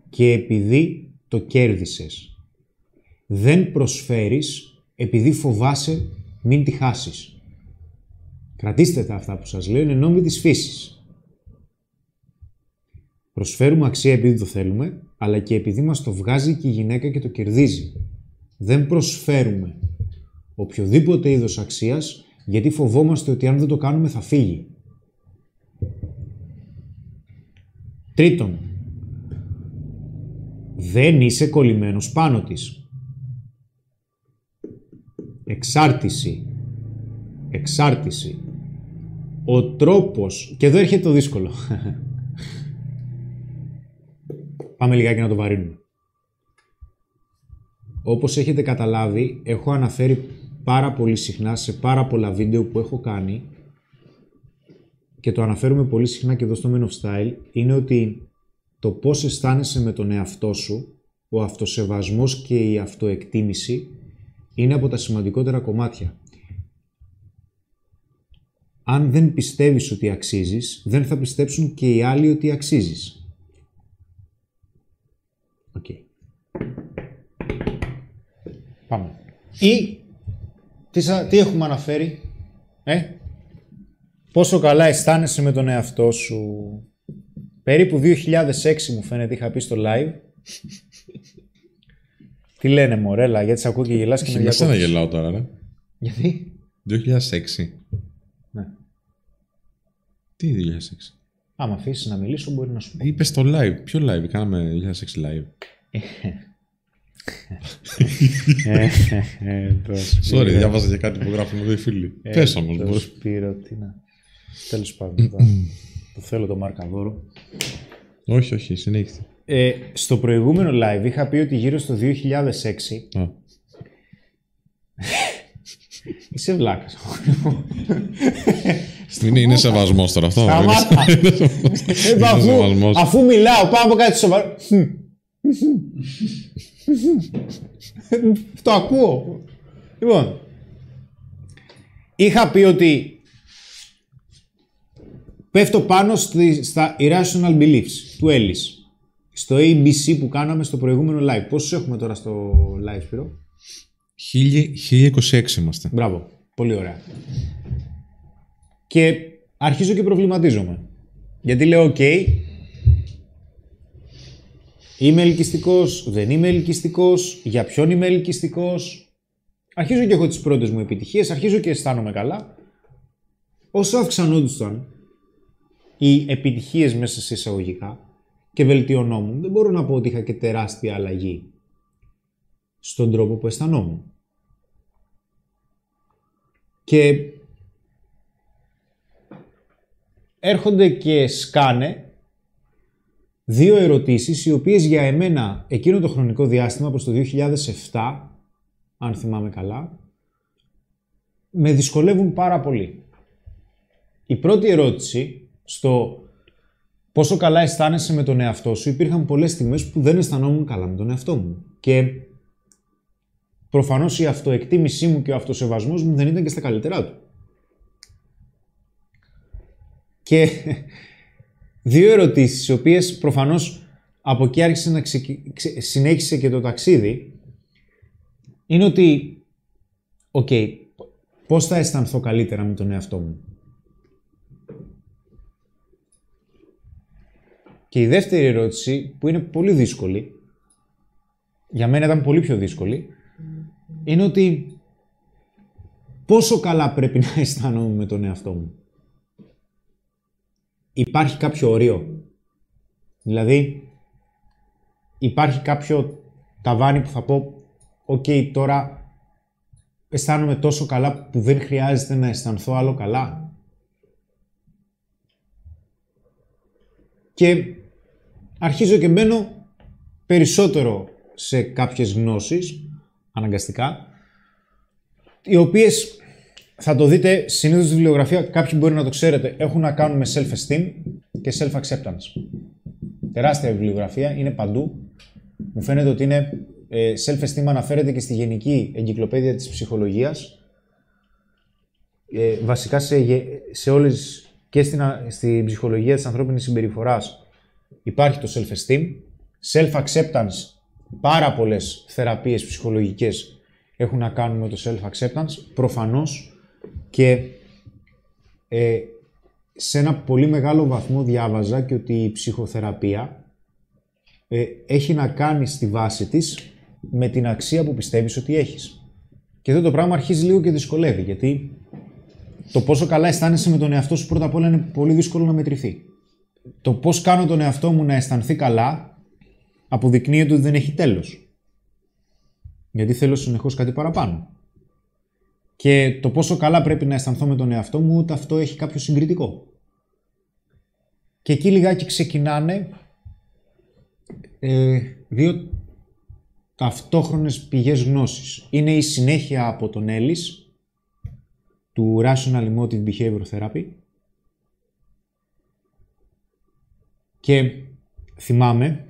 και επειδή το κέρδισες. Δεν προσφέρεις επειδή φοβάσαι μην τη χάσεις. Κρατήστε τα αυτά που σας λέω, είναι νόμοι της φύσης. Προσφέρουμε αξία επειδή το θέλουμε, αλλά και επειδή μας το βγάζει και η γυναίκα και το κερδίζει. Δεν προσφέρουμε οποιοδήποτε είδος αξίας, γιατί φοβόμαστε ότι αν δεν το κάνουμε θα φύγει. Τρίτον, δεν είσαι κολλημένος πάνω της. Εξάρτηση. Εξάρτηση. Ο τρόπος... Και εδώ έρχεται το δύσκολο. Πάμε λιγάκι να το βαρύνουμε. Όπως έχετε καταλάβει, έχω αναφέρει πάρα πολύ συχνά σε πάρα πολλά βίντεο που έχω κάνει και το αναφέρουμε πολύ συχνά και εδώ στο Men of Style, είναι ότι το πώς αισθάνεσαι με τον εαυτό σου ο αυτοσεβασμός και η αυτοεκτίμηση είναι από τα σημαντικότερα κομμάτια. Αν δεν πιστεύεις ότι αξίζεις, δεν θα πιστέψουν και οι άλλοι ότι αξίζεις. Οκ. Πάμε. Ή, τι, σα- τι έχουμε αναφέρει, ε; Πόσο καλά αισθάνεσαι με τον εαυτό σου; Περίπου 2006 μου φαίνεται είχα πει στο live. (laughs) τι λένε μωρέλα, γιατί σε ακούω και γελάς και με Και με σένα διακόπτεις. γελάω τώρα, ρε. Γιατί; 2006. Ναι. Τι 2006. Άμα αφήσεις να μιλήσω μπορεί να σου πω. Είπες στο live. Ποιο live, κάναμε 2006 live. Ε, το Sorry, διάβαζα για κάτι που γράφουν εδώ οι φίλοι. Ε, Πες όμως, το μπορείς. Σπύρο, τι να... Τέλος πάντων, θα- το θέλω το Μαρκαδόρο. Όχι, όχι, συνέχισε. Ε, στο προηγούμενο live είχα πει ότι γύρω στο 2006 Α, είσαι βλάκας. (laughs) είναι, είναι σεβασμός τώρα αυτό. Σταμάτα. Είναι Ε, αφού, σεβασμός. αφού μιλάω, πάω από κάτι σοβαρό. Το ακούω. Λοιπόν, είχα πει ότι πέφτω πάνω στη, στα irrational beliefs του Ellis. Στο ABC που κάναμε στο προηγούμενο live. Πόσους έχουμε τώρα στο live, Σπύρο; 1026 είμαστε. Μπράβο. Πολύ ωραία. Και αρχίζω και προβληματίζομαι. Γιατί λέω, οκ, είμαι ελκυστικός, δεν είμαι ελκυστικός, για ποιον είμαι ελκυστικός. Αρχίζω και έχω τις πρώτες μου επιτυχίες, αρχίζω και αισθάνομαι καλά. Όσο αυξανόντουσαν οι επιτυχίες μέσα σε εισαγωγικά και βελτιωνόμουν, δεν μπορώ να πω ότι είχα και τεράστια αλλαγή στον τρόπο που αισθανόμουν. Και έρχονται και σκάνε δύο ερωτήσεις οι οποίες για εμένα εκείνο το χρονικό διάστημα προς το 2007 αν θυμάμαι καλά με δυσκολεύουν πάρα πολύ. Η πρώτη ερώτηση στο πόσο καλά αισθάνεσαι με τον εαυτό σου υπήρχαν πολλές στιγμές που δεν αισθανόμουν καλά με τον εαυτό μου και προφανώς η αυτοεκτίμησή μου και ο αυτοσεβασμός μου δεν ήταν και στα καλύτερά του. Και δύο ερωτήσεις, οι οποίες προφανώς από εκεί άρχισε να ξεκι... ξε- συνέχισε και το ταξίδι, είναι ότι, οκ, πώς θα αισθανθώ καλύτερα με τον εαυτό μου. Και η δεύτερη ερώτηση, που είναι πολύ δύσκολη, για μένα ήταν πολύ πιο δύσκολη, είναι ότι πόσο καλά πρέπει να αισθάνομαι με τον εαυτό μου. Υπάρχει κάποιο όριο. Δηλαδή, υπάρχει κάποιο ταβάνι που θα πω «OK, τώρα αισθάνομαι τόσο καλά που δεν χρειάζεται να αισθανθώ άλλο καλά». Και αρχίζω και μπαίνω περισσότερο σε κάποιες γνώσεις, αναγκαστικά, οι οποίες θα το δείτε συνήθως στη βιβλιογραφία, κάποιοι μπορεί να το ξέρετε, έχουν να κάνουν με self-esteem και self-acceptance. Τεράστια βιβλιογραφία, είναι παντού. Μου φαίνεται ότι είναι ε, self-esteem αναφέρεται και στη γενική εγκυκλοπαίδεια της ψυχολογίας. Ε, βασικά σε, γε- σε όλες και στην, α- στην ψυχολογία της ανθρώπινης συμπεριφοράς υπάρχει το self-esteem. Self-acceptance, πάρα πολλές θεραπείες ψυχολογικές έχουν να κάνουν με το self-acceptance. Προφανώς και ε, σε ένα πολύ μεγάλο βαθμό διάβαζα και ότι η ψυχοθεραπεία ε, έχει να κάνει στη βάση της με την αξία που πιστεύεις ότι έχεις. Και εδώ το πράγμα αρχίζει λίγο και δυσκολεύει, γιατί το πόσο καλά αισθάνεσαι με τον εαυτό σου πρώτα απ' όλα είναι πολύ δύσκολο να μετρηθεί. Το πώς κάνω τον εαυτό μου να αισθανθεί καλά αποδεικνύεται ότι δεν έχει τέλος. Γιατί θέλω συνεχώς κάτι παραπάνω. Και το πόσο καλά πρέπει να αισθανθώ με τον εαυτό μου, ούτε αυτό έχει κάποιο συγκριτικό. Και εκεί λιγάκι ξεκινάνε ε, δύο ταυτόχρονες πηγές γνώσης. Είναι η συνέχεια από τον Έλλης, του Rational Emotive Behavior Therapy. Και θυμάμαι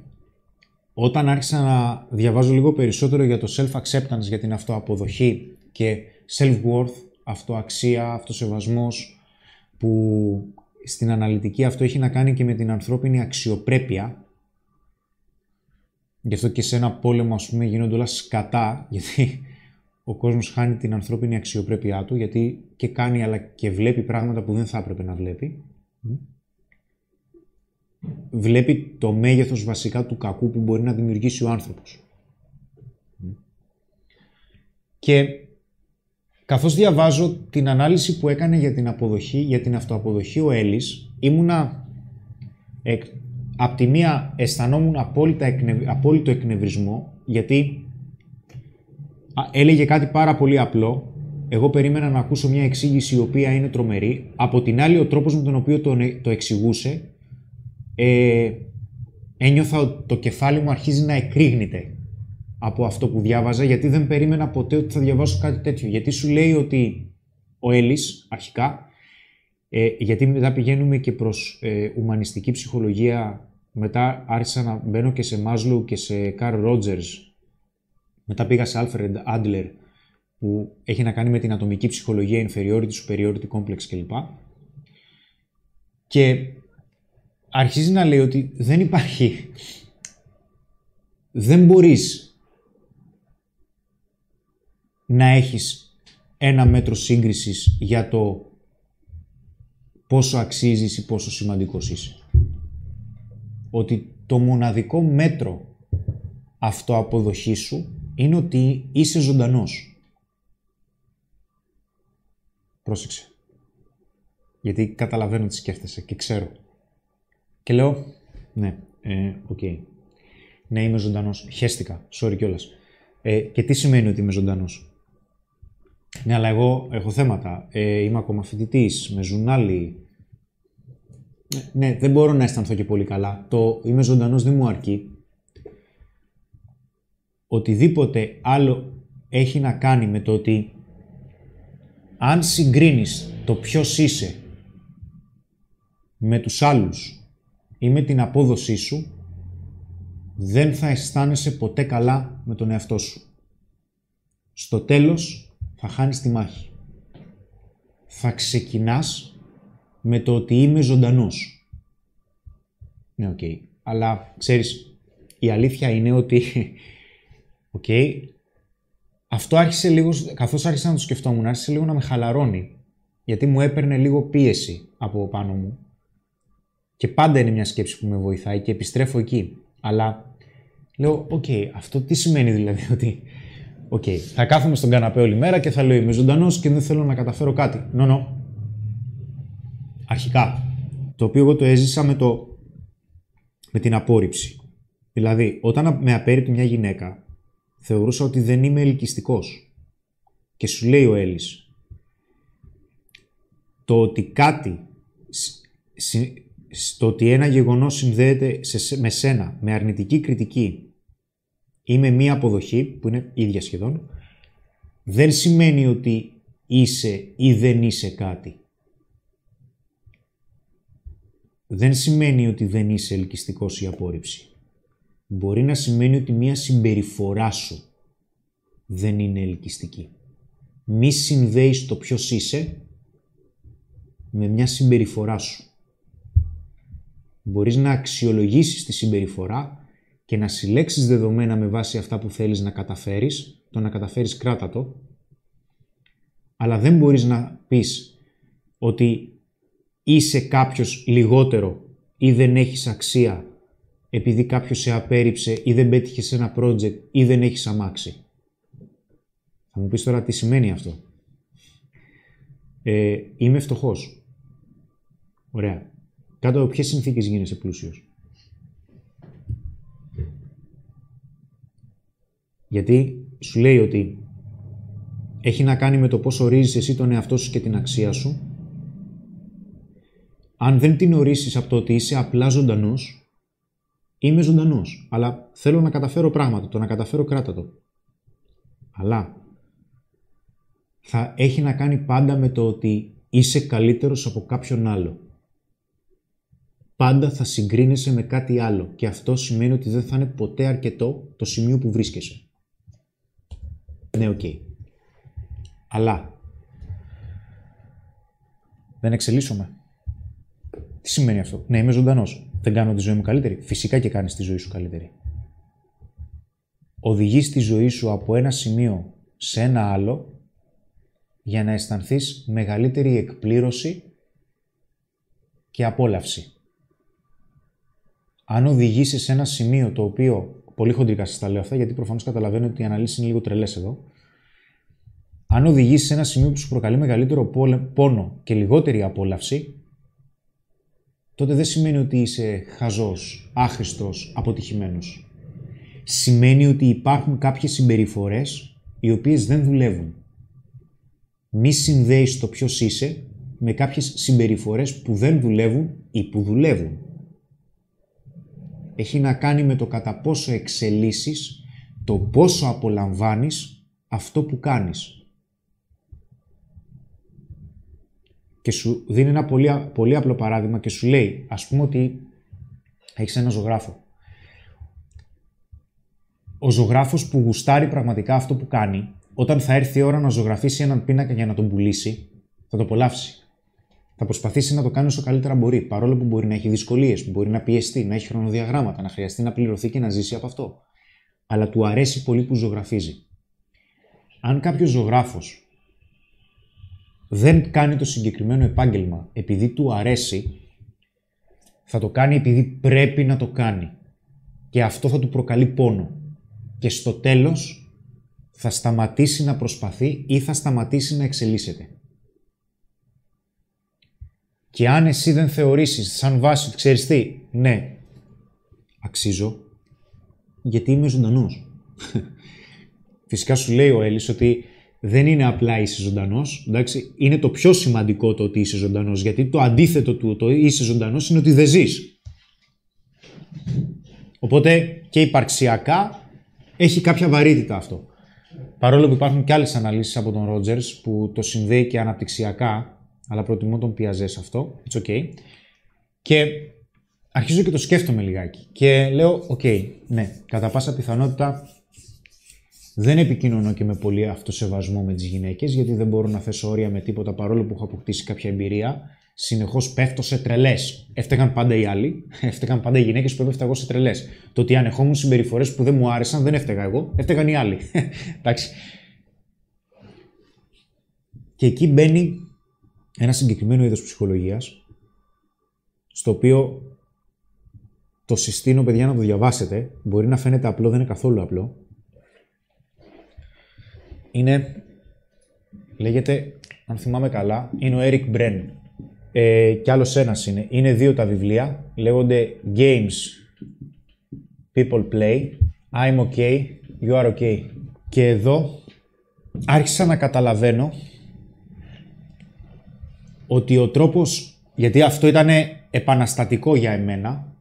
όταν άρχισα να διαβάζω λίγο περισσότερο για το self-acceptance, για την αυτοαποδοχή και self-worth, αυτοαξία, αυτοσεβασμός, που στην αναλυτική αυτό έχει να κάνει και με την ανθρώπινη αξιοπρέπεια. Γι' αυτό και σε ένα πόλεμο, ας πούμε, γίνονται όλα σκατά, (laughs) γιατί ο κόσμος χάνει την ανθρώπινη αξιοπρέπειά του, γιατί και κάνει αλλά και βλέπει πράγματα που δεν θα έπρεπε να βλέπει. Βλέπει το μέγεθος βασικά του κακού που μπορεί να δημιουργήσει ο άνθρωπος. Και καθώς διαβάζω την ανάλυση που έκανε για την αποδοχή, για την αυτοαποδοχή ο Έλλης, ήμουνα εκ, απ' τη μία αισθανόμουν απόλυτα απόλυτο εκνευρισμό, γιατί έλεγε κάτι πάρα πολύ απλό. Εγώ περίμενα να ακούσω μια εξήγηση η οποία είναι τρομερή. Από την άλλη, ο τρόπος με τον οποίο το, το εξηγούσε, ε, ένιωθα ότι το κεφάλι μου αρχίζει να εκρήγνεται από αυτό που διάβαζα, γιατί δεν περίμενα ποτέ ότι θα διαβάσω κάτι τέτοιο. Γιατί σου λέει ότι ο Έλλης, αρχικά, ε, γιατί μετά πηγαίνουμε και προς ε, ουμανιστική ψυχολογία, μετά άρχισα να μπαίνω και σε Μάσλου και σε Καρλ Ρότζερς, μετά πήγα σε Alfred Adler, που έχει να κάνει με την ατομική ψυχολογία, inferiority, superiority complex κλπ. Και αρχίζει να λέει ότι δεν υπάρχει, δεν μπορείς να έχεις ένα μέτρο σύγκρισης για το πόσο αξίζεις ή πόσο σημαντικός είσαι. Ότι το μοναδικό μέτρο αυτοαποδοχής σου είναι ότι είσαι ζωντανός. Πρόσεξε. Γιατί καταλαβαίνω τι σκέφτεσαι και ξέρω. Και λέω, ναι, ε, OK. Okay. Ναι, είμαι ζωντανός. Χέστηκα. Sorry κιόλας. Ε, και τι σημαίνει ότι είμαι ζωντανός; Ναι, αλλά εγώ έχω θέματα. Ε, είμαι ακόμα φοιτητής, με ζουν άλλοι. Ναι, ναι, δεν μπορώ να αισθανθώ και πολύ καλά. Το είμαι ζωντανός δεν μου αρκεί. Οτιδήποτε άλλο έχει να κάνει με το ότι αν συγκρίνεις το ποιος είσαι με τους άλλους ή με την απόδοσή σου, δεν θα αισθάνεσαι ποτέ καλά με τον εαυτό σου. Στο τέλος, θα χάνεις τη μάχη. Θα ξεκινάς με το ότι είμαι ζωντανός. Ναι, ok. Okay. Αλλά, ξέρεις, η αλήθεια είναι ότι, (laughs) ok, okay, αυτό άρχισε λίγο, καθώς άρχισα να το σκεφτόμουν, άρχισε λίγο να με χαλαρώνει. Γιατί μου έπαιρνε λίγο πίεση από πάνω μου. Και πάντα είναι μια σκέψη που με βοηθάει και επιστρέφω εκεί. Αλλά λέω, οκ, αυτό τι σημαίνει δηλαδή (laughs) ότι Ok, okay. θα κάθομαι στον καναπέ όλη μέρα και θα λέω Είμαι ζωντανός και δεν θέλω να καταφέρω κάτι. No, no, no. Αρχικά. Το οποίο εγώ το έζησα με, το... με την απόρριψη. Δηλαδή, όταν με απέρριπτε μια γυναίκα, θεωρούσα ότι δεν είμαι ελκυστικός. Και σου λέει ο Έλλης, το ότι κάτι, στο ότι ένα γεγονός συνδέεται με σένα, με αρνητική κριτική ή με μία αποδοχή, που είναι ίδια σχεδόν, δεν σημαίνει ότι είσαι ή δεν είσαι κάτι. Δεν σημαίνει ότι δεν είσαι ελκυστικός ή απόρριψη. Μπορεί να σημαίνει ότι μία συμπεριφορά σου δεν είναι ελκυστική. Μη συνδέεις το ποιος είσαι με μια συμπεριφορά σου. Μπορείς να αξιολογήσεις τη συμπεριφορά και να συλλέξεις δεδομένα με βάση αυτά που θέλεις να καταφέρεις, το να καταφέρεις κράτα το, αλλά δεν μπορείς να πεις ότι είσαι κάποιος λιγότερο ή δεν έχεις αξία επειδή κάποιος σε απέρριψε ή δεν πέτυχε σε ένα project ή δεν έχεις αμάξει. Θα μου πεις τώρα τι σημαίνει αυτό. Ε, είμαι φτωχός. Ωραία. Κάτω από ποιες συνθήκες γίνεσαι πλούσιος; Γιατί σου λέει ότι έχει να κάνει με το πώς ορίζεις εσύ τον εαυτό σου και την αξία σου. Αν δεν την ορίσεις από το ότι είσαι απλά ζωντανός, είμαι ζωντανός, αλλά θέλω να καταφέρω πράγματα, το να καταφέρω κράτα το. Αλλά θα έχει να κάνει πάντα με το ότι είσαι καλύτερος από κάποιον άλλο. πάντα θα συγκρίνεσαι με κάτι άλλο και αυτό σημαίνει ότι δεν θα είναι ποτέ αρκετό το σημείο που βρίσκεσαι. Ναι, οκ. Αλλά δεν εξελίσσομαι. Τι σημαίνει αυτό; Ναι, είμαι ζωντανός. Δεν κάνω τη ζωή μου καλύτερη. Φυσικά και κάνεις τη ζωή σου καλύτερη. Οδηγείς τη ζωή σου από ένα σημείο σε ένα άλλο για να αισθανθείς μεγαλύτερη εκπλήρωση και απόλαυση. Αν οδηγήσεις σε ένα σημείο το οποίο. Πολύ χοντρικά σας τα λέω αυτά, γιατί προφανώς καταλαβαίνω ότι οι αναλύσεις είναι λίγο τρελές εδώ. Αν οδηγήσεις σε ένα σημείο που σου προκαλεί μεγαλύτερο πόνο και λιγότερη απόλαυση, τότε δεν σημαίνει ότι είσαι χαζός, άχρηστος, αποτυχημένος. Σημαίνει ότι υπάρχουν κάποιες συμπεριφορές οι οποίες δεν δουλεύουν. Μη συνδέεις το ποιος είσαι με κάποιες συμπεριφορές που δεν δουλεύουν ή που δουλεύουν. Έχει να κάνει με το κατά πόσο εξελίσσεις, το πόσο απολαμβάνεις αυτό που κάνεις. και σου δίνει ένα πολύ, πολύ απλό παράδειγμα και σου λέει, ας πούμε ότι έχεις ένα ζωγράφο. Ο ζωγράφος που γουστάρει πραγματικά αυτό που κάνει, όταν θα έρθει η ώρα να ζωγραφίσει έναν πίνακα για να τον πουλήσει, θα το απολαύσει. Θα προσπαθήσει να το κάνει όσο καλύτερα μπορεί, παρόλο που μπορεί να έχει δυσκολίες, που μπορεί να πιεστεί, να έχει χρονοδιαγράμματα, να χρειαστεί να πληρωθεί και να ζήσει από αυτό. Αλλά του αρέσει πολύ που ζωγραφίζει. Αν κάποιος ζωγράφος δεν κάνει το συγκεκριμένο επάγγελμα επειδή του αρέσει, θα το κάνει επειδή πρέπει να το κάνει. Και αυτό θα του προκαλεί πόνο. Και στο τέλος θα σταματήσει να προσπαθεί ή θα σταματήσει να εξελίσσεται. Και αν εσύ δεν θεωρήσεις σαν βάση ότι ξέρεις τι, ναι, αξίζω, γιατί είμαι ζωντανός. (laughs) Φυσικά σου λέει ο Έλλης ότι δεν είναι απλά είσαι ζωντανός. Είναι το πιο σημαντικό το ότι είσαι ζωντανός. Γιατί το αντίθετο του το είσαι ζωντανός είναι ότι δεν ζεις. Οπότε και υπαρξιακά έχει κάποια βαρύτητα αυτό. Παρόλο που υπάρχουν και άλλες αναλύσεις από τον Ρότζερς που το συνδέει και αναπτυξιακά, αλλά προτιμώ τον Πιαζέ αυτό. It's okay. Και αρχίζω και το σκέφτομαι λιγάκι. Και λέω, OK, ναι, κατά πάσα πιθανότητα δεν επικοινωνώ και με πολύ αυτοσεβασμό με τις γυναίκες, γιατί δεν μπορώ να θέσω όρια με τίποτα παρόλο που έχω αποκτήσει κάποια εμπειρία. Συνεχώς πέφτω σε τρελές. Έφταιγαν πάντα οι άλλοι, (laughs) έφταιγαν πάντα οι γυναίκες που έπεφτα εγώ σε τρελές. Το ότι ανεχόμουν συμπεριφορές που δεν μου άρεσαν δεν έφταιγα εγώ, έφταιγαν οι άλλοι. (laughs) Εντάξει. Και εκεί μπαίνει ένα συγκεκριμένο είδος ψυχολογίας, στο οποίο το συστήνω, παιδιά, να το διαβάσετε. Μπορεί να φαίνεται απλό, δεν είναι καθόλου απλό είναι, λέγεται, αν θυμάμαι καλά, είναι ο Eric Bren. Ε, κι άλλος ένας είναι. Είναι δύο τα βιβλία, λέγονται Games People Play, I'm okay, you are okay. Και εδώ άρχισα να καταλαβαίνω ότι ο τρόπος, γιατί αυτό ήταν επαναστατικό για εμένα,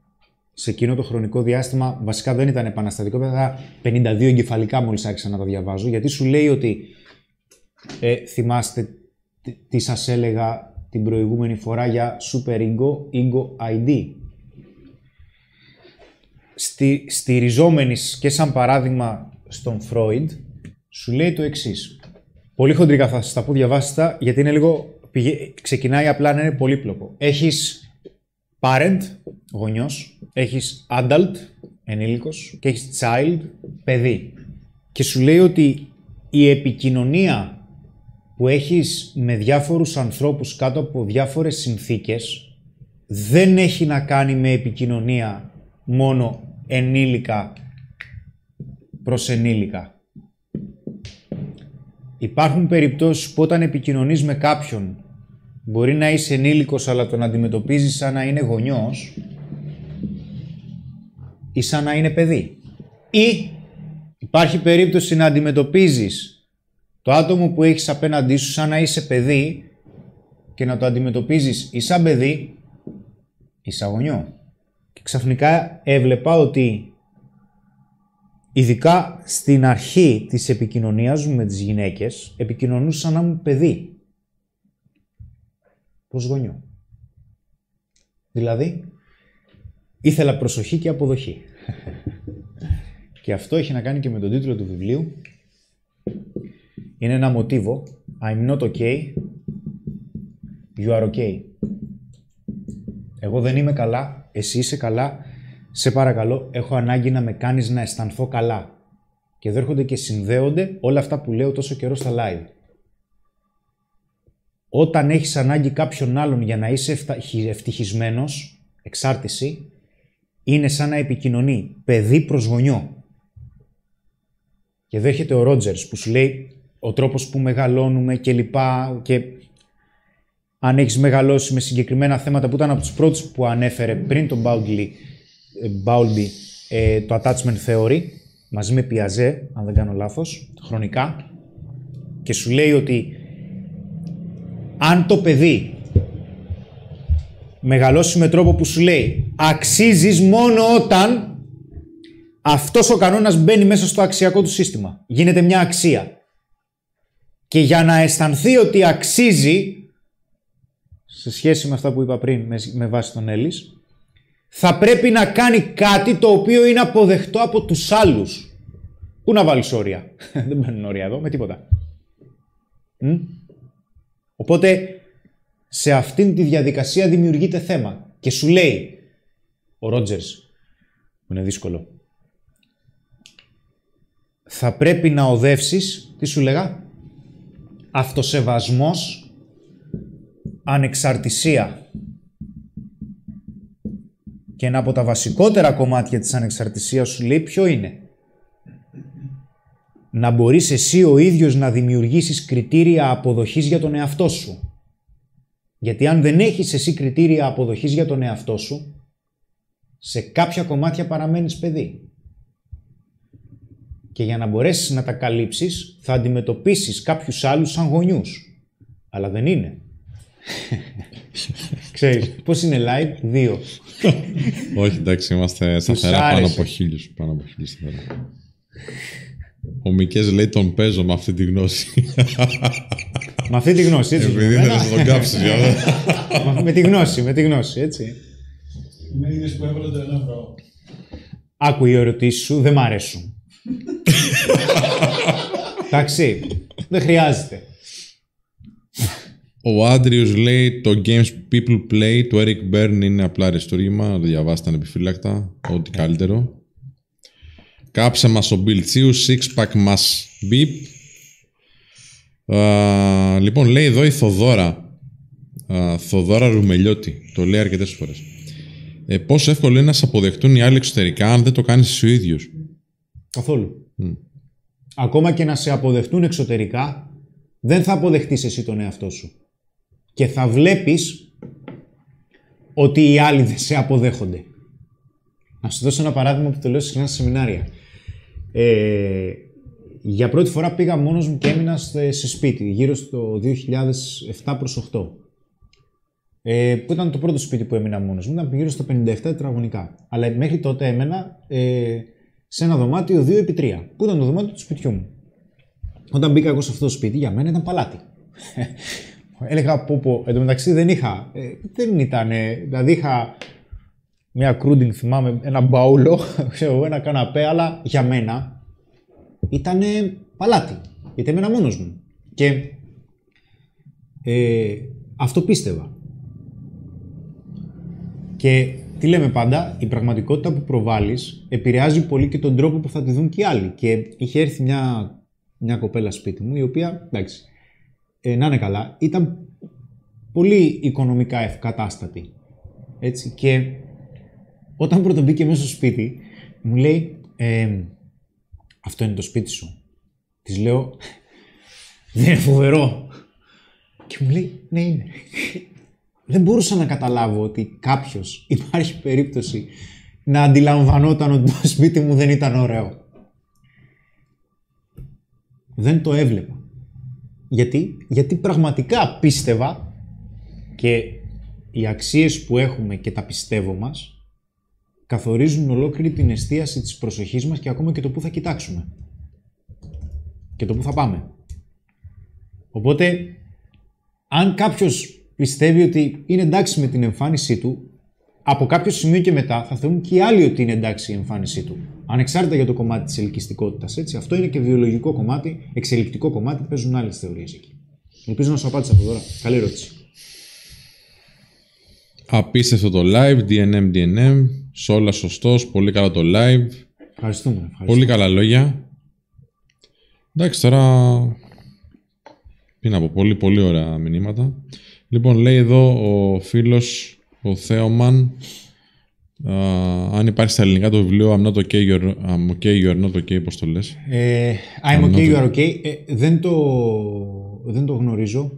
σε εκείνο το χρονικό διάστημα βασικά δεν ήταν επαναστατικό, βέβαια 52 εγκεφαλικά μόλις άρχισα να τα διαβάζω, γιατί σου λέει ότι ε, θυμάστε τι σας έλεγα την προηγούμενη φορά για Super Ego, Ego ID. Στη, στηριζόμενης και σαν παράδειγμα στον Freud, σου λέει το εξής. Πολύ χοντρικά θα σας τα πω, διαβάστε γιατί είναι λίγο, ξεκινάει απλά να είναι πολύπλοκο. Έχεις parent, γονιός, έχεις adult, ενήλικος και έχεις child, παιδί. Και σου λέει ότι η επικοινωνία που έχεις με διάφορους ανθρώπους κάτω από διάφορες συνθήκες δεν έχει να κάνει με επικοινωνία μόνο ενήλικα προς ενήλικα. Υπάρχουν περιπτώσεις που όταν επικοινωνείς με κάποιον Μπορεί να είσαι ενήλικος αλλά τον αντιμετωπίζεις σαν να είναι γονιός ή σαν να είναι παιδί. Ή υπάρχει περίπτωση να αντιμετωπίζεις το άτομο που έχεις απέναντί σου σαν να είσαι παιδί και να το αντιμετωπίζεις ή σαν παιδί ή σαν γονιό. Και ξαφνικά έβλεπα ότι ειδικά στην αρχή της επικοινωνίας μου με τις γυναίκες επικοινωνούσα σαν να είμαι παιδί προς γονιό. Δηλαδή, Ήθελα προσοχή και αποδοχή. (laughs) και αυτό έχει να κάνει και με τον τίτλο του βιβλίου. Είναι ένα μοτίβο. I'm not okay. You are okay. Εγώ δεν είμαι καλά. Εσύ είσαι καλά. Σε παρακαλώ, έχω ανάγκη να με κάνεις να αισθανθώ καλά. Και εδώ έρχονται και συνδέονται όλα αυτά που λέω τόσο καιρό στα live. Όταν έχεις ανάγκη κάποιον άλλον για να είσαι ευτυχισμένος, εξάρτηση, είναι σαν να επικοινωνεί παιδί προς γονιό. Και εδώ έρχεται ο Ρότζερς που σου λέει ο τρόπος που μεγαλώνουμε και λοιπά και αν έχεις μεγαλώσει με συγκεκριμένα θέματα που ήταν από τους πρώτους που ανέφερε πριν τον Bowlby, Bowlby ε, το attachment theory μαζί με Πιαζέ, αν δεν κάνω λάθος, χρονικά και σου λέει ότι αν το παιδί μεγαλώσει με τρόπο που σου λέει αξίζεις μόνο όταν αυτός ο κανόνας μπαίνει μέσα στο αξιακό του σύστημα. Γίνεται μια αξία. Και για να αισθανθεί ότι αξίζει, σε σχέση με αυτά που είπα πριν με, βάση τον Έλλης, θα πρέπει να κάνει κάτι το οποίο είναι αποδεκτό από τους άλλους. Πού να βάλεις όρια; (laughs) Δεν μπαίνουν όρια εδώ, με τίποτα. Οπότε σε αυτήν τη διαδικασία δημιουργείται θέμα. Και σου λέει ο Ρότζερς, που είναι δύσκολο, θα πρέπει να οδεύσεις, τι σου λέγα, αυτοσεβασμός, ανεξαρτησία. Και ένα από τα βασικότερα κομμάτια της ανεξαρτησίας σου λέει ποιο είναι. Να μπορείς εσύ ο ίδιος να δημιουργήσεις κριτήρια αποδοχής για τον εαυτό σου. Γιατί αν δεν έχεις εσύ κριτήρια αποδοχής για τον εαυτό σου, σε κάποια κομμάτια παραμένεις παιδί. Και για να μπορέσεις να τα καλύψεις, θα αντιμετωπίσεις κάποιους άλλους σαν γονιούς. Αλλά δεν είναι. (laughs) Ξέρεις, πώς είναι live, δύο. (laughs) Όχι, εντάξει, είμαστε σταθερά πάνω από χίλιους. Πάνω από χίλιους Ο Μικές λέει τον παίζω με αυτή τη γνώση. Με αυτή τη γνώση, έτσι. Επειδή δεν θα τον κάψεις, (laughs) Με τη γνώση, με τη γνώση, έτσι. Είναι ίδιες που έβαλε το ένα ευρώ. Άκου οι ερωτήσεις σου, δεν μ' αρέσουν. (laughs) Εντάξει, δεν χρειάζεται. Ο Άντριο λέει το Games People Play του Eric Byrne είναι απλά αριστούργημα. Το διαβάστε ανεπιφύλακτα. Ό,τι καλύτερο. Κάψε μας ο Bill Tsiu, six pack μας beep λοιπόν, λέει εδώ η Θοδόρα. Α, Θοδόρα Ρουμελιώτη. Το λέει αρκετές φορές. Ε, πόσο εύκολο είναι να σε αποδεχτούν οι άλλοι εξωτερικά αν δεν το κάνεις εσύ ο ίδιος; Καθόλου. Ακόμα και να σε αποδεχτούν εξωτερικά, δεν θα αποδεχτείς εσύ τον εαυτό σου. Και θα βλέπεις ότι οι άλλοι δεν σε αποδέχονται. Να σου δώσω ένα παράδειγμα που το λέω συχνά σε σεμινάρια. Ε, για πρώτη φορά πήγα μόνος μου και έμεινα σε σπίτι, γύρω στο 2007 προς 8. Ε, που ήταν το πρώτο σπίτι που έμεινα μόνος μου, ήταν γύρω στα 57 τετραγωνικά. Αλλά μέχρι τότε έμενα ε, σε ένα δωμάτιο 2x3, που ήταν το δωμάτιο του σπιτιού μου. Όταν μπήκα εγώ σε αυτό το σπίτι, για μένα ήταν παλάτι. Έλεγα πω πω, εν τω μεταξύ δεν είχα, ε, δεν ήταν, δηλαδή είχα μια κρούντινγκ, θυμάμαι, ένα μπαούλο, (laughs) ξέρω, ένα καναπέ, αλλά για μένα ήταν παλάτι. Γιατί έμενα μόνος μου. Και ε, αυτό πίστευα. Και τι λέμε πάντα, η πραγματικότητα που προβάλλεις επηρεάζει πολύ και τον τρόπο που θα τη δουν και οι άλλοι. Και είχε έρθει μια, μια κοπέλα σπίτι μου, η οποία, εντάξει, ε, να είναι καλά, ήταν πολύ οικονομικά ευκατάστατη. Έτσι, και όταν πρώτον μπήκε μέσα στο σπίτι, μου λέει, ε, αυτό είναι το σπίτι σου. Της λέω, δεν είναι φοβερό. Και μου λέει, ναι είναι. Δεν μπορούσα να καταλάβω ότι κάποιος (laughs) υπάρχει περίπτωση να αντιλαμβανόταν ότι το σπίτι μου δεν ήταν ωραίο. Δεν το έβλεπα. Γιατί, γιατί πραγματικά πίστευα και οι αξίες που έχουμε και τα πιστεύω μας καθορίζουν ολόκληρη την εστίαση της προσοχής μας και ακόμα και το που θα κοιτάξουμε. Και το που θα πάμε. Οπότε, αν κάποιος πιστεύει ότι είναι εντάξει με την εμφάνισή του, από κάποιο σημείο και μετά θα θεωρούν και οι άλλοι ότι είναι εντάξει η εμφάνισή του. Ανεξάρτητα για το κομμάτι της ελκυστικότητας. Αυτό είναι και βιολογικό κομμάτι, εξελικτικό κομμάτι, παίζουν άλλες θεωρίες εκεί. Ελπίζω να σου απάντησα από τώρα. Καλή ερώτηση. Απίστευτο το live, DNM, DNM. Σόλα σωστός, πολύ καλό το live. Ευχαριστούμε. ευχαριστούμε. Πολύ καλά λόγια. Εντάξει, τώρα. Τι να πω, πολύ πολύ ωραία μηνύματα. Λοιπόν, λέει εδώ ο φίλος, ο Θέομαν, α, αν υπάρχει στα ελληνικά το βιβλίο I'm not okay, you're, I'm okay, you're not okay, πώς το λες; Ε, I'm okay, you are okay. Ε, δεν, το, δεν το γνωρίζω.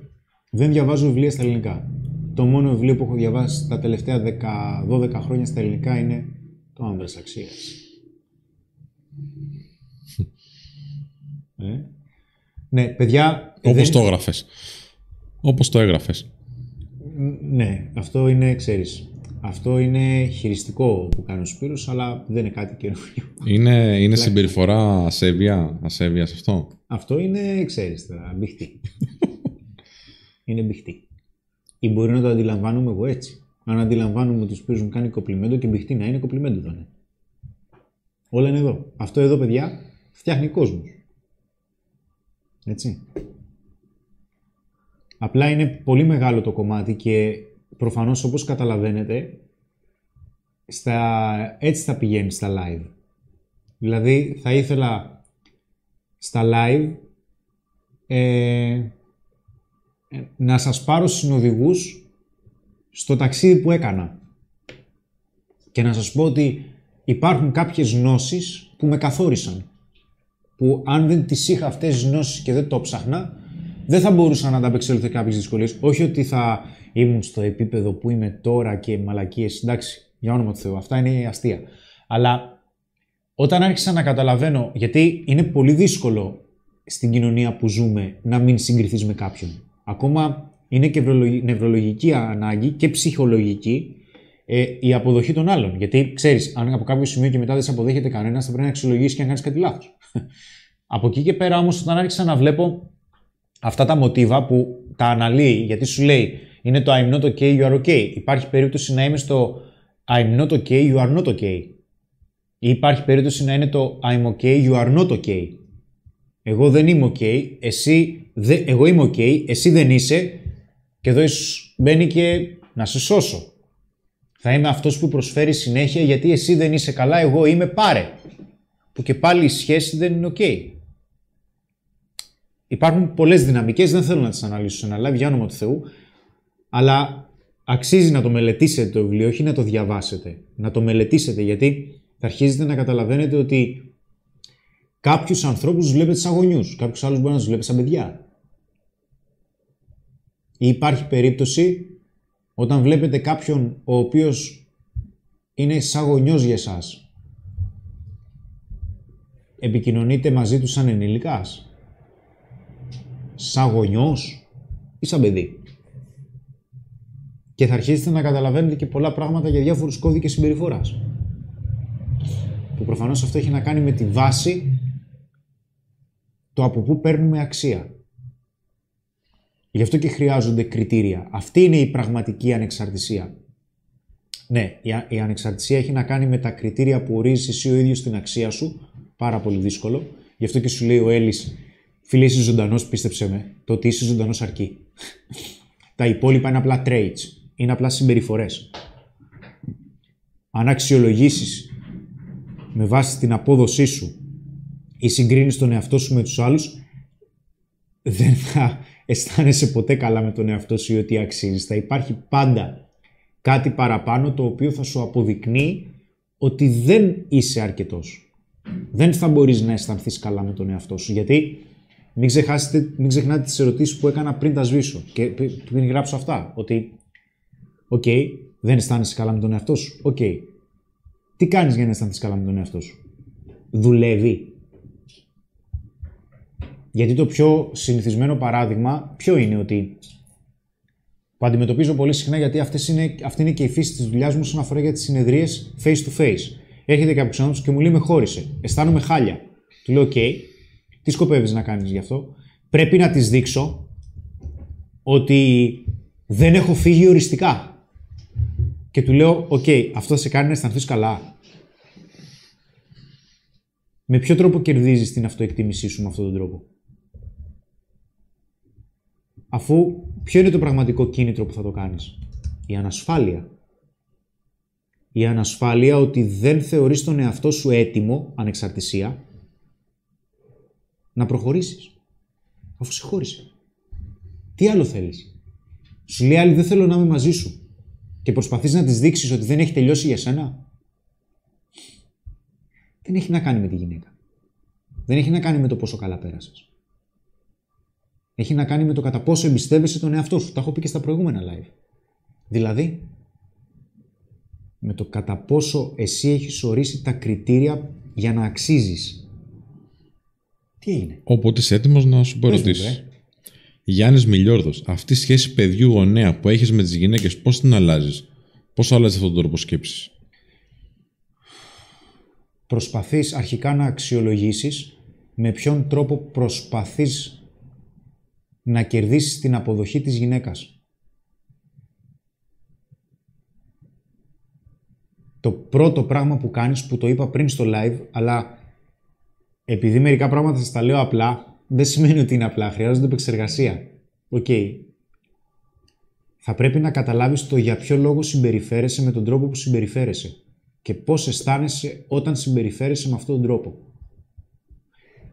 Δεν διαβάζω βιβλία στα ελληνικά. Το μόνο βιβλίο που έχω διαβάσει τα τελευταία 10, 12 χρόνια στα ελληνικά είναι το Άνδρας Αξίας. ε. Ναι, παιδιά... Όπως δεν- το έγραφες. Όπως το έγραφες. Ναι, αυτό είναι, ξέρεις, αυτό είναι χειριστικό που κάνει ο Σπύρος, αλλά δεν είναι κάτι καινούριο. Είναι, είναι συμπεριφορά ασέβεια, ασέβειας σε αυτό; Αυτό είναι, ξέρεις τώρα, μπιχτή. (laughs) είναι μπιχτή. Ή μπορεί να το αντιλαμβάνομαι εγώ έτσι. Αν αντιλαμβάνομαι ότι ο Σπύρος μου κάνει κοπλιμέντο και μπιχτή να είναι κοπλιμέντο θα είναι. Όλα είναι εδώ. Αυτό εδώ, παιδιά, φτιάχνει κόσμος. Έτσι. Απλά είναι πολύ μεγάλο το κομμάτι και προφανώς όπως καταλαβαίνετε στα, έτσι θα πηγαίνει στα live. Δηλαδή θα ήθελα στα live ε, ε, να σας πάρω συνοδηγούς στο ταξίδι που έκανα και να σας πω ότι υπάρχουν κάποιες γνώσεις που με καθόρισαν που αν δεν τις είχα αυτές τις γνώσεις και δεν το ψάχνα δεν θα μπορούσα να ανταπεξέλθω σε κάποιες δυσκολίες όχι ότι θα ήμουν στο επίπεδο που είμαι τώρα και μαλακίες εντάξει για όνομα του Θεού αυτά είναι αστεία αλλά όταν άρχισα να καταλαβαίνω, γιατί είναι πολύ δύσκολο στην κοινωνία που ζούμε να μην συγκριθείς με κάποιον. Ακόμα είναι και ευρολογι- νευρολογική ανάγκη και ψυχολογική ε, η αποδοχή των άλλων. Γιατί ξέρεις, αν από κάποιο σημείο και μετά δεν σε αποδέχεται κανένας, θα πρέπει να αξιολογήσει και αν κάνεις κάτι λάθος. (laughs) από εκεί και πέρα όμως, όταν άρχισα να βλέπω αυτά τα μοτίβα που τα αναλύει, γιατί σου λέει είναι το I'm not okay, you are okay. Υπάρχει περίπτωση να είμαι στο I'm not okay, you are not okay. Ή υπάρχει περίπτωση να είναι το I'm okay, you are not okay. Εγώ δεν είμαι ok, εσύ δε, εγώ είμαι ok, εσύ δεν είσαι και εδώ ίσως μπαίνει και να σε σώσω. Θα είμαι αυτός που προσφέρει συνέχεια γιατί εσύ δεν είσαι καλά, εγώ είμαι πάρε. Που και πάλι η σχέση δεν είναι ok. Υπάρχουν πολλές δυναμικές, δεν θέλω να τις αναλύσω σε ένα live για όνομα του Θεού, αλλά αξίζει να το μελετήσετε το βιβλίο, όχι να το διαβάσετε. Να το μελετήσετε γιατί θα αρχίζετε να καταλαβαίνετε ότι κάποιους ανθρώπους τους βλέπετε σαν γονιούς, κάποιους άλλους μπορεί να τους βλέπετε σαν παιδιά. Ή υπάρχει περίπτωση όταν βλέπετε κάποιον ο οποίος είναι σαν γονιός για εσάς. Επικοινωνείτε μαζί του σαν ενήλικας. Σαν γονιός ή σαν παιδί. Και θα αρχίσετε να καταλαβαίνετε και πολλά πράγματα για διάφορους κώδικες συμπεριφοράς. Που προφανώς αυτό έχει να κάνει με τη βάση το από πού παίρνουμε αξία. Γι' αυτό και χρειάζονται κριτήρια. Αυτή είναι η πραγματική ανεξαρτησία. Ναι, η, α- η ανεξαρτησία έχει να κάνει με τα κριτήρια που ορίζεις εσύ ο ίδιος την αξία σου. Πάρα πολύ δύσκολο. Γι' αυτό και σου λέει ο Έλλης, φίλε είσαι ζωντανός, πίστεψε με. Το ότι είσαι ζωντανός αρκεί. τα υπόλοιπα είναι απλά traits. Είναι απλά συμπεριφορές. Αν αξιολογήσεις με βάση την απόδοσή σου ή συγκρίνεις τον εαυτό σου με τους άλλους, δεν θα αισθάνεσαι ποτέ καλά με τον εαυτό σου ή ότι αξίζεις. Θα υπάρχει πάντα κάτι παραπάνω το οποίο θα σου αποδεικνύει ότι δεν είσαι αρκετός. Δεν θα μπορείς να αισθανθείς καλά με τον εαυτό σου. Γιατί μην, ξεχάσετε, μην ξεχνάτε τις ερωτήσεις που έκανα πριν τα σβήσω και πρι- πριν γράψω αυτά. Ότι, οκ, δεν αισθάνεσαι καλά με τον εαυτό σου. Οκ. Τι κάνεις για να αισθανθείς καλά με τον εαυτό σου; Δουλεύει. Γιατί το πιο συνηθισμένο παράδειγμα ποιο είναι ότι που αντιμετωπίζω πολύ συχνά γιατί αυτές είναι, αυτή είναι και η φύση της δουλειάς μου όσον αφορά για τις συνεδρίες face to face. Έρχεται κάποιος άνθρωπος και μου λέει με χώρισε, αισθάνομαι χάλια. Του λέω οκ, τι σκοπεύεις να κάνεις γι' αυτό; Πρέπει να της δείξω ότι δεν έχω φύγει οριστικά. και του λέω, οκ, αυτό θα σε κάνει να αισθανθείς καλά. Με ποιο τρόπο κερδίζεις την αυτοεκτίμησή σου με αυτόν τον τρόπο; Αφού ποιο είναι το πραγματικό κίνητρο που θα το κάνεις; Η ανασφάλεια. Η ανασφάλεια ότι δεν θεωρείς τον εαυτό σου έτοιμο, ανεξαρτησία, να προχωρήσεις. Αφού σε χώρισε. Τι άλλο θέλεις; Σου λέει άλλη δεν θέλω να είμαι μαζί σου. Και προσπαθείς να της δείξεις ότι δεν έχει τελειώσει για σένα; Δεν έχει να κάνει με τη γυναίκα. Δεν έχει να κάνει με το πόσο καλά πέρασες. Έχει να κάνει με το κατά πόσο εμπιστεύεσαι τον εαυτό σου. Τα έχω πει και στα προηγούμενα live. Δηλαδή, με το κατά πόσο εσύ έχεις ορίσει τα κριτήρια για να αξίζεις. Τι έγινε. Όποτε είσαι έτοιμος να σου πω Πες μου, ερωτήσει. βρε. Γιάννης Μιλιόρδος, αυτή η σχέση παιδιού γονέα που έχεις με τις γυναίκες, πώς την αλλάζεις, Πώς αλλάζεις αυτόν τον τρόπο σκέψης; Προσπαθείς αρχικά να αξιολογήσεις με ποιον τρόπο προσπαθείς να κερδίσεις την αποδοχή της γυναίκας. Το πρώτο πράγμα που κάνεις, που το είπα πριν στο live, αλλά επειδή μερικά πράγματα σας τα λέω απλά, δεν σημαίνει ότι είναι απλά, χρειάζονται επεξεργασία. Οκ. Θα πρέπει να καταλάβεις το για ποιο λόγο συμπεριφέρεσαι με τον τρόπο που συμπεριφέρεσαι και πώς αισθάνεσαι όταν συμπεριφέρεσαι με αυτόν τον τρόπο.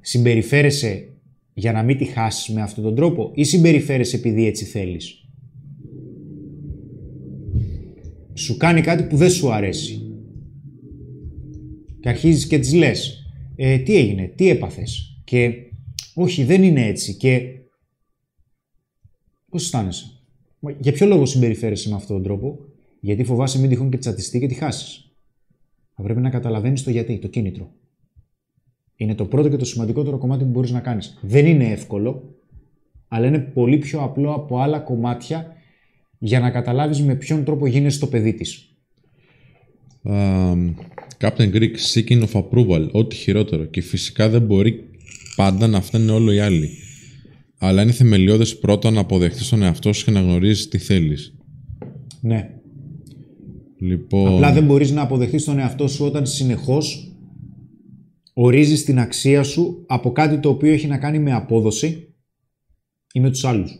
Συμπεριφέρεσαι για να μην τη χάσεις με αυτόν τον τρόπο ή συμπεριφέρεσαι επειδή έτσι θέλεις; Σου κάνει κάτι που δεν σου αρέσει. Και αρχίζεις και της λες, ε, τι έγινε, τι έπαθες; Και όχι δεν είναι έτσι και πώς αισθάνεσαι; Μα Για ποιο λόγο συμπεριφέρεσαι με αυτόν τον τρόπο, γιατί φοβάσαι μην τυχόν και τσατιστεί και τη χάσεις. Θα πρέπει να καταλαβαίνεις το γιατί, το κίνητρο. Είναι το πρώτο και το σημαντικότερο κομμάτι που μπορείς να κάνεις. Δεν είναι εύκολο, αλλά είναι πολύ πιο απλό από άλλα κομμάτια για να καταλάβεις με ποιον τρόπο γίνεσαι το παιδί της. Um, Captain Greek seeking of approval, ό,τι χειρότερο. Και φυσικά δεν μπορεί πάντα να φτάνει όλο οι άλλοι. Αλλά είναι θεμελιώδες πρώτα να αποδεχτεί τον εαυτό σου και να γνωρίζεις τι θέλεις. Ναι. Λοιπόν. Απλά δεν μπορείς να αποδεχτείς τον εαυτό σου όταν συνεχώς ορίζεις την αξία σου από κάτι το οποίο έχει να κάνει με απόδοση ή με τους άλλους.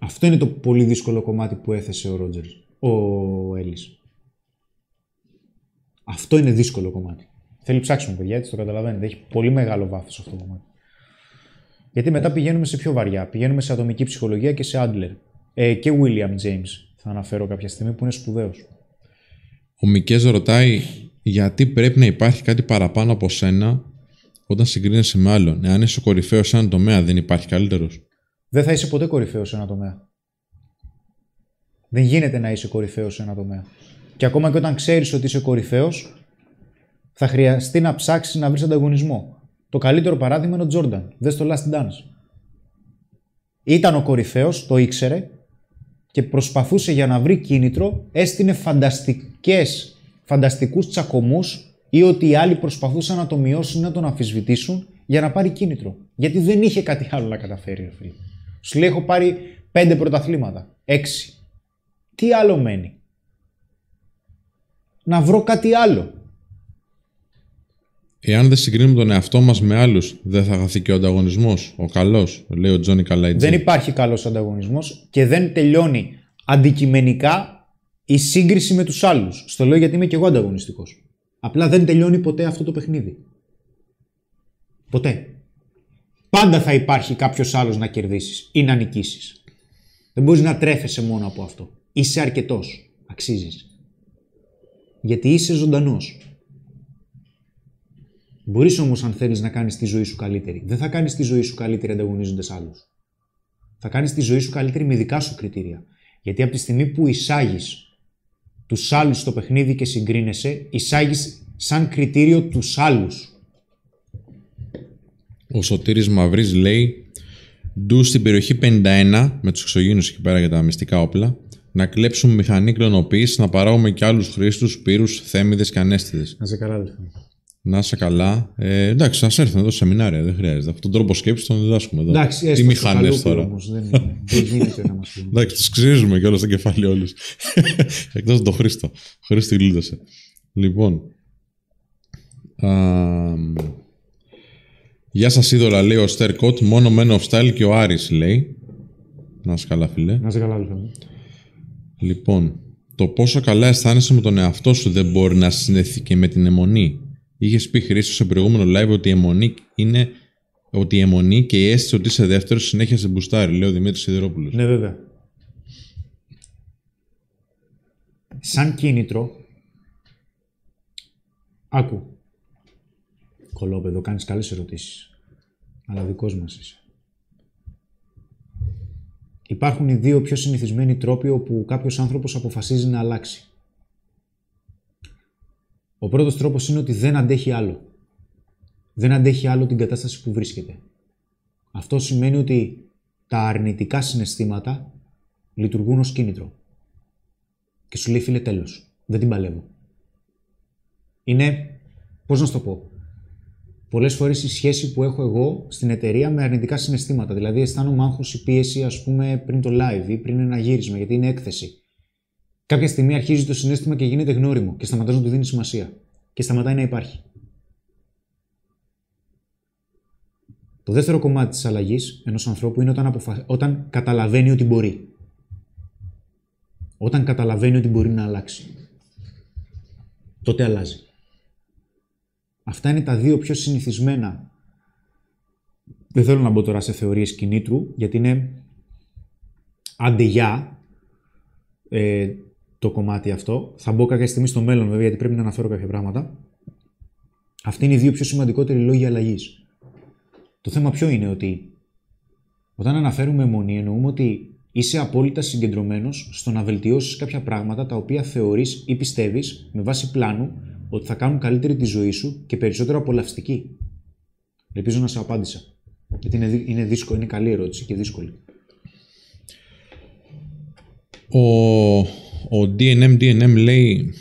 Αυτό είναι το πολύ δύσκολο κομμάτι που έθεσε ο Ρότζερς, ο Έλλης. Αυτό είναι δύσκολο κομμάτι. Θέλει ψάξιμο, παιδιά, έτσι το καταλαβαίνετε. Έχει πολύ μεγάλο βάθος αυτό το κομμάτι. Γιατί μετά πηγαίνουμε σε πιο βαριά. Πηγαίνουμε σε ατομική ψυχολογία και σε Άντλερ. Ε, και William James θα αναφέρω κάποια στιγμή που είναι σπουδαίος. Ο Μικές ρωτάει γιατί πρέπει να υπάρχει κάτι παραπάνω από σένα όταν συγκρίνεσαι με άλλον; Εάν είσαι κορυφαίος σε έναν τομέα, δεν υπάρχει καλύτερος; Δεν θα είσαι ποτέ κορυφαίος σε ένα τομέα. Δεν γίνεται να είσαι κορυφαίος σε ένα τομέα. Και ακόμα και όταν ξέρεις ότι είσαι κορυφαίος, θα χρειαστεί να ψάξεις να βρεις ανταγωνισμό. Το καλύτερο παράδειγμα είναι ο Τζόρνταν. Δες το Last Dance. Ήταν ο κορυφαίος, το ήξερε και προσπαθούσε για να βρει κίνητρο, έστεινε φανταστικές, φανταστικούς τσακωμούς ή ότι οι άλλοι προσπαθούσαν να το μειώσουν ή να τον αμφισβητήσουν για να πάρει κίνητρο. Γιατί δεν είχε κάτι άλλο να καταφέρει, ρε φίλε. Σου λέει έχω πάρει πέντε πρωταθλήματα, έξι. Τι άλλο μένει; Να βρω κάτι άλλο. Εάν δεν συγκρίνουμε τον εαυτό μας με άλλους, δεν θα χαθεί και ο ανταγωνισμός. Ο καλός, λέει ο Τζόνι Καλαϊτζή. Δεν υπάρχει καλός ανταγωνισμός και δεν τελειώνει αντικειμενικά η σύγκριση με τους άλλους. Στο λέω γιατί είμαι και εγώ ανταγωνιστικός. Απλά δεν τελειώνει ποτέ αυτό το παιχνίδι. Ποτέ. Πάντα θα υπάρχει κάποιος άλλος να κερδίσεις ή να νικήσεις. Δεν μπορείς να τρέφεσαι μόνο από αυτό. Είσαι αρκετός. Αξίζεις. Γιατί είσαι ζωντανός. Μπορείς όμως αν θέλεις να κάνεις τη ζωή σου καλύτερη. Δεν θα κάνεις τη ζωή σου καλύτερη ανταγωνίζοντας άλλους. Θα κάνεις τη ζωή σου καλύτερη με δικά σου κριτήρια. Γιατί από τη στιγμή που εισάγεις τους άλλους στο παιχνίδι και συγκρίνεσαι, εισάγεις σαν κριτήριο τους άλλους. Ο Σωτήρης Μαυρής λέει Ντου στην περιοχή 51 με τους εξωγήινους εκεί πέρα για τα μυστικά όπλα να κλέψουμε μηχανή κλωνοποίησης να παράγουμε και άλλους χρήστους, πύρους, θέμιδες και ανέστηδες. Να σε καλά, αδελφέ. Να είσαι καλά. Ε, εντάξει, α έρθουν εδώ σε σεμινάρια, δεν χρειάζεται. Αυτόν τον τρόπο σκέψης τον διδάσκουμε εδώ. Εντάξει, Τι έστω μηχανές χαλούπι τώρα. όμως, δεν, είναι. δεν γίνεται να μας πει. Εντάξει, τους ξύζουμε κιόλα στο κεφάλι όλους. (laughs) Εκτός τον Χρήστο. Ο Χρήστο γλίτωσε. Λοιπόν. Α, Γεια σας, είδωλα, λέει ο Στέρκοτ. Μόνο Men of Style και ο Άρης λέει. Να είσαι καλά, φίλε. Να είσαι καλά, αδελφέ μου. Λοιπόν, το πόσο καλά αισθάνεσαι με τον εαυτό σου δεν μπορεί να συνδεθεί και με την αιμονή. Είχες πει Χρήστο σε προηγούμενο live ότι η αιμονή είναι. Ότι η αιμονή και η αίσθηση ότι είσαι δεύτερος συνέχεια σε μπουστάρει, λέει ο Δημήτρης Σιδηρόπουλος. Ναι, βέβαια. Σαν κίνητρο, άκου. Κολόπεδο, κάνεις καλές ερωτήσεις. Αλλά δικός μας είσαι. Υπάρχουν οι δύο πιο συνηθισμένοι τρόποι όπου κάποιος άνθρωπος αποφασίζει να αλλάξει. Ο πρώτος τρόπος είναι ότι δεν αντέχει άλλο. Δεν αντέχει άλλο την κατάσταση που βρίσκεται. Αυτό σημαίνει ότι τα αρνητικά συναισθήματα λειτουργούν ως κίνητρο. Και σου λέει φίλε τέλος, δεν την παλεύω. Είναι, πώς να σου το πω, πολλές φορές η σχέση που έχω εγώ στην εταιρεία με αρνητικά συναισθήματα. Δηλαδή αισθάνομαι άγχος ή πίεση ας πούμε πριν το live ή πριν ένα γύρισμα γιατί είναι έκθεση. Κάποια στιγμή αρχίζει το συνέστημα και γίνεται γνώριμο και σταματάς να του δίνεις σημασία. Και σταματάει να υπάρχει. Το δεύτερο κομμάτι της αλλαγής ενός ανθρώπου είναι όταν, αποφα... όταν καταλαβαίνει ότι μπορεί. Όταν καταλαβαίνει ότι μπορεί να αλλάξει. Τότε αλλάζει. Αυτά είναι τα δύο πιο συνηθισμένα. Δεν θέλω να μπω τώρα σε θεωρίες κινήτρου, γιατί είναι αντιγιά ε, το κομμάτι αυτό. Θα μπω κάποια στιγμή στο μέλλον βέβαια, γιατί πρέπει να αναφέρω κάποια πράγματα. Αυτοί είναι οι δύο πιο σημαντικότεροι λόγοι αλλαγής. Το θέμα ποιο είναι ότι όταν αναφέρουμε αιμονή εννοούμε ότι είσαι απόλυτα συγκεντρωμένος στο να βελτιώσεις κάποια πράγματα τα οποία θεωρείς ή πιστεύεις με βάση πλάνου ότι θα κάνουν καλύτερη τη ζωή σου και περισσότερο απολαυστική. Ελπίζω να σε απάντησα. Γιατί είναι, δύ- είναι δύσκολο, είναι καλή ερώτηση και δύσκολη. Ο, ο DNM DNM λέει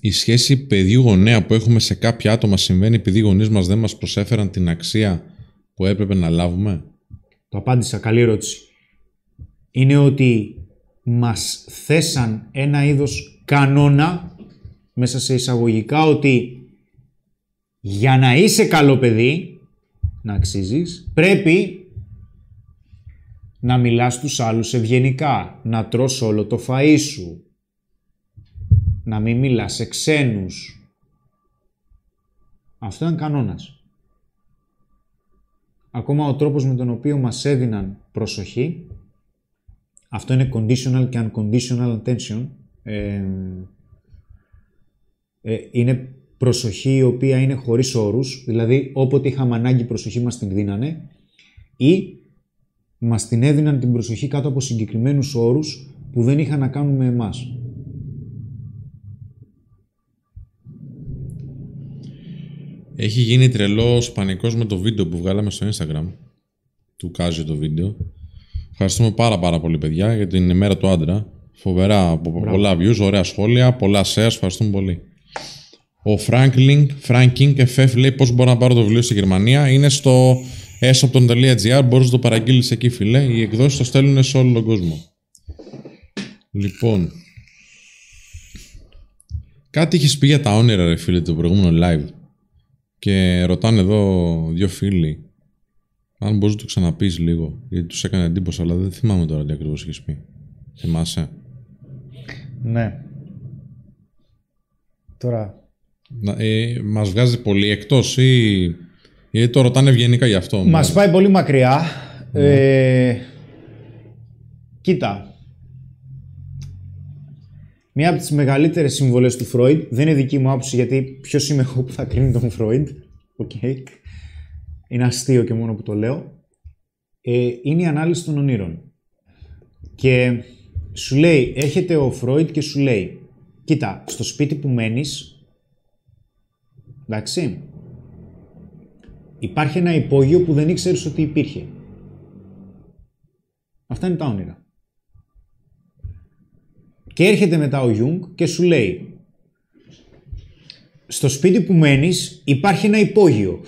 η σχέση παιδιού γονέα που έχουμε σε κάποια άτομα συμβαίνει επειδή οι γονείς μας δεν μας προσέφεραν την αξία που έπρεπε να λάβουμε; Το απάντησα, καλή ερώτηση. Είναι ότι μας θέσαν ένα είδος κανόνα μέσα σε εισαγωγικά ότι για να είσαι καλό παιδί, να αξίζεις, πρέπει να μιλάς στους άλλους ευγενικά, να τρως όλο το φαΐ σου, να μην μιλάς σε ξένους. Αυτό είναι κανόνας. Ακόμα ο τρόπος με τον οποίο μας έδιναν προσοχή, αυτό είναι conditional και unconditional attention, ε, ε, είναι προσοχή η οποία είναι χωρίς όρους, δηλαδή όποτε είχαμε ανάγκη προσοχή μας την δίνανε ή μας την έδιναν την προσοχή κάτω από συγκεκριμένους όρους που δεν είχαν να κάνουν με εμάς. Έχει γίνει τρελό πανικός με το βίντεο που βγάλαμε στο Instagram. Του Κάζιο το βίντεο. Ευχαριστούμε πάρα πάρα πολύ παιδιά για την ημέρα του άντρα. Φοβερά, από πολλά views, ωραία σχόλια, πολλά shares, ευχαριστούμε πολύ. Ο Franklin, Franking FF λέει πώς μπορώ να πάρω το βιβλίο στη Γερμανία. Είναι στο esopton.gr, μπορείς να το παραγγείλεις εκεί φίλε. Οι εκδόσεις το στέλνουν σε όλο τον κόσμο. Λοιπόν, κάτι έχεις πει για τα όνειρα ρε φίλε το προηγούμενο live. Και ρωτάνε εδώ δύο φίλοι αν μπορείς να το ξαναπείς λίγο. Γιατί τους έκανε εντύπωση, αλλά δεν θυμάμαι τώρα τι ακριβώς έχεις πει. Θυμάσαι; Ναι. Τώρα, Να, ε, μας βγάζει πολύ εκτός ή... Γιατί το ρωτάνε ευγενικά γι' αυτό. Μας πάει πολύ μακριά. Ε, κοίτα. Μία από τις μεγαλύτερες συμβολές του Φρόιντ, δεν είναι δική μου άποψη γιατί ποιος είμαι εγώ που θα κρίνει τον Φρόιντ. Οκ. Είναι αστείο και μόνο που το λέω. Ε, είναι η ανάλυση των ονείρων. Και σου λέει, έρχεται ο Φρόιντ και σου λέει, κοίτα, στο σπίτι που μένεις, εντάξει, υπάρχει ένα υπόγειο που δεν ήξερες ότι υπήρχε. Αυτά είναι τα όνειρα. Και έρχεται μετά ο Γιούγκ και σου λέει στο σπίτι που μένεις υπάρχει ένα υπόγειο.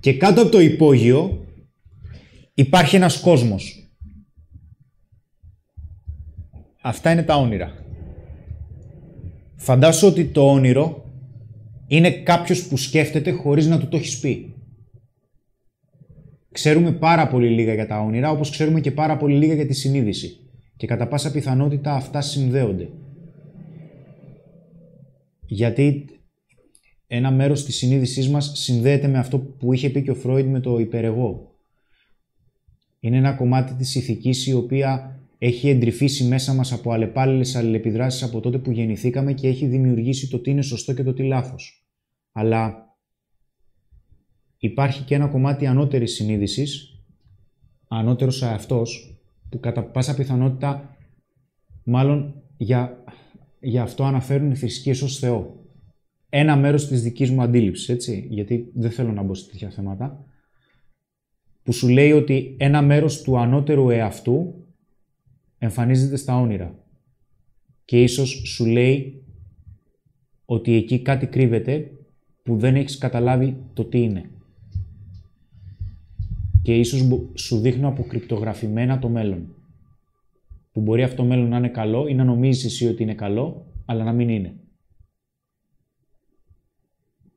Και κάτω από το υπόγειο υπάρχει ένας κόσμος. Αυτά είναι τα όνειρα. Φαντάσου ότι το όνειρο είναι κάποιος που σκέφτεται χωρίς να του το έχεις πει. Ξέρουμε πάρα πολύ λίγα για τα όνειρα, όπως ξέρουμε και πάρα πολύ λίγα για τη συνείδηση. Και κατά πάσα πιθανότητα αυτά συνδέονται. Γιατί ένα μέρος της συνείδησής μας συνδέεται με αυτό που είχε πει και ο Φρόιντ με το υπερεγώ. Είναι ένα κομμάτι της ηθικής η οποία έχει εντρυφήσει μέσα μας από αλλεπάλληλες αλληλεπιδράσεις από τότε που γεννηθήκαμε και έχει δημιουργήσει το τι είναι σωστό και το τι λάθος. Αλλά υπάρχει και ένα κομμάτι ανώτερης συνείδησης, ανώτερος αυτός, που κατά πάσα πιθανότητα μάλλον για, για αυτό αναφέρουν οι θρησκείες ως Θεό. Ένα μέρος της δικής μου αντίληψης, έτσι, γιατί δεν θέλω να μπω σε τέτοια θέματα, που σου λέει ότι ένα μέρος του ανώτερου εαυτού εμφανίζεται στα όνειρα. Και ίσως σου λέει ότι εκεί κάτι κρύβεται που δεν έχεις καταλάβει το τι είναι. Και ίσως σου δείχνω αποκρυπτογραφημένα το μέλλον. Που μπορεί αυτό το μέλλον να είναι καλό ή να νομίζεις εσύ ότι είναι καλό, αλλά να μην είναι.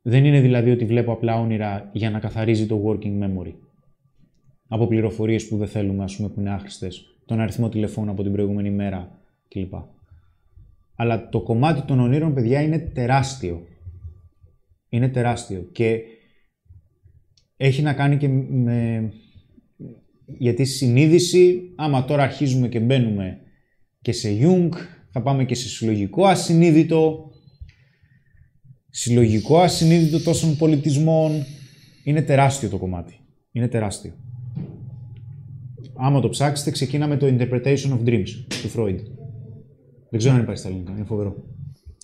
Δεν είναι δηλαδή ότι βλέπω απλά όνειρα για να καθαρίζει το working memory. Από πληροφορίες που δεν θέλουμε, ας πούμε, που είναι άχρηστες τον αριθμό τηλεφώνου από την προηγούμενη μέρα κλπ. Αλλά το κομμάτι των ονείρων, παιδιά, είναι τεράστιο. Είναι τεράστιο και έχει να κάνει και με... Γιατί συνείδηση, άμα τώρα αρχίζουμε και μπαίνουμε και σε Jung, θα πάμε και σε συλλογικό ασυνείδητο, συλλογικό ασυνείδητο τόσων πολιτισμών. Είναι τεράστιο το κομμάτι. Είναι τεράστιο άμα το ψάξετε, ξεκίνα με το Interpretation of Dreams του Freud. Δεν ξέρω αν υπάρχει στα ελληνικά, είναι φοβερό.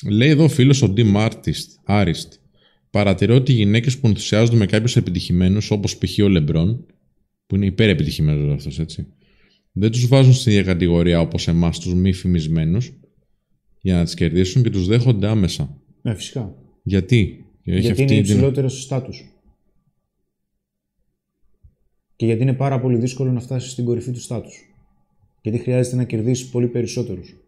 Λέει εδώ ο φίλος ο Dim Artist, Arist. Παρατηρώ ότι οι γυναίκες που ενθουσιάζονται με κάποιους επιτυχημένους, όπως π.χ. ο Λεμπρόν, που είναι υπερεπιτυχημένος αυτός έτσι, δεν τους βάζουν στην ίδια κατηγορία όπως εμάς τους μη φημισμένους για να τις κερδίσουν και τους δέχονται άμεσα. Ναι, φυσικά. Γιατί, Γιατί είναι υψηλότερο στο στάτους και γιατί είναι πάρα πολύ δύσκολο να φτάσεις στην κορυφή του στάτους. Γιατί χρειάζεται να κερδίσεις πολύ περισσότερους.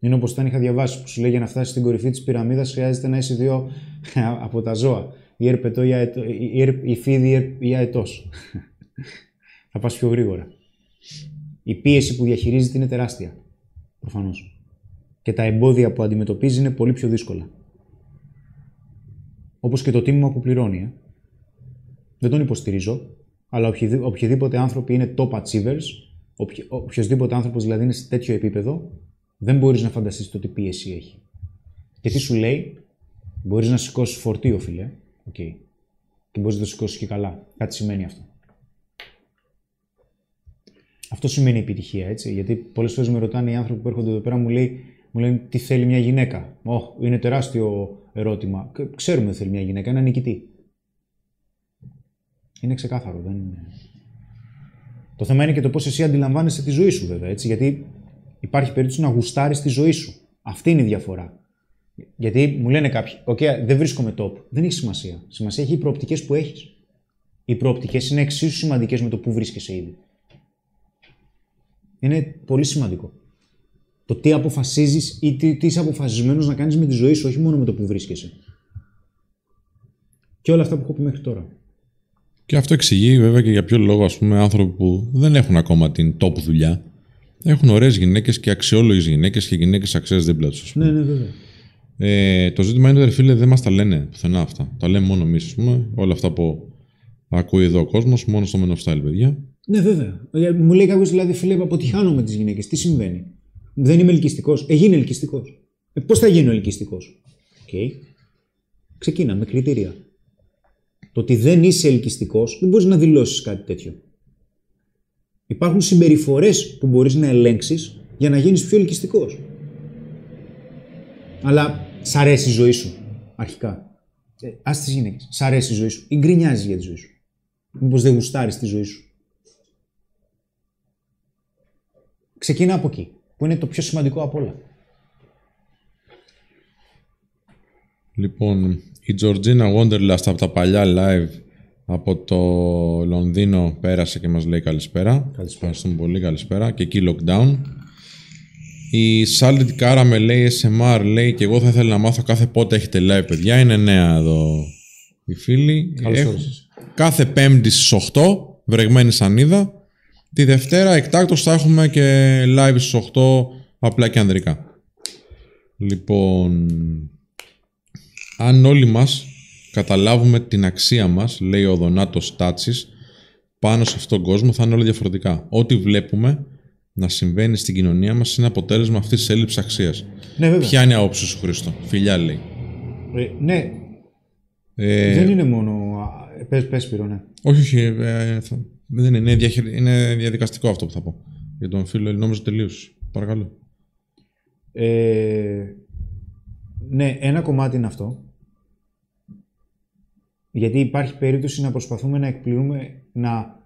Είναι όπως όταν είχα διαβάσει που σου λέει για να φτάσεις στην κορυφή της πυραμίδας χρειάζεται να είσαι δύο (laughs) από τα ζώα. Ή ερπετό ή, αετό, ή φίδι ή αετός. (laughs) Θα πας πιο γρήγορα. Η πίεση που διαχειρίζεται είναι τεράστια. Προφανώς. Και τα εμπόδια που αντιμετωπίζει είναι πολύ πιο δύσκολα. Όπως και το τίμημα που πληρώνει. Ε. Δεν τον υποστηρίζω αλλά οποιοδήποτε άνθρωποι είναι top achievers, οποιοδήποτε άνθρωπος δηλαδή είναι σε τέτοιο επίπεδο, δεν μπορείς να φανταστείς το τι πίεση έχει. Και τι σου λέει, μπορείς να σηκώσεις φορτίο, φίλε. Okay. Και μπορείς να το σηκώσεις και καλά. Κάτι σημαίνει αυτό. Αυτό σημαίνει επιτυχία, έτσι. Γιατί πολλές φορές με ρωτάνε οι άνθρωποι που έρχονται εδώ πέρα, μου, λέει, μου λένε τι θέλει μια γυναίκα; Oh, είναι τεράστιο ερώτημα. Ξέρουμε τι θέλει μια γυναίκα, ένα νικητή. Είναι ξεκάθαρο. Δεν είναι... Το θέμα είναι και το πώς εσύ αντιλαμβάνεσαι τη ζωή σου, βέβαια. Έτσι, γιατί υπάρχει περίπτωση να γουστάρεις τη ζωή σου. Αυτή είναι η διαφορά. Γιατί μου λένε κάποιοι, OK, δεν βρίσκομαι top. Δεν έχει σημασία. Σημασία έχει οι προοπτικές που έχεις. Οι προοπτικές είναι εξίσου σημαντικές με το που βρίσκεσαι ήδη. Είναι πολύ σημαντικό. Το τι αποφασίζεις ή τι, τι είσαι αποφασισμένος να κάνεις με τη ζωή σου, όχι μόνο με το που βρίσκεσαι. Και όλα αυτά που έχω πει μέχρι τώρα. Και αυτό εξηγεί βέβαια και για ποιο λόγο ας πούμε, άνθρωποι που δεν έχουν ακόμα την top δουλειά έχουν ωραίες γυναίκες και αξιόλογες γυναίκες και γυναίκες αξίε δίπλα τους. Ναι, ναι, βέβαια. Ε, το ζήτημα είναι ότι φίλε δεν μας τα λένε πουθενά αυτά. Τα λέμε μόνο εμείς, ας πούμε. Όλα αυτά που ακούει εδώ ο κόσμος, μόνο στο Men of Style, παιδιά. Ναι, βέβαια. Ε, μου λέει κάποιος δηλαδή, φίλε, αποτυχάνω με τις γυναίκες. Τι συμβαίνει; Δεν είμαι ελκυστικός. Ε, γίνε ελκυστικός. Ε, Πώς θα γίνω ελκυστικός; Ok. Okay. Ξεκίνα με κριτήρια. Το ότι δεν είσαι ελκυστικός, δεν μπορείς να δηλώσεις κάτι τέτοιο. Υπάρχουν συμπεριφορές που μπορείς να ελέγξεις για να γίνεις πιο ελκυστικός. Αλλά σ' αρέσει η ζωή σου, αρχικά; Ε, Α τι γυναίκες. Σ' αρέσει η ζωή σου; Ή γκρινιάζει για τη ζωή σου; Μήπως δεν γουστάρεις τη ζωή σου; Ξεκινά από εκεί, που είναι το πιο σημαντικό από όλα. Λοιπόν, η Georgina Wanderlust από τα παλιά live από το Λονδίνο πέρασε και μας λέει καλησπέρα. Καλησπέρα. Ευχαριστούμε πολύ, καλησπέρα. Και εκεί lockdown. Η Salted Caramel λέει SMR, λέει και εγώ θα ήθελα να μάθω κάθε πότε έχετε live, παιδιά. Είναι νέα εδώ οι φίλοι. Καλώς Έχω- όρισες. Κάθε πέμπτη στις 8, βρεγμένη σανίδα. Τη Δευτέρα εκτάκτως θα έχουμε και live στις 8, απλά και ανδρικά. Λοιπόν, αν όλοι μας καταλάβουμε την αξία μας, λέει ο Δονάτος Τάτσης, πάνω σε αυτόν τον κόσμο θα είναι όλα διαφορετικά. Ό,τι βλέπουμε να συμβαίνει στην κοινωνία μας είναι αποτέλεσμα αυτής της έλλειψης αξίας. Ναι, βέβαια. Ποια είναι η άποψη σου, Χρήστο; Φιλιά, λέει. Ε, ναι, Ε, δεν είναι μόνο. α, Πες, πες Σπύρο, ναι. Όχι, όχι. ε, θα- δεν είναι, είναι, διαχειρι- είναι διαδικαστικό αυτό που θα πω. Για τον φίλο νόμιζα τελείωσε. Παρακαλώ. Ε, ναι, ένα κομμάτι είναι αυτό. Γιατί υπάρχει περίπτωση να προσπαθούμε να εκπληρούμε, να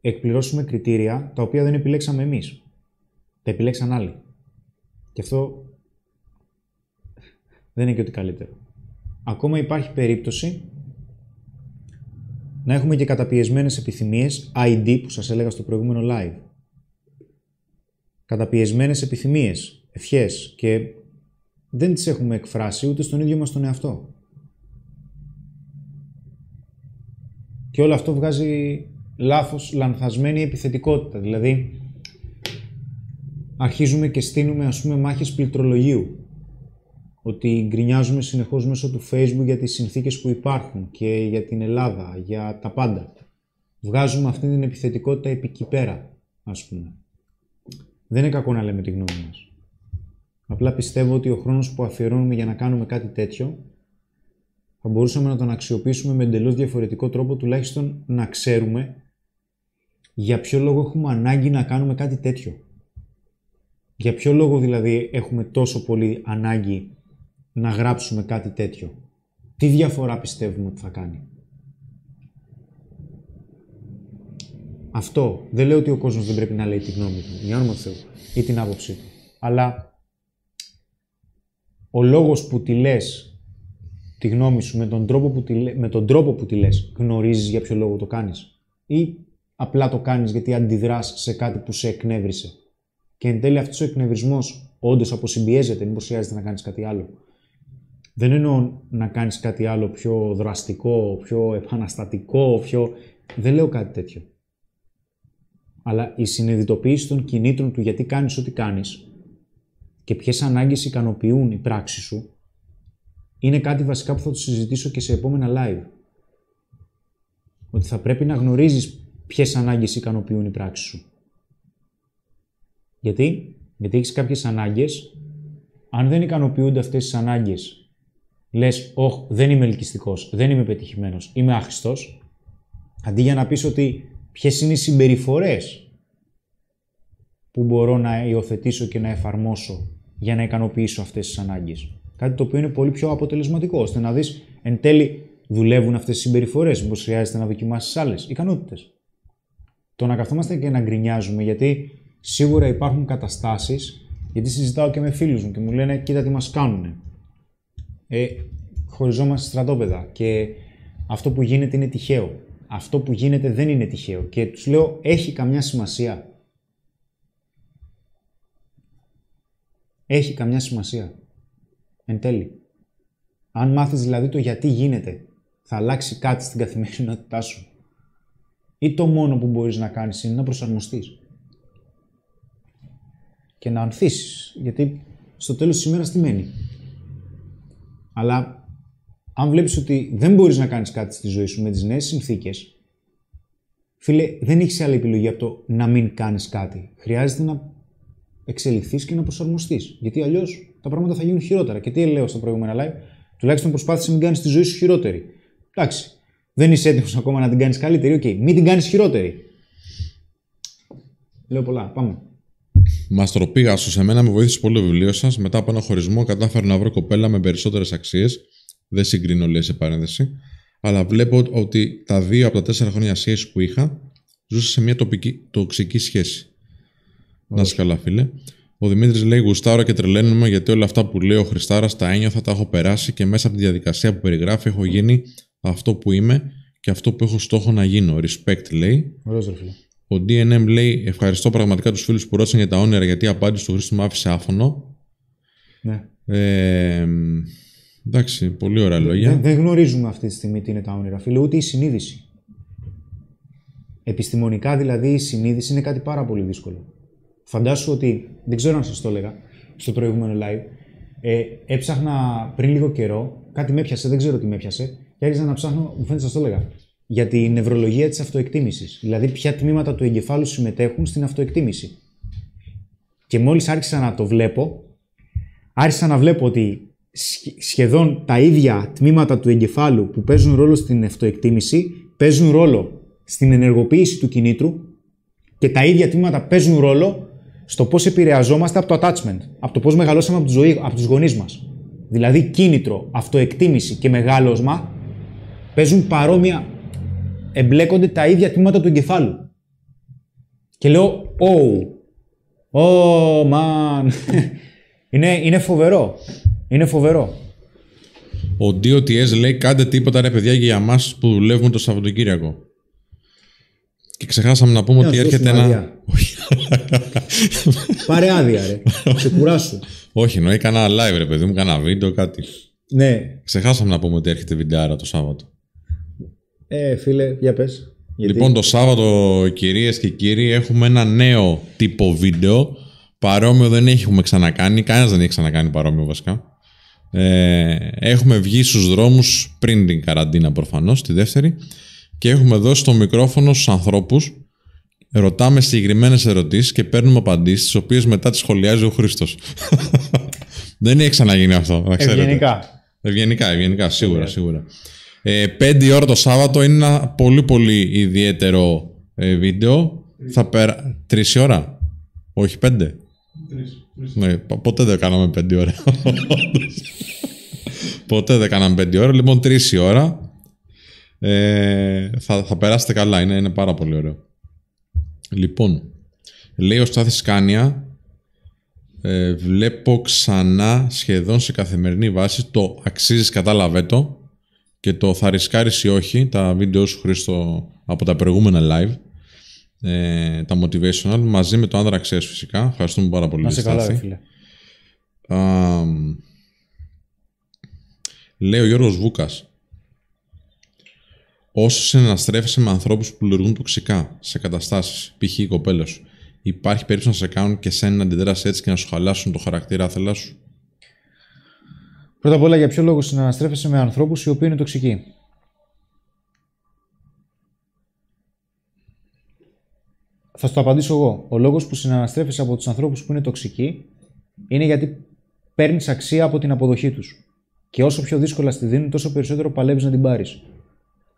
εκπληρώσουμε κριτήρια τα οποία δεν επιλέξαμε εμείς. Τα επιλέξαν άλλοι. Και αυτό δεν είναι και ότι καλύτερο. Ακόμα υπάρχει περίπτωση να έχουμε και καταπιεσμένες επιθυμίες, ID που σας έλεγα στο προηγούμενο live καταπιεσμένες επιθυμίες, ευχές και δεν τις έχουμε εκφράσει ούτε στον ίδιο μας τον εαυτό. Και όλο αυτό βγάζει λάθος, λανθασμένη επιθετικότητα. Δηλαδή, αρχίζουμε και στείνουμε ας πούμε μάχες πληκτρολογίου. Ότι γκρινιάζουμε συνεχώς μέσω του Facebook για τις συνθήκες που υπάρχουν και για την Ελλάδα, για τα πάντα. Βγάζουμε αυτή την επιθετικότητα επί εκεί πέρα, ας πούμε. Δεν είναι κακό να λέμε τη γνώμη μας. Απλά πιστεύω ότι ο χρόνος που αφιερώνουμε για να κάνουμε κάτι τέτοιο θα μπορούσαμε να τον αξιοποιήσουμε με εντελώς διαφορετικό τρόπο, τουλάχιστον να ξέρουμε για ποιο λόγο έχουμε ανάγκη να κάνουμε κάτι τέτοιο. Για ποιο λόγο δηλαδή έχουμε τόσο πολύ ανάγκη να γράψουμε κάτι τέτοιο. Τι διαφορά πιστεύουμε ότι θα κάνει. Αυτό. Δεν λέω ότι ο κόσμος δεν πρέπει να λέει τη γνώμη του, για όνομα του Θεού, ή την άποψή του. Αλλά ο λόγος που τη λες τη γνώμη σου με τον τρόπο που τη, λέ- με τον τρόπο που τη λες, γνωρίζεις για ποιο λόγο το κάνεις; Ή απλά το κάνεις γιατί αντιδράς σε κάτι που σε εκνεύρισε; Και εν τέλει αυτός ο εκνευρισμός όντως αποσυμπιέζεται, μήπως χρειάζεται να κάνεις κάτι άλλο. Δεν εννοώ να κάνεις κάτι άλλο πιο δραστικό, πιο επαναστατικό, πιο... Δεν λέω κάτι τέτοιο. Αλλά η συνειδητοποίηση των κινήτρων του γιατί κάνεις ό,τι κάνεις και ποιες ανάγκες ικανοποιούν η πράξη σου είναι κάτι βασικά που θα το συζητήσω και σε επόμενα live. Ότι θα πρέπει να γνωρίζεις ποιες ανάγκες ικανοποιούν η πράξη σου. Γιατί; Γιατί έχεις κάποιες ανάγκες, αν δεν ικανοποιούνται αυτές τις ανάγκες, λες, όχ, δεν είμαι ελκυστικός, δεν είμαι πετυχημένος, είμαι άχρηστος, αντί για να πεις ότι ποιες είναι οι συμπεριφορές που μπορώ να υιοθετήσω και να εφαρμόσω για να ικανοποιήσω αυτές τις ανάγκες. Κάτι το οποίο είναι πολύ πιο αποτελεσματικό, ώστε να δεις εν τέλει δουλεύουν αυτές τις συμπεριφορές, μήπως χρειάζεται να δοκιμάσεις άλλες ικανότητες. Το να καθόμαστε και να γκρινιάζουμε, γιατί σίγουρα υπάρχουν καταστάσεις, γιατί συζητάω και με φίλους μου και μου λένε κοίτα τι μας κάνουνε. Ε, χωριζόμαστε στρατόπεδα και αυτό που γίνεται είναι τυχαίο. Αυτό που γίνεται δεν είναι τυχαίο. Και τους λέω έχει καμιά σημασία. Έχει καμιά σημασία. Εν τέλει. Αν μάθεις δηλαδή το γιατί γίνεται, θα αλλάξει κάτι στην καθημερινότητά σου. Ή το μόνο που μπορείς να κάνεις είναι να προσαρμοστείς. Και να ανθίσεις. Γιατί στο τέλος της ημέρας τι μένει. Αλλά αν βλέπεις ότι δεν μπορείς να κάνεις κάτι στη ζωή σου με τις νέες συνθήκες, φίλε, δεν έχεις άλλη επιλογή από το να μην κάνεις κάτι. Χρειάζεται να εξελιχθείς και να προσαρμοστείς. Γιατί αλλιώς τα πράγματα θα γίνουν χειρότερα. Και τι λέω στο προηγούμενο live, τουλάχιστον προσπάθησε να μην κάνεις τη ζωή σου χειρότερη. Εντάξει, δεν είσαι έτοιμος ακόμα να την κάνεις καλύτερη, οκ, μην την κάνεις χειρότερη. Λέω πολλά, πάμε. Μαστροπήγασο, σε μένα με βοήθησε πολύ το βιβλίο σας. Μετά από ένα χωρισμό, κατάφερα να βρω κοπέλα με περισσότερες αξίες. Δεν συγκρίνω, λέει σε παρένθεση. Αλλά βλέπω ότι τα δύο από τα τέσσερα χρόνια σχέση που είχα ζούσα σε μια τοπική, τοξική σχέση. Να είσαι καλά, φίλε. Ο Δημήτρης λέει: Γουστάρο και τρελαίνομαι γιατί όλα αυτά που λέει ο Χριστάρας τα ένιωθα, τα έχω περάσει και μέσα από τη διαδικασία που περιγράφει έχω γίνει αυτό που είμαι και αυτό που έχω στόχο να γίνω. Respect λέει. Ωραίος ρε φίλε. Ο DNM λέει: Ευχαριστώ πραγματικά τους φίλους που ρώτησαν για τα όνειρα γιατί η απάντηση του Χρήστου μου άφησε άφωνο. Ναι. Ε, εντάξει, πολύ ωραία λόγια. Δεν, δεν γνωρίζουμε αυτή τη στιγμή τι είναι τα όνειρα, φίλε, ούτε η συνείδηση. Επιστημονικά δηλαδή η συνείδηση είναι κάτι πάρα πολύ δύσκολο. Φαντάσου ότι, δεν ξέρω αν σας το έλεγα στο προηγούμενο live, ε, έψαχνα πριν λίγο καιρό, κάτι με έπιασε, δεν ξέρω τι με έπιασε, και άρχισα να ψάχνω, μου φαίνεται σας το έλεγα, για τη νευρολογία της αυτοεκτίμησης. Δηλαδή ποια τμήματα του εγκεφάλου συμμετέχουν στην αυτοεκτίμηση. Και μόλις άρχισα να το βλέπω, άρχισα να βλέπω ότι σχε- σχεδόν τα ίδια τμήματα του εγκεφάλου που παίζουν ρόλο στην αυτοεκτίμηση παίζουν ρόλο στην ενεργοποίηση του κινήτρου και τα ίδια τμήματα παίζουν ρόλο στο πώς επηρεαζόμαστε από το attachment, από το πώς μεγαλώσαμε από, τη ζωή, από τους γονείς μας. Δηλαδή κίνητρο, αυτοεκτίμηση και μεγάλωσμα παίζουν παρόμοια, εμπλέκονται τα ίδια τμήματα του εγκεφάλου. Και λέω, oh, oh man, είναι, είναι φοβερό, είναι φοβερό. Ο DOTS λέει: Κάντε τίποτα ρε παιδιά για εμάς που δουλεύουμε το Σαββατοκύριακο. Και ξεχάσαμε να πούμε Να ότι σου έρχεται δώσουμε ένα. άδεια. Πάρε άδεια, ρε. Σε κουράσου. Όχι, εννοεί κανένα live, ρε παιδί μου, κανένα βίντεο, κάτι. Ναι. Ξεχάσαμε να πούμε ότι έρχεται βιντεάρα το Σάββατο. Ε, φίλε, για πες. Γιατί... Λοιπόν, το Σάββατο, κυρίες και κύριοι, έχουμε ένα νέο τύπο βίντεο. Παρόμοιο δεν έχουμε ξανακάνει. Κανένας δεν έχει ξανακάνει παρόμοιο βασικά. Ε, έχουμε βγει στους δρόμους πριν την καραντίνα προφανώς, τη δεύτερη, και έχουμε δώσει το μικρόφωνο στους ανθρώπους. Ρωτάμε συγκεκριμένες ερωτήσεις και παίρνουμε απαντήσεις, τις οποίες μετά τις σχολιάζει ο Χρήστος. (laughs) δεν έχει ξαναγίνει αυτό, να ξέρετε. Ευγενικά. Ευγενικά, ευγενικά, σίγουρα, σίγουρα. Ε, 5 ώρα το Σάββατο είναι ένα πολύ πολύ ιδιαίτερο ε, βίντεο. Θα πέρα... Τρεις ώρα; Όχι πέντε; Τρεις. τρεις. Ναι, πο- ποτέ δεν κάναμε πέντε ώρα. (laughs) ποτέ δεν κάναμε πέντε ώρα. Λοιπόν, τρεις η ώρα. Ε, θα, θα περάσετε καλά. Είναι, είναι πάρα πολύ ωραίο. Λοιπόν, λέει ο Στάθης Σκάνια, ε, βλέπω ξανά σχεδόν σε καθημερινή βάση το αξίζεις κατάλαβέ το και το θα ρισκάρεις ή όχι, τα βίντεο σου Χρήστο από τα προηγούμενα live, ε, τα motivational, μαζί με το άνδρα ξέρεις φυσικά. Ευχαριστούμε πάρα πολύ. Να σε καλά, Στάθη. ρε φίλε. Αμ, λέει ο Γιώργος Βούκας. Όσο συναστρέφεσαι με ανθρώπους που λειτουργούν τοξικά σε καταστάσεις, π.χ. η κοπέλα σου, υπάρχει περίπτωση να σε κάνουν και σένα να αντιδράσεις έτσι και να σου χαλάσουν το χαρακτήρα άθελά σου; Πρώτα απ' όλα, για ποιο λόγο συναναστρέφεσαι με ανθρώπους οι οποίοι είναι τοξικοί; Θα σου το απαντήσω εγώ. Ο λόγος που συναναστρέφεσαι από τους ανθρώπους που είναι τοξικοί είναι γιατί παίρνεις αξία από την αποδοχή τους. Και όσο πιο δύσκολα στη δίνουν, τόσο περισσότερο παλεύεις να την πάρεις.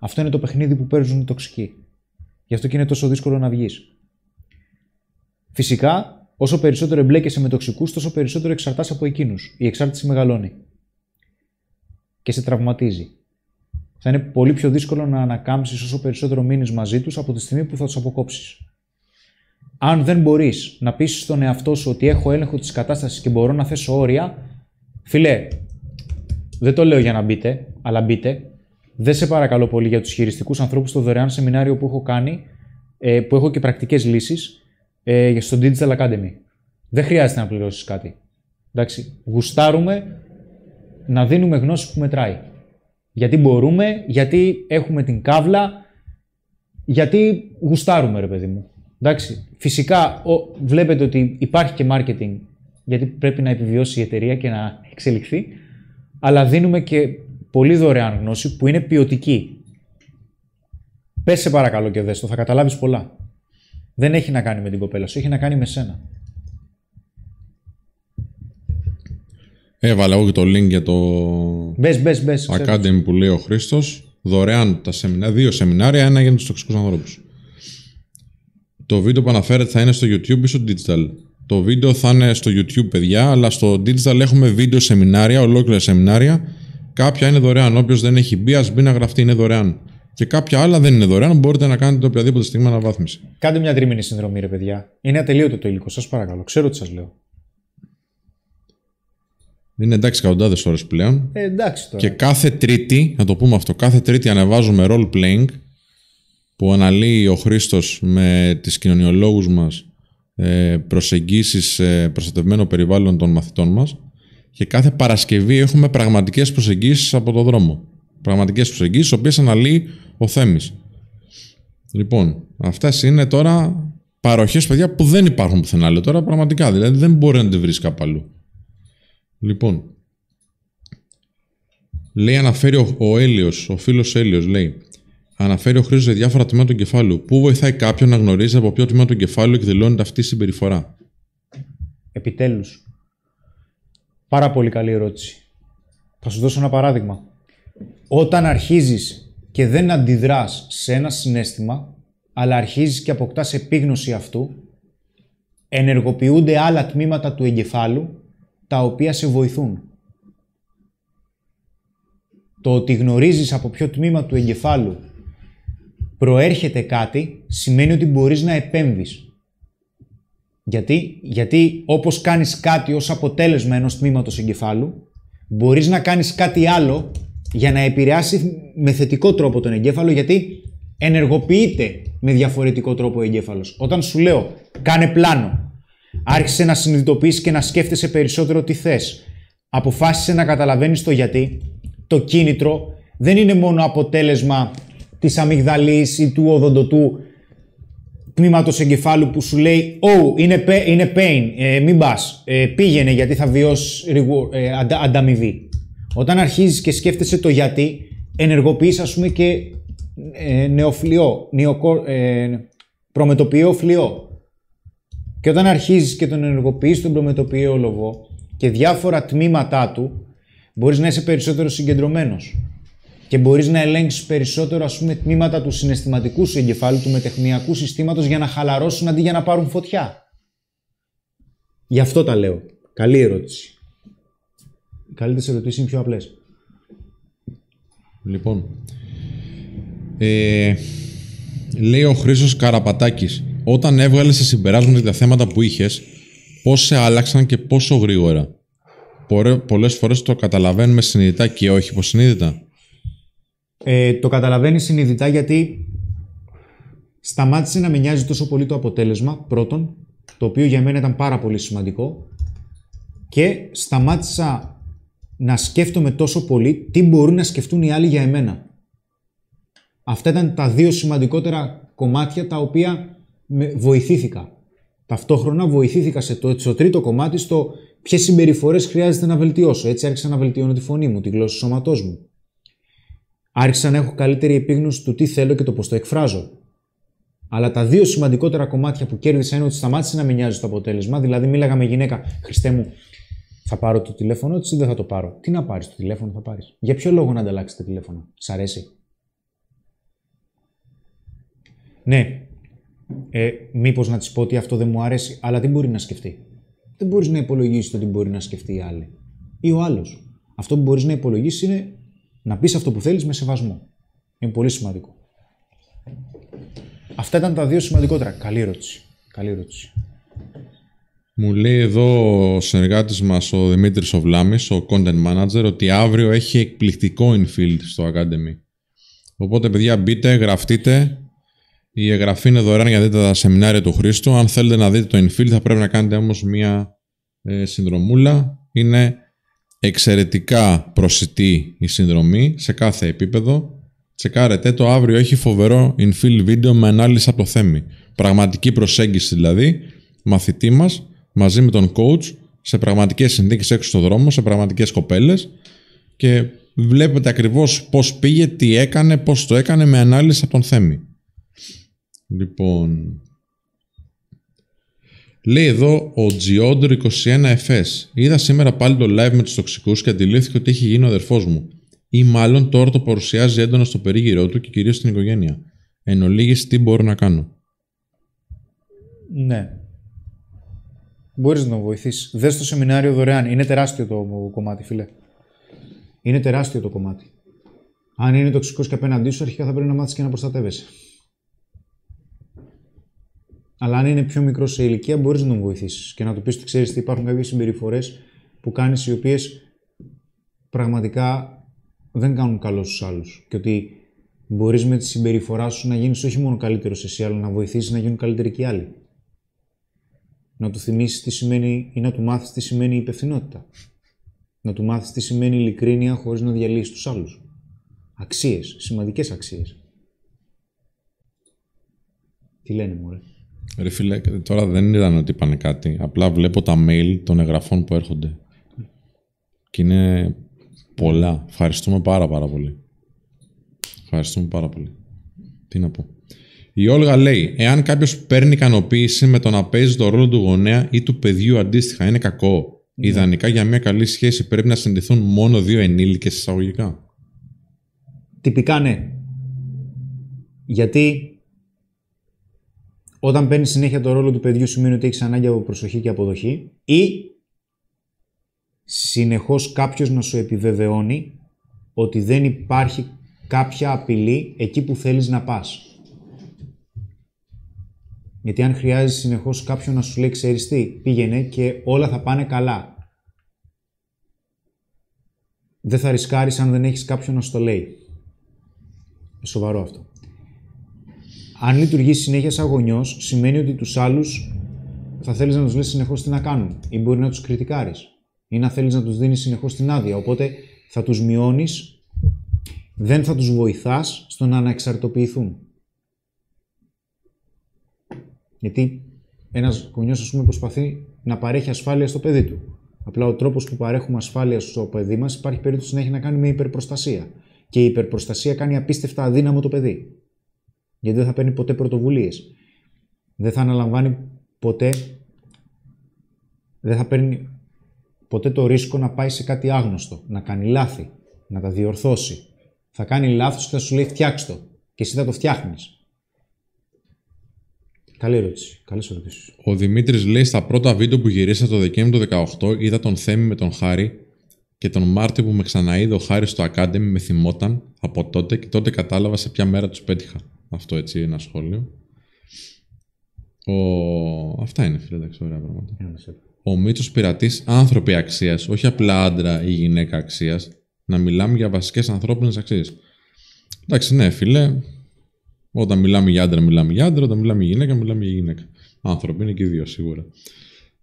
Αυτό είναι το παιχνίδι που παίζουν οι τοξικοί. Γι' αυτό και είναι τόσο δύσκολο να βγεις. Φυσικά, όσο περισσότερο εμπλέκεσαι με τοξικούς, τόσο περισσότερο εξαρτάσαι από εκείνους. Η εξάρτηση μεγαλώνει. Και σε τραυματίζει. Θα είναι πολύ πιο δύσκολο να ανακάμψεις όσο περισσότερο μείνεις μαζί τους από τη στιγμή που θα τους αποκόψεις. Αν δεν μπορείς να πείσει στον εαυτό σου ότι έχω έλεγχο της κατάστασης και μπορώ να θέσω όρια, φιλέ, δεν το λέω για να μπείτε, αλλά μπείτε. Δεν σε παρακαλώ πολύ για τους χειριστικούς ανθρώπους στο δωρεάν σεμινάριο που έχω κάνει, ε, που έχω και πρακτικές λύσεις ε, στο Digital Academy. Δεν χρειάζεται να πληρώσεις κάτι. Εντάξει, γουστάρουμε να δίνουμε γνώση που μετράει. Γιατί μπορούμε, γιατί έχουμε την κάβλα, γιατί γουστάρουμε, ρε παιδί μου. Εντάξει, φυσικά ο, βλέπετε ότι υπάρχει και marketing, γιατί πρέπει να επιβιώσει η εταιρεία και να εξελιχθεί, αλλά δίνουμε και πολύ δωρεάν γνώση που είναι ποιοτική. Πες σε παρακαλώ και δες το, θα καταλάβεις πολλά. Δεν έχει να κάνει με την κοπέλα σου, έχει να κάνει με σένα. Έβαλα εγώ και το link για το Μπες, μπες, μπες. ξέρω. Academy που λέει ο Χρήστος. Δωρεάν τα σεμινάρια, δύο σεμινάρια, ένα για τους τοξικούς ανθρώπους. Το βίντεο που αναφέρεται θα είναι στο YouTube ή στο Digital. Το βίντεο θα είναι στο YouTube, παιδιά, αλλά στο Digital έχουμε βίντεο σεμινάρια, ολόκληρα σεμινάρια. Κάποια είναι δωρεάν. Όποιος δεν έχει μπει, ας μπει να γραφτεί, είναι δωρεάν. Και κάποια άλλα δεν είναι δωρεάν, μπορείτε να κάνετε οποιαδήποτε στιγμή αναβάθμιση. Κάντε μια τρίμηνη συνδρομή, ρε παιδιά. Είναι ατελείωτο το υλικό, σας παρακαλώ. Ξέρω τι σας λέω. Είναι εντάξει εκατοντάδες ώρες πλέον. Ε, εντάξει τώρα. Και κάθε Τρίτη, να το πούμε αυτό, κάθε Τρίτη ανεβάζουμε role playing που αναλύει ο Χρήστος με τις κοινωνιολόγους μας ε, προσεγγίσεις σε προστατευμένο περιβάλλον των μαθητών μας και κάθε Παρασκευή έχουμε πραγματικές προσεγγίσεις από το δρόμο. Πραγματικές προσεγγίσεις, τις οποίες αναλύει ο Θέμης. Λοιπόν, αυτές είναι τώρα παροχές, παιδιά, που δεν υπάρχουν πουθενά άλλο τώρα, πραγματικά. Δηλαδή δεν μπορεί να τη βρεις κάπου αλλού. Λοιπόν, λέει αναφέρει ο, ο Έλιος, ο φίλος Έλιος, λέει Αναφέρει ο Χρήστος σε διάφορα τμήματα του κεφάλου. Πού βοηθάει κάποιον να γνωρίζει από ποιο τμήμα του κεφάλου εκδηλώνεται αυτή η συμπεριφορά; Επιτέλους. Πάρα πολύ καλή ερώτηση. Θα σου δώσω ένα παράδειγμα. Όταν αρχίζεις και δεν αντιδράς σε ένα συνέστημα, αλλά αρχίζεις και αποκτάς επίγνωση αυτού, ενεργοποιούνται άλλα τμήματα του εγκεφάλου, τα οποία σε βοηθούν. Το ότι γνωρίζεις από ποιο τμήμα του εγκεφάλου προέρχεται κάτι, σημαίνει ότι μπορείς να επέμβεις. Γιατί, Γιατί όπως κάνεις κάτι ως αποτέλεσμα ενός τμήματος εγκεφάλου, μπορείς να κάνεις κάτι άλλο για να επηρεάσει με θετικό τρόπο τον εγκέφαλο, γιατί ενεργοποιείται με διαφορετικό τρόπο ο εγκέφαλος. Όταν σου λέω, κάνε πλάνο, άρχισε να συνειδητοποιείς και να σκέφτεσαι περισσότερο τι θες, αποφάσισε να καταλαβαίνεις το γιατί, το κίνητρο δεν είναι μόνο αποτέλεσμα της αμυγδαλής ή του οδοντοτού τμήματος εγκεφάλου που σου λέει «Oh, είναι, είναι pain, ε, μην πας, ε, πήγαινε γιατί θα βιώσεις ε, ανταμοιβή». Όταν αρχίζεις και σκέφτεσαι το γιατί, ενεργοποιείς ας πούμε και ε, νεοφλοιό, νεοκο, ε, προμετωπιαίο φλοιό. Και όταν αρχίζεις και τον ενεργοποιείς τον προμετωπιαίο λογό και διάφορα τμήματά του, μπορείς να είσαι περισσότερο συγκεντρωμένος και μπορείς να ελέγξεις περισσότερο ας πούμε τμήματα του συναισθηματικού σου εγκεφάλου, του μετεχνιακού συστήματος για να χαλαρώσουν αντί για να πάρουν φωτιά. Γι' αυτό τα λέω. Καλή ερώτηση. Οι καλύτερες ερωτήσεις είναι πιο απλές. Λοιπόν, ε, λέει ο Χρήστος Καραπατάκης, όταν έβγαλες τα συμπεράσματα για τα θέματα που είχες, πώς σε άλλαξαν και πόσο γρήγορα; Πολλές φορές το καταλαβαίνουμε συνειδητά και όχι υποσυνείδητα. Ε, το καταλαβαίνεις συνειδητά γιατί σταμάτησε να με νοιάζει τόσο πολύ το αποτέλεσμα, πρώτον, το οποίο για μένα ήταν πάρα πολύ σημαντικό και σταμάτησα να σκέφτομαι τόσο πολύ τι μπορούν να σκεφτούν οι άλλοι για εμένα. Αυτά ήταν τα δύο σημαντικότερα κομμάτια τα οποία με βοηθήθηκα. Ταυτόχρονα βοηθήθηκα σε το, στο τρίτο κομμάτι στο ποιες συμπεριφορές χρειάζεται να βελτιώσω. Έτσι άρχισα να βελτιώνω τη φωνή μου, τη γλώσσα του σώματός μου. Άρχισα να έχω καλύτερη επίγνωση του τι θέλω και το πώς το εκφράζω. Αλλά τα δύο σημαντικότερα κομμάτια που κέρδισα είναι ότι σταμάτησε να με νοιάζει το αποτέλεσμα. Δηλαδή, μίλαγα με γυναίκα, Χριστέ μου, θα πάρω το τηλέφωνο της ή δεν θα το πάρω. Τι να πάρεις το τηλέφωνο, θα πάρεις. Για ποιο λόγο να ανταλλάξεις το τηλέφωνο, Σ' αρέσει; Ναι, ε, μήπως να της πω ότι αυτό δεν μου αρέσει, αλλά τι μπορεί να σκεφτεί. Δεν μπορείς να υπολογίσεις το τι μπορεί να σκεφτεί η άλλη. Ή ο άλλος. Αυτό που μπορείς να υπολογίσεις είναι να πεις αυτό που θέλεις με σεβασμό. Είναι πολύ σημαντικό. Αυτά ήταν τα δύο σημαντικότερα. Καλή ερώτηση. Καλή ερώτηση. Μου λέει εδώ ο συνεργάτης μας, ο Δημήτρης Οβλάμης, ο Content Manager, ότι αύριο έχει εκπληκτικό infield στο Academy. Οπότε, παιδιά, μπείτε, γραφτείτε. Η εγγραφή είναι δωρεάν για να δείτε τα σεμινάρια του Χρήστου. Αν θέλετε να δείτε το infield, θα πρέπει να κάνετε όμως μία ε, συνδρομούλα. Είναι εξαιρετικά προσιτή η συνδρομή σε κάθε επίπεδο. Τσεκάρετε το αύριο έχει φοβερό infill βίντεο με ανάλυση από το θέμη. Πραγματική προσέγγιση δηλαδή, μαθητή μας, μαζί με τον coach, σε πραγματικές συνθήκες έξω στο δρόμο, σε πραγματικές κοπέλες και βλέπετε ακριβώς πώς πήγε, τι έκανε, πώς το έκανε με ανάλυση από τον θέμη. Λοιπόν, Λέει εδώ ο Giodor 21FS. Είδα σήμερα πάλι το live με τους τοξικούς και αντιλήφθηκα ότι έχει γίνει ο αδερφός μου. Ή μάλλον τώρα το παρουσιάζει έντονα στο περίγυρό του και κυρίως στην οικογένεια. Εν ολίγης, τι μπορώ να κάνω; Ναι. Μπορείς να τον βοηθήσει. Δες το σεμινάριο δωρεάν. Είναι τεράστιο το κομμάτι, φίλε. Είναι τεράστιο το κομμάτι. Αν είναι τοξικός και απέναντί σου, αρχικά θα πρέπει να μάθεις και να προστατεύεσαι. Αλλά αν είναι πιο μικρό σε ηλικία, μπορείς να τον βοηθήσεις και να του πεις ότι ξέρεις ότι υπάρχουν κάποιες συμπεριφορές που κάνεις οι οποίες πραγματικά δεν κάνουν καλό στους άλλους και ότι μπορείς με τη συμπεριφορά σου να γίνεις όχι μόνο καλύτερος εσύ, αλλά να βοηθήσεις να γίνουν καλύτεροι και οι άλλοι. Να του θυμίσεις τι σημαίνει ή να του μάθεις τι σημαίνει υπευθυνότητα. Να του μάθεις τι σημαίνει ειλικρίνεια χωρίς να διαλύσεις τους άλλους. Αξίες, σημαντικές αξίες. Τι λένε μου, ρε. Ρε φίλε, τώρα δεν είδαν ότι είπαν κάτι. Απλά βλέπω τα mail των εγγραφών που έρχονται. Και είναι πολλά. Ευχαριστούμε πάρα πάρα πολύ. Ευχαριστούμε πάρα πολύ. Τι να πω. Η Όλγα λέει: Εάν κάποιος παίρνει ικανοποίηση με το να παίζει το ρόλο του γονέα ή του παιδιού αντίστοιχα, είναι κακό. Ιδανικά για μια καλή σχέση πρέπει να συνδεθούν μόνο δύο ενήλικες εισαγωγικά. Τυπικά ναι. Γιατί όταν παίρνεις συνέχεια το ρόλο του παιδιού σημαίνει ότι έχεις ανάγκη από προσοχή και αποδοχή ή συνεχώς κάποιος να σου επιβεβαιώνει ότι δεν υπάρχει κάποια απειλή εκεί που θέλεις να πας. Γιατί αν χρειάζεται συνεχώς κάποιον να σου λέει ξέρεις τι, πήγαινε και όλα θα πάνε καλά. Δεν θα ρισκάρεις αν δεν έχεις κάποιον να σου το λέει. Είναι σοβαρό αυτό. Αν λειτουργείς συνέχεια σαν γονιός, σημαίνει ότι τους άλλους θα θέλεις να τους λες συνεχώς τι να κάνουν ή μπορεί να τους κριτικάρεις ή να θέλεις να τους δίνεις συνεχώς την άδεια. Οπότε θα τους μειώνεις, δεν θα τους βοηθάς στο να αναξαρτοποιηθούν. Γιατί ένας γονιός, ας πούμε, προσπαθεί να παρέχει ασφάλεια στο παιδί του. Απλά ο τρόπος που παρέχουμε ασφάλεια στο παιδί μας υπάρχει περίπτωση να έχει να κάνει με υπερπροστασία. Και η υπερπροστασία κάνει απίστευτα αδύναμο το παιδί. Γιατί δεν θα παίρνει ποτέ πρωτοβουλίες. Δεν θα αναλαμβάνει ποτέ δεν θα παίρνει ποτέ το ρίσκο να πάει σε κάτι άγνωστο, να κάνει λάθη, να τα διορθώσει. Θα κάνει λάθος και θα σου λέει φτιάξ' το και εσύ θα το φτιάχνεις. Καλή ερώτηση. Καλές ερωτήσεις. Ο Δημήτρης λέει στα πρώτα βίντεο που γυρίσα το Δεκέμβριο του 2018 είδα τον Θέμη με τον Χάρη και τον Μάρτιο που με ξαναείδε ο Χάρης στο Academy με θυμόταν από τότε και τότε κατάλαβα σε ποια μέρα τους πέτυχα. Αυτό έτσι ένα σχόλιο. Ο... Αυτά είναι φίλε, εντάξει, ωραία πράγματα. Ο μύθο πειρατής άνθρωποι αξίας, όχι απλά άντρα ή γυναίκα αξίας. Να μιλάμε για βασικές ανθρώπινες αξίες. Εντάξει, ναι, φίλε. Όταν μιλάμε για άντρα, μιλάμε για άντρα. Όταν μιλάμε για γυναίκα, μιλάμε για γυναίκα. Άνθρωποι είναι και οι δύο σίγουρα.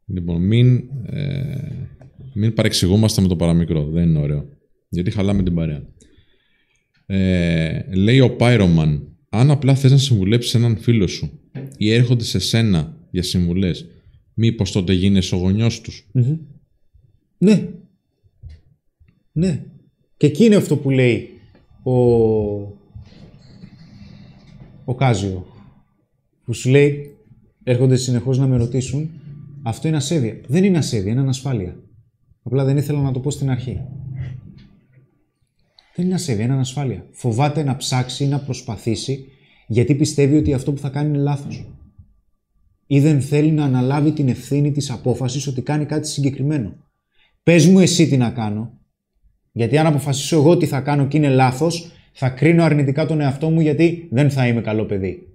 Λοιπόν, μην, ε, μην παρεξηγούμαστε με το παραμικρό. Δεν είναι ωραίο. Γιατί χαλάμε την παρέα. Ε, λέει ο Pyroman, αν απλά θες να συμβουλέψεις έναν φίλο σου ή έρχονται σε σένα για συμβουλές, μήπως τότε γίνεσαι ο γονιός τους. Ναι. Ναι. Και εκεί είναι αυτό που λέει ο, ο Κάζιο. Που σου λέει, έρχονται συνεχώς να με ρωτήσουν, αυτό είναι ασέβεια. Δεν είναι ασέβεια, είναι ανασφάλεια. Απλά δεν ήθελα να το πω στην αρχή. Δεν είναι ασέβεια, είναι ανασφάλεια. Φοβάται να ψάξει ή να προσπαθήσει γιατί πιστεύει ότι αυτό που θα κάνει είναι λάθος. Ή δεν θέλει να αναλάβει την ευθύνη της απόφασης ότι κάνει κάτι συγκεκριμένο. Πες μου εσύ τι να κάνω. Γιατί αν αποφασίσω εγώ τι θα κάνω και είναι λάθος, θα κρίνω αρνητικά τον εαυτό μου γιατί δεν θα είμαι καλό παιδί.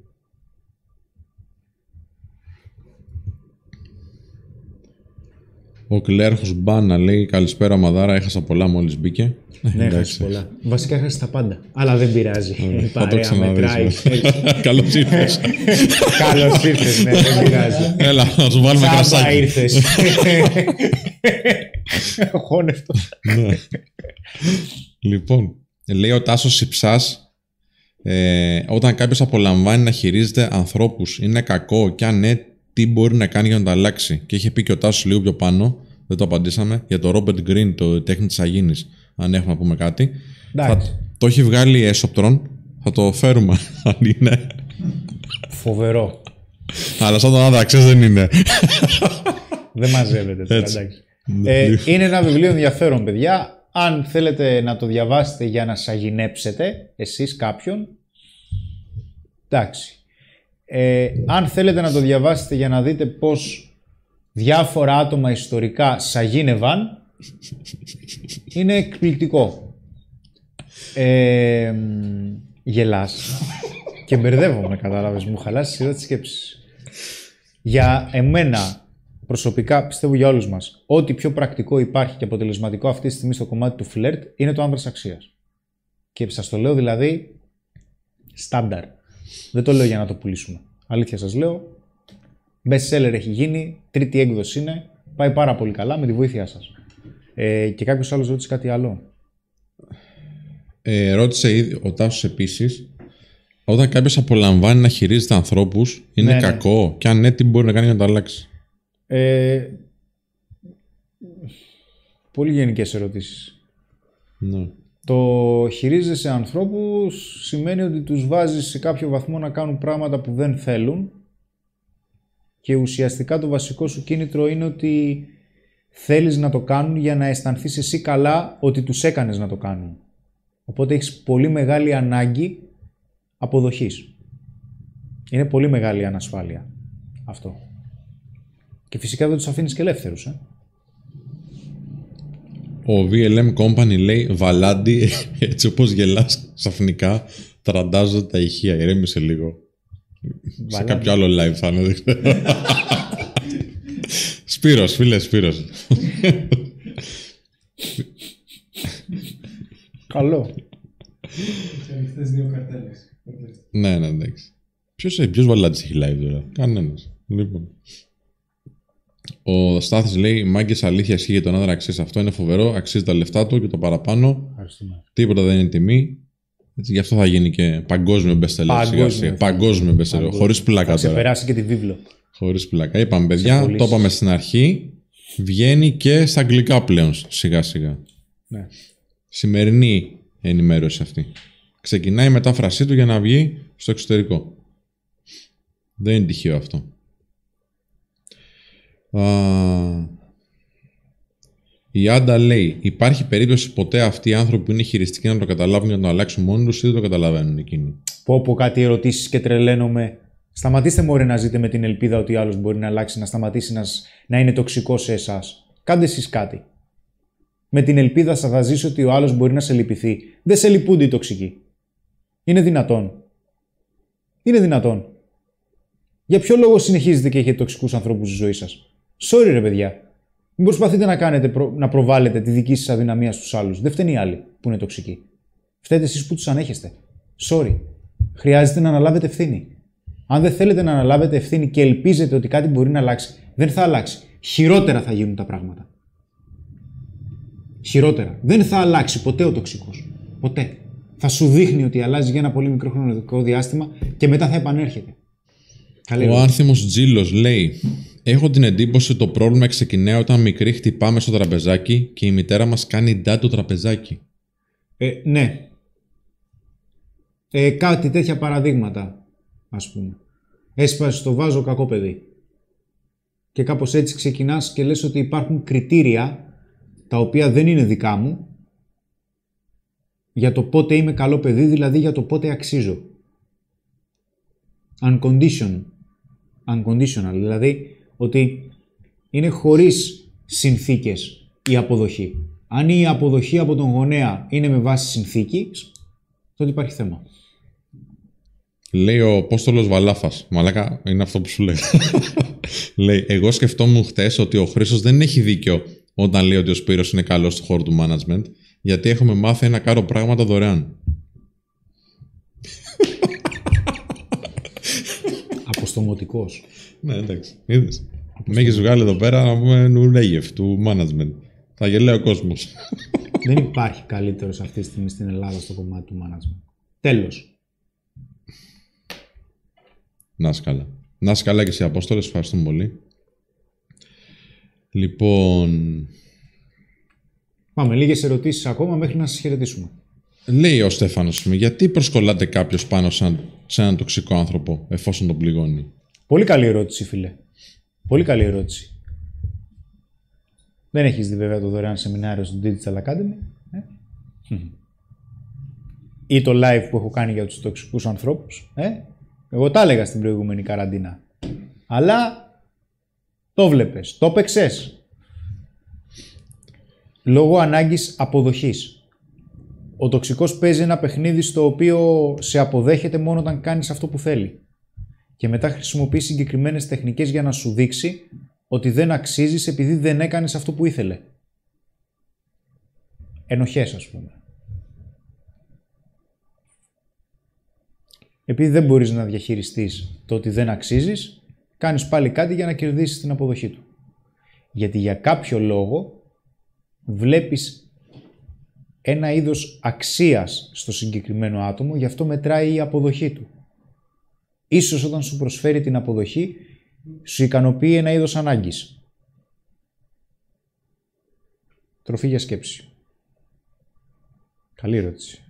Ο κλέρχος Μπάνα λέει καλησπέρα Μαδάρα, έχασα πολλά μόλις μπήκε. Ναι, έχασες πολλά. Βασικά έχασες τα πάντα. Αλλά δεν πειράζει. Η Θα το παρέα μετράει. ξαναδείς. (laughs) Καλώς ήρθες. (laughs) Καλώς ήρθες, ναι, δεν πειράζει. Έλα, να σου βάλουμε Τσάμπα κρασάκι. ήρθες. (laughs) Χώνευτος. Ναι. λοιπόν, λέει ο Τάσος Συψάς, ε, όταν κάποιος απολαμβάνει να χειρίζεται ανθρώπους, είναι κακό και αν ναι, τι μπορεί να κάνει για να το αλλάξει. Και είχε πει και ο Τάσος λίγο πιο πάνω, δεν το απαντήσαμε, για το Robert Green, το τέχνη της Αγίνης, αν έχουμε να πούμε κάτι. Θα, Εντάξει. το έχει βγάλει έσωπτρον, θα το φέρουμε (laughs) αν είναι. Φοβερό. Αλλά σαν τον άδραξες δεν είναι. Δεν μαζεύεται τώρα, Έτσι. εντάξει. Ε, είναι ένα βιβλίο ενδιαφέρον, παιδιά. Αν θέλετε να το διαβάσετε για να σαγηνέψετε, εσείς κάποιον, εντάξει. Ε, αν θέλετε να το διαβάσετε για να δείτε πώς διάφορα άτομα ιστορικά σαγίνευαν, είναι εκπληκτικό. Ε, μ, γελάς και μπερδεύομαι, κατάλαβες. Μου χαλάσει η σειρά της σκέψης. Για εμένα, προσωπικά πιστεύω για όλους μας, ό,τι πιο πρακτικό υπάρχει και αποτελεσματικό αυτή τη στιγμή στο κομμάτι του φλερτ είναι το άνδρα αξίας. Και σας το λέω δηλαδή στάνταρ. Δεν το λέω για να το πουλήσουμε. Αλήθεια σας λέω. Best seller έχει γίνει, τρίτη έκδοση είναι. Πάει πάρα πολύ καλά με τη βοήθειά σας. Ε, και κάποιος άλλος ρώτησε κάτι άλλο. Ε, ρώτησε ήδη ο Τάσος επίσης, όταν κάποιος απολαμβάνει να χειρίζεται ανθρώπους, είναι Ναι, ναι. κακό; Και αν ναι, τι μπορεί να κάνει για να το αλλάξει; Ε, πολύ γενικές ερωτήσεις. Ναι. Το χειρίζεσαι ανθρώπους σημαίνει ότι τους βάζεις σε κάποιο βαθμό να κάνουν πράγματα που δεν θέλουν και ουσιαστικά το βασικό σου κίνητρο είναι ότι θέλεις να το κάνουν για να αισθανθείς εσύ καλά ότι τους έκανες να το κάνουν. Οπότε έχεις πολύ μεγάλη ανάγκη αποδοχής. Είναι πολύ μεγάλη ανασφάλεια αυτό. Και φυσικά δεν τους αφήνεις και ελεύθερους. Ε. Ο VLM Company λέει Βαλάντι, (laughs) έτσι όπως γελάς ξαφνικά, τραντάζω τα ηχεία. Ηρέμησε λίγο. Σε Βαλάντι. κάποιο άλλο live θα είναι, δεν ξέρω. Σπύρος, φίλε, Σπύρος. Καλό. Και ανοιχτέ δύο καρτέλε. ναι, ναι, εντάξει. Ποιος, ποιος Βαλάντης έχει live τώρα; Κανένας. Λοιπόν. Ο Στάθης λέει: Μάγκες αλήθεια ισχύει για τον άντρα αξίζει αυτό. Είναι φοβερό. Αξίζει τα λεφτά του και το παραπάνω. Ευχαριστούμε. Τίποτα δεν είναι τιμή. Έτσι, γι' αυτό θα γίνει και παγκόσμιο bestseller. σιγά Παγκόσμιο. σιγά. Παγκόσμιο bestseller. Χωρίς Θα πλάκα τώρα. ξεπεράσει και τη βίβλο. Χωρίς πλάκα. Είπαμε, παιδιά, πωλήσεις. το είπαμε στην αρχή. Βγαίνει και στα αγγλικά πλέον σιγά σιγά. Ναι. Σημερινή ενημέρωση αυτή. Ξεκινάει η μετάφρασή του για να βγει στο εξωτερικό. Δεν είναι τυχαίο αυτό. Α, η Άντα λέει: Υπάρχει περίπτωση ποτέ αυτοί οι άνθρωποι που είναι χειριστικοί να το καταλάβουν και να το αλλάξουν μόνοι τους ή δεν το καταλαβαίνουν εκείνοι; Πω πω κάτι ερωτήσεις και τρελαίνομαι. Σταματήστε μωρέ να ζείτε με την ελπίδα ότι άλλος μπορεί να αλλάξει, να σταματήσει να, σ- να είναι τοξικός σε εσάς. Κάντε εσείς κάτι. Με την ελπίδα σας θα ζήσει ότι ο άλλος μπορεί να σε λυπηθεί. Δεν σε λυπούνται οι τοξικοί. Είναι δυνατόν. Είναι δυνατόν. Για ποιο λόγο συνεχίζετε και έχετε τοξικούς ανθρώπους στη ζωή σας; Sorry ρε παιδιά. Μην προσπαθείτε να, κάνετε, προ- να προβάλλετε τη δική σας αδυναμία στους άλλους. Δεν φταίνει οι άλλοι που είναι τοξικοί. Φταίτε εσείς που τους ανέχεστε. Sorry. Χρειάζεται να αναλάβετε ευθύνη. Αν δεν θέλετε να αναλάβετε ευθύνη και ελπίζετε ότι κάτι μπορεί να αλλάξει, δεν θα αλλάξει. Χειρότερα θα γίνουν τα πράγματα. Χειρότερα. Δεν θα αλλάξει ποτέ ο τοξικός. Ποτέ. Θα σου δείχνει ότι αλλάζει για ένα πολύ μικρό χρονικό διάστημα και μετά θα επανέρχεται. Καλή Ο ερώτηση. άνθιμος Τζίλος λέει Έχω την εντύπωση ότι το πρόβλημα ξεκινάει όταν μικροί χτυπάμε στο τραπεζάκι και η μητέρα μας κάνει ντά το τραπεζάκι. Ε, ναι. Ε, κάτι τέτοια παραδείγματα, ας πούμε. Έσπασες το βάζο κακό παιδί. Και κάπως έτσι ξεκινάς και λες ότι υπάρχουν κριτήρια τα οποία δεν είναι δικά μου για το πότε είμαι καλό παιδί, δηλαδή για το πότε αξίζω. Unconditional. Unconditional, δηλαδή ότι είναι χωρίς συνθήκες η αποδοχή. Αν η αποδοχή από τον γονέα είναι με βάση συνθήκη, τότε υπάρχει θέμα. Λέει ο Απόστολος Βαλάφας. Μαλάκα είναι αυτό που σου λέει. (laughs) λέει Εγώ σκεφτόμουν χθε ότι ο Χρήστος δεν έχει δίκιο όταν λέει ότι ο Σπύρος είναι καλός στο χώρο του management γιατί έχουμε μάθει να κάνω πράγματα δωρεάν. (laughs) Αποστομωτικός. Ναι, εντάξει. Είδες. Με έχεις βγάλει εδώ πέρα να πούμε νουρέγεφ του management. Θα γελάει ο κόσμος. δεν υπάρχει καλύτερος αυτή τη στιγμή στην Ελλάδα στο κομμάτι του management. Τέλος. Να είσαι καλά. Να είσαι καλά και εσύ Απόστολες. Ευχαριστούμε πολύ. Λοιπόν, Πάμε, λίγες ερωτήσεις ακόμα μέχρι να σας χαιρετήσουμε. λέει ο Στέφανος, πούμε, γιατί προσκολάται κάποιος πάνω σε, ένα- σε έναν τοξικό άνθρωπο εφόσον τον πληγώνει; Πολύ καλή ερώτηση, φίλε. Πολύ καλή ερώτηση. Δεν έχεις δει βέβαια το δωρεάν σεμινάριο στο Digital Academy. Ε; Μμμ. Ή το live που έχω κάνει για τους τοξικούς ανθρώπους. Ε; Εγώ τα έλεγα στην προηγούμενη καραντίνα. Αλλά το βλέπες, το παίξες. Λόγω ανάγκης αποδοχής. Ο τοξικός παίζει ένα παιχνίδι στο οποίο σε αποδέχεται μόνο όταν κάνεις αυτό που θέλει και μετά χρησιμοποιεί συγκεκριμένες τεχνικές για να σου δείξει ότι δεν αξίζεις επειδή δεν έκανες αυτό που ήθελε. Ενοχές, ας πούμε. Επειδή δεν μπορείς να διαχειριστείς το ότι δεν αξίζεις, κάνεις πάλι κάτι για να κερδίσεις την αποδοχή του. Γιατί για κάποιο λόγο βλέπεις ένα είδος αξίας στο συγκεκριμένο άτομο, γι' αυτό μετράει η αποδοχή του. Ίσως όταν σου προσφέρει την αποδοχή, σου ικανοποιεί ένα είδος ανάγκης. Τροφή για σκέψη. Καλή ερώτηση.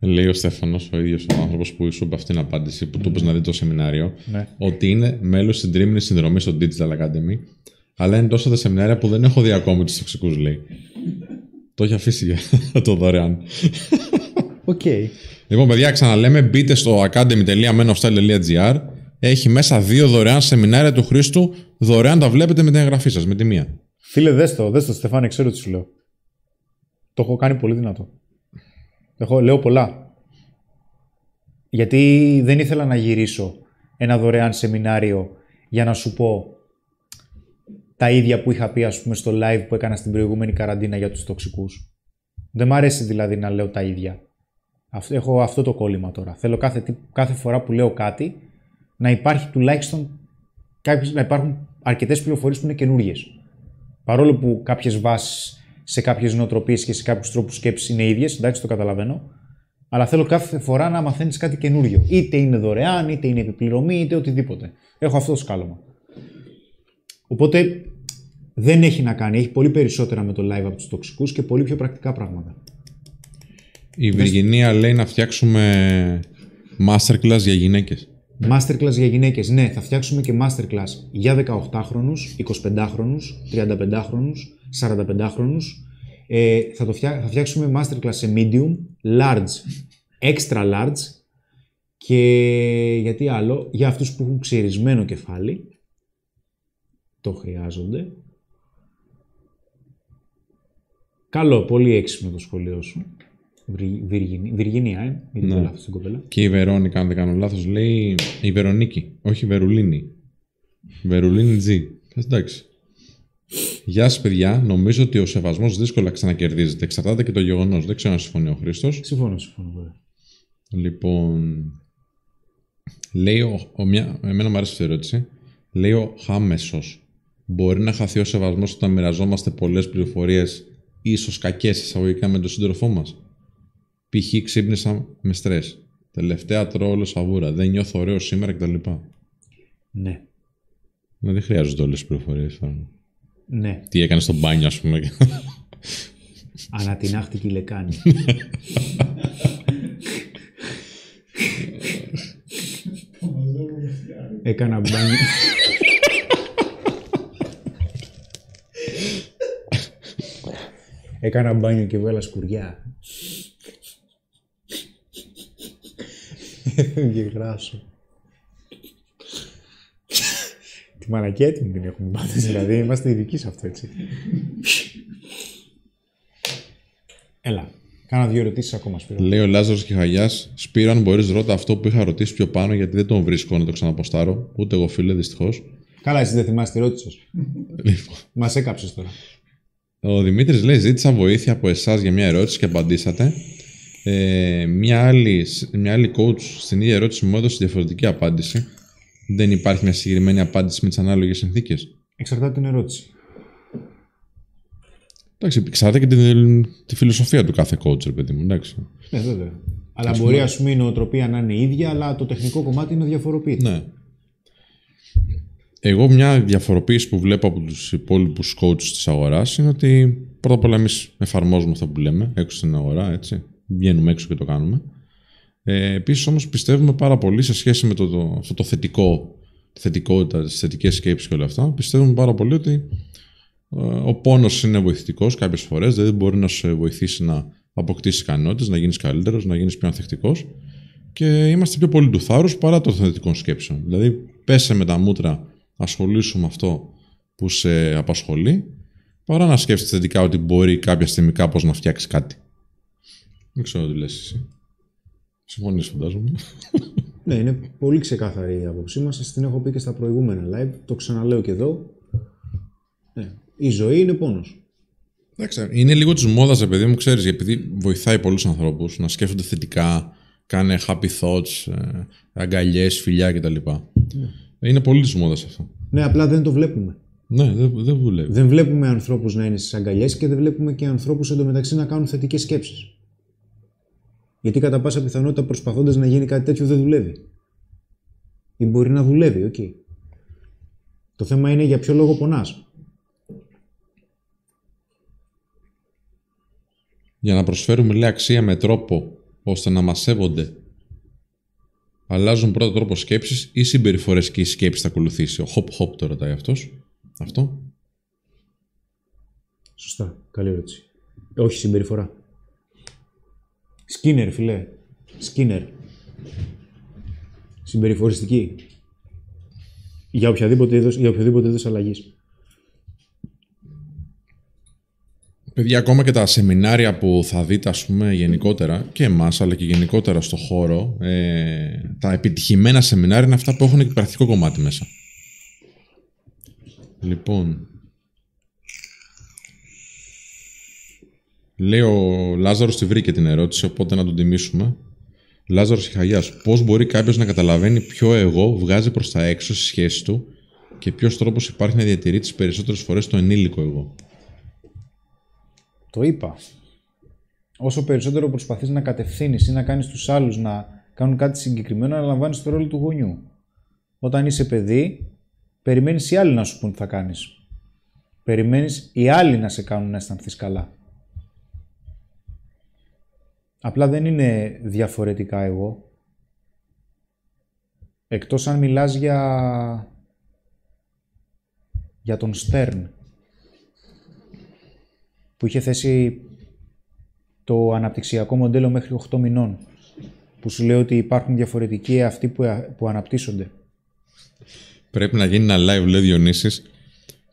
Λέει ο Στέφανος, ο ίδιος ο άνθρωπος που σου είπε αυτήν την απάντηση, που του είπες να δει το σεμινάριο, Ναι. ότι είναι μέλος στην τρίμηνη συνδρομή στο Digital Academy, αλλά είναι τόσα τα σεμινάρια που δεν έχω δει ακόμη τους τοξικούς, λέει. το έχει αφήσει για (laughs) το δωρεάν. Οκ. Λοιπόν, παιδιά, ξαναλέμε, μπείτε στο academy.menofstyle.gr. Έχει μέσα δύο δωρεάν σεμινάρια του Χρήστου. Δωρεάν τα βλέπετε με την εγγραφή σας, με τη μία. Φίλε, δες το, δες το, Στεφάνη, ξέρω τι σου λέω. Το έχω κάνει πολύ δυνατό. Έχω, λέω πολλά. Γιατί δεν ήθελα να γυρίσω ένα δωρεάν σεμινάριο για να σου πω τα ίδια που είχα πει ας πούμε στο live που έκανα στην προηγούμενη καραντίνα για τους τοξικούς. Δεν μ' αρέσει δηλαδή να λέω τα ίδια. Αυτό- Έχω αυτό το κόλλημα τώρα. Θέλω κάθε, τι- κάθε φορά που λέω κάτι να υπάρχει τουλάχιστον κάποιες, να υπάρχουν αρκετές πληροφορίες που είναι καινούριε. Παρόλο που κάποιες βάσεις σε κάποιες νοοτροπίες και σε κάποιους τρόπους σκέψης είναι ίδιες, εντάξει το καταλαβαίνω, αλλά θέλω κάθε φορά να μαθαίνεις κάτι καινούριο. Είτε είναι δωρεάν, είτε είναι επιπληρωμή, είτε οτιδήποτε. Έχω αυτό το σκάλωμα. Οπότε δεν έχει να κάνει. Έχει πολύ περισσότερα με το live από τους τοξικούς και πολύ πιο πρακτικά πράγματα. Η Βυργινία λέει να φτιάξουμε masterclass για γυναίκες. Masterclass για γυναίκες. Ναι, θα φτιάξουμε και masterclass για 18χρονους, 25χρονους, 35χρονους, 45χρονους. Ε, θα, το φτιά... θα φτιάξουμε masterclass σε medium, large, extra large και γιατί άλλο, για αυτούς που έχουν ξυρισμένο κεφάλι, το χρειάζονται. Καλό, πολύ έξυπνο το σχολείο σου. Βρυ- Βυργινή- Βυργινία, ε, μην Ναι. ναι. λάθος την κοπέλα. Και η Βερόνικα, αν δεν κάνω λάθος, λέει η Βερονίκη, όχι η Βερουλίνη. Βερουλίνη G. Εντάξει. Γεια σας, παιδιά. Νομίζω ότι ο σεβασμός δύσκολα ξανακερδίζεται. Εξαρτάται και το γεγονός. Δεν ξέρω αν συμφωνεί ο Χρήστος. Συμφωνώ, συμφωνώ. βέβαια. Λοιπόν. Λέει ο, ο μια, εμένα μου αρέσει αυτή η ερώτηση. Λέει ο Χάμεσος. Μπορεί να χαθεί ο σεβασμός όταν μοιραζόμαστε πολλές πληροφορίες, ίσως κακές εισαγωγικά με τον σύντροφό μας; Π.χ. ξύπνησα με στρες. Τελευταία τρώω όλο σαβούρα. Δεν νιώθω ωραίο σήμερα κτλ. Ναι. Ναι, δεν χρειάζονται όλες τις πληροφορίες. Ναι. Τι έκανες στο μπάνιο, ας πούμε. Ανατινάχτηκε η λεκάνη. Έκανα μπάνιο. Έκανα μπάνιο και βγάλα σκουριά. Έφευγε γράσο. Τη μαλακία έτοιμη την έχουμε πάθει, δηλαδή είμαστε ειδικοί σε αυτό, έτσι. Έλα, κάνα δύο ερωτήσεις ακόμα, Σπύρο. Λέει ο Λάζαρος και Χαγιά, Σπύρο, αν μπορείς, ρώτα αυτό που είχα ρωτήσει πιο πάνω, γιατί δεν τον βρίσκω να το ξαναποστάρω. Ούτε εγώ, φίλε, δυστυχώς. Καλά, εσύ δεν θυμάσαι τη ερώτηση σου. Λοιπόν, Μας έκαψες τώρα. ο Δημήτρης λέει: Ζήτησα βοήθεια από εσάς για μια ερώτηση και απαντήσατε. Ε, μια, άλλη, μια άλλη coach στην ίδια ερώτηση μου έδωσε διαφορετική απάντηση. Δεν υπάρχει μια συγκεκριμένη απάντηση με τις ανάλογες συνθήκες. Εξαρτάται την ερώτηση. Εντάξει, εξαρτάται και τη, τη φιλοσοφία του κάθε coach, ρε παιδί μου. Εντάξει. Ναι, βέβαια. Αλλά μπορεί ας πούμε η νοοτροπία να είναι ίδια, αλλά το τεχνικό κομμάτι είναι διαφοροποιητικό. Ναι. Εγώ μια διαφοροποίηση που βλέπω από τους υπόλοιπους coaches της αγοράς είναι ότι πρώτα απ' όλα εμείς εφαρμόζουμε αυτό που λέμε έξω στην αγορά, έτσι. Βγαίνουμε έξω και το κάνουμε. Ε, επίσης όμως πιστεύουμε πάρα πολύ σε σχέση με το, το, αυτό το θετικό, τη θετικότητα, τις θετικές σκέψεις και όλα αυτά. Πιστεύουμε πάρα πολύ ότι ε, ο πόνος είναι βοηθητικός κάποιες φορές, δηλαδή μπορεί να σε βοηθήσει να αποκτήσεις ικανότητες, να γίνεις καλύτερος, να γίνεις πιο ανθεκτικός και είμαστε πιο πολύ του θάρρους παρά των θετικών σκέψεων. Δηλαδή, πέσε με τα μούτρα, ασχολήσου με αυτό που σε απασχολεί, παρά να σκέφτεσαι θετικά ότι μπορεί κάποια στιγμή κάπως να φτιάξει κάτι. Δεν ξέρω τι λες εσύ. Συμφωνείς φαντάζομαι. (laughs) Ναι, είναι πολύ ξεκάθαρη η άποψή μας. Σας την έχω πει και στα προηγούμενα live. Το ξαναλέω και εδώ. Ναι. Η ζωή είναι πόνος. Εντάξει, είναι λίγο της μόδας, παιδί μου, ξέρεις, επειδή βοηθάει πολλούς ανθρώπους να σκέφτονται θετικά, κάνε happy thoughts, ε, αγκαλιές, φιλιά κτλ. Είναι πολύ της μόδας αυτό. Ναι, απλά δεν το βλέπουμε. Ναι, δεν, δεν δουλεύει. Δεν βλέπουμε ανθρώπους να είναι στις αγκαλιές και δεν βλέπουμε και ανθρώπους εντωμεταξύ να κάνουν θετικές σκέψεις. Γιατί κατά πάσα πιθανότητα προσπαθώντας να γίνει κάτι τέτοιο δεν δουλεύει. Ή μπορεί να δουλεύει, οκ. Το θέμα είναι για ποιο λόγο πονάς. Για να προσφέρουμε λέει αξία με τρόπο ώστε να μας σέβονται. Αλλάζουμε πρώτα τρόπο σκέψης ή συμπεριφορές και η σκέψη θα ακολουθήσει. Ο hop hop το ρωτάει αυτός. Αυτό. Σωστά. Καλή ερώτηση. Όχι συμπεριφορά. Σκίνερ, φιλέ. Σκίνερ. Συμπεριφοριστική. Για οποιαδήποτε είδος, για οποιοδήποτε είδος αλλαγής. Παιδιά, ακόμα και τα σεμινάρια που θα δείτε, ας πούμε, γενικότερα, και εμάς, αλλά και γενικότερα στο χώρο, ε, τα επιτυχημένα σεμινάρια είναι αυτά που έχουν και πρακτικό κομμάτι μέσα. Λοιπόν, λέει ο Λάζαρος τη βρήκε την ερώτηση, οπότε να τον τιμήσουμε. Λάζαρος Ιχαγιάς, πώς μπορεί κάποιος να καταλαβαίνει ποιο εγώ βγάζει προς τα έξω στη σχέση του και ποιος τρόπος υπάρχει να διατηρεί τις περισσότερες φορές το ενήλικο εγώ; Το είπα. Όσο περισσότερο προσπαθείς να κατευθύνεις ή να κάνεις τους άλλους να κάνουν κάτι συγκεκριμένο, αναλαμβάνεις το ρόλο του γονιού. Όταν είσαι παιδί, περιμένεις οι άλλοι να σου πούν τι θα κάνεις. Περιμένεις οι άλλοι να σε κάνουν να αισθανθείς καλά. Απλά δεν είναι διαφορετικά εγώ. Εκτός αν μιλάς για, για τον Στέρν, που είχε θέσει το αναπτυξιακό μοντέλο μέχρι 8 μηνών, που σου λέει ότι υπάρχουν διαφορετικοί αυτοί που, που αναπτύσσονται. Πρέπει να γίνει ένα live, λέει Διονύσης,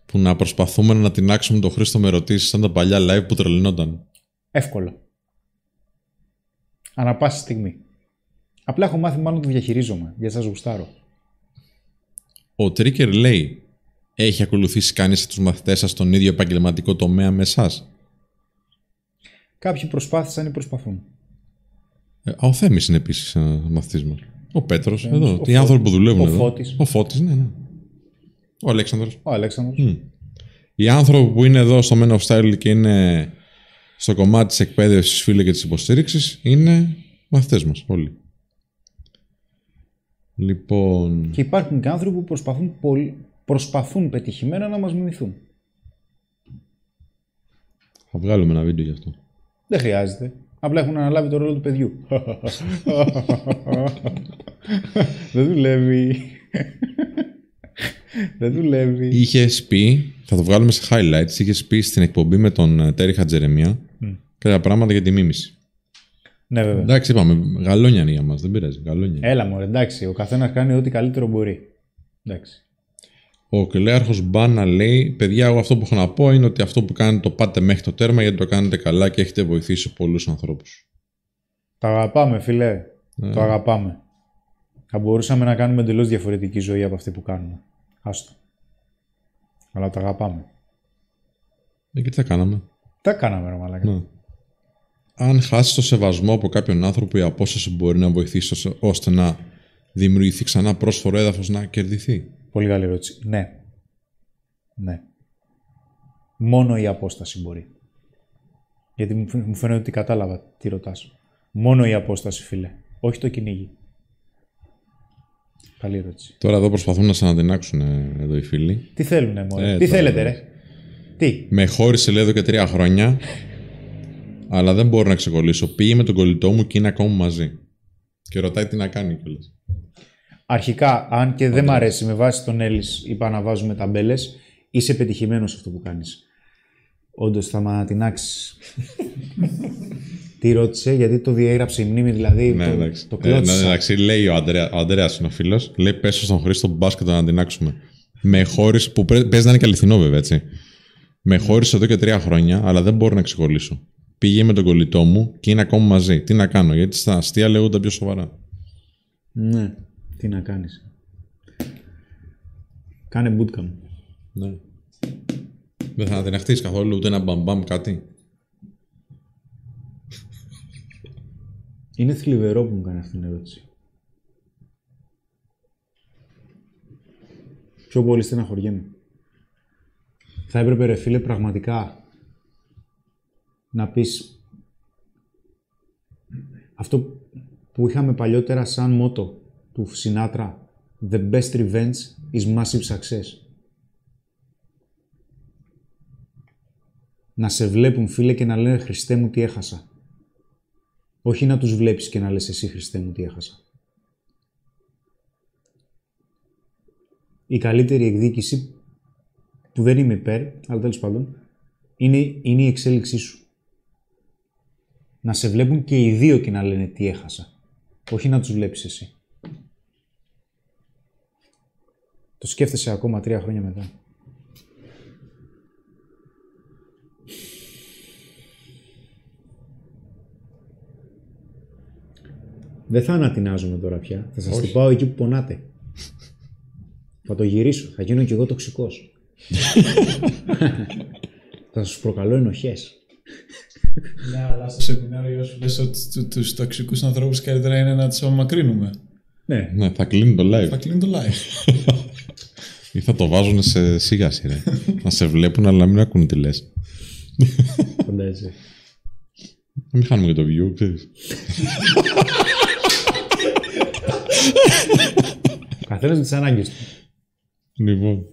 που να προσπαθούμε να τεινάξουμε τον Χρήστο με ερωτήσεις σαν τα παλιά live που τρελνόταν. Εύκολο. Ανά πάση στιγμή. Απλά έχω μάθει μάλλον να το διαχειρίζομαι, γιατί σας γουστάρω. Ο Τρίκερ λέει, έχει ακολουθήσει κανείς από τους μαθητές σας στον ίδιο επαγγελματικό τομέα με εσάς; Κάποιοι προσπάθησαν ή προσπαθούν. Ε, ο Θέμης είναι επίσης ένας μαθητής μας. Ο Πέτρος, Θέμης, εδώ. ο Οι άνθρωποι που δουλεύουν ο εδώ. Φώτης. Ο Φώτης, ναι, ναι. Ο Αλέξανδρος. Ο Αλέξανδρος. Μμ. Οι άνθρωποι που είναι εδώ στο Men of Style και είναι στο κομμάτι της εκπαίδευσης, φίλε, και της υποστήριξης, είναι μαθητές μας όλοι. Λοιπόν, Και υπάρχουν και άνθρωποι που προσπαθούν, πολύ, προσπαθούν πετυχημένα να μας μιμηθούν. θα βγάλουμε ένα βίντεο γι' αυτό. Δεν χρειάζεται. Απλά έχουν αναλάβει το ρόλο του παιδιού. Δεν δουλεύει. Δεν δουλεύει. Είχε πει, θα το βγάλουμε σε highlights, είχε πει στην εκπομπή με τον ε, Τέρι Χατζερεμία κάποια πράγματα για τη μίμηση. Ναι, βέβαια. Εντάξει, είπαμε, γαλόνια είναι για μας, δεν πειράζει. Γαλόνια. Έλα μου, εντάξει. Ο καθένας κάνει ό,τι καλύτερο μπορεί. Εντάξει. Ο κλέαρχο Μπάνα λέει: Παιδιά, εγώ αυτό που έχω να πω είναι ότι αυτό που κάνετε το πάτε μέχρι το τέρμα γιατί το κάνετε καλά και έχετε βοηθήσει πολλούς ανθρώπους. Το αγαπάμε, φιλέ. Το αγαπάμε. Θα μπορούσαμε να κάνουμε εντελώς διαφορετική ζωή από αυτή που κάνουμε. Άστο. Αλλά το αγαπάμε. Ε, και τι θα κάναμε. Τα κάναμε, ρε μαλάκα. Ναι. Αν χάσει το σεβασμό από κάποιον άνθρωπο, η απόσταση μπορεί να βοηθήσει ώστε- ώστε να δημιουργηθεί ξανά πρόσφορο έδαφος να κερδιθεί. Πολύ καλή ερώτηση. Ναι. Ναι. Μόνο η απόσταση μπορεί. Γιατί μου φαι- μου φαίνεται ότι κατάλαβα τι ρωτάς. Μόνο η απόσταση, φίλε. Όχι το κυνήγι. Καλή ερώτηση. Τώρα εδώ προσπαθούν να σε αναδυνάξουν ε, εδώ οι φίλοι. Τι θέλουνε, μωρέ; Ε, τι τώρα, θέλετε, ναι. ρε; Τι; Με χώρισε λέει εδώ και τρία χρόνια, (laughs) αλλά δεν μπορώ να ξεκολλήσω. Πήγε με τον κολλητό μου και είναι ακόμα μαζί. Και ρωτάει τι να κάνει κιόλας. Αρχικά, αν και δεν μ' αρέσει με βάση τον Έλλης είπα να βάζουμε ταμπέλες, είσαι πετυχημένος σε αυτό που κάνεις. Όντως θα με ανατινάξεις. (laughs) τι ρώτησε, γιατί το διέγραψε η μνήμη, δηλαδή Ναι, το, εντάξει. το Ε, ναι, κλώτησα. εντάξει, λέει ο, Αντρέα, ο Αντρέας είναι ο φίλος, λέει πέσω στον Χρήστο μπάσκετ να αντινάξουμε. Με χώρισε, που πρέ- παίζει να είναι και αληθινό βέβαια, έτσι. Με χώρισε εδώ και τρία χρόνια, αλλά δεν μπορώ να ξεκολλήσω. Πήγε με τον κολλητό μου και είναι ακόμα μαζί. Τι να κάνω, γιατί στα αστεία λέγονται πιο σοβαρά. Ναι, τι να κάνεις. Κάνε bootcamp. Ναι. Δεν θα την αχτείς καθόλου ούτε ένα μπαμπαμ κάτι. Είναι θλιβερό που μου κάνει αυτή την ερώτηση. Πιο πολύ στεναχωριέμαι. Θα έπρεπε ρε φίλε πραγματικά να πεις αυτό που είχαμε παλιότερα σαν μότο του Σινάτρα The best revenge is massive success. Να σε βλέπουν φίλε και να λένε Χριστέ μου τι έχασα. Όχι να τους βλέπεις και να λες εσύ Χριστέ μου τι έχασα. Η καλύτερη εκδίκηση που δεν είμαι υπέρ, αλλά τέλος πάντων, είναι, είναι η εξέλιξή σου. Να σε βλέπουν και οι δύο και να λένε τι έχασα. Όχι να τους βλέπεις εσύ. Το σκέφτεσαι ακόμα τρία χρόνια μετά. Δεν θα ανατινάζουμε τώρα πια. Θα σας Όχι. την πάω εκεί που πονάτε. θα το γυρίσω. Θα γίνω κι εγώ τοξικός. (laughs) θα σας προκαλώ ενοχές. Ναι, αλλά στο σεμινάριο σου λες ότι του- τους τοξικούς ανθρώπους καλύτερα είναι να τους απομακρύνουμε. Ναι, Ναι, θα κλείνει το live. Θα κλείνει το live. (laughs) Ή θα το βάζουν σε σίγαση, ρε. (laughs) να σε βλέπουν, αλλά να μην ακούν τι λες. φαντάζεσαι. Να μην χάνουμε και το view, ξέρεις. Ο (laughs) καθένας με τις ανάγκες του. Λοιπόν.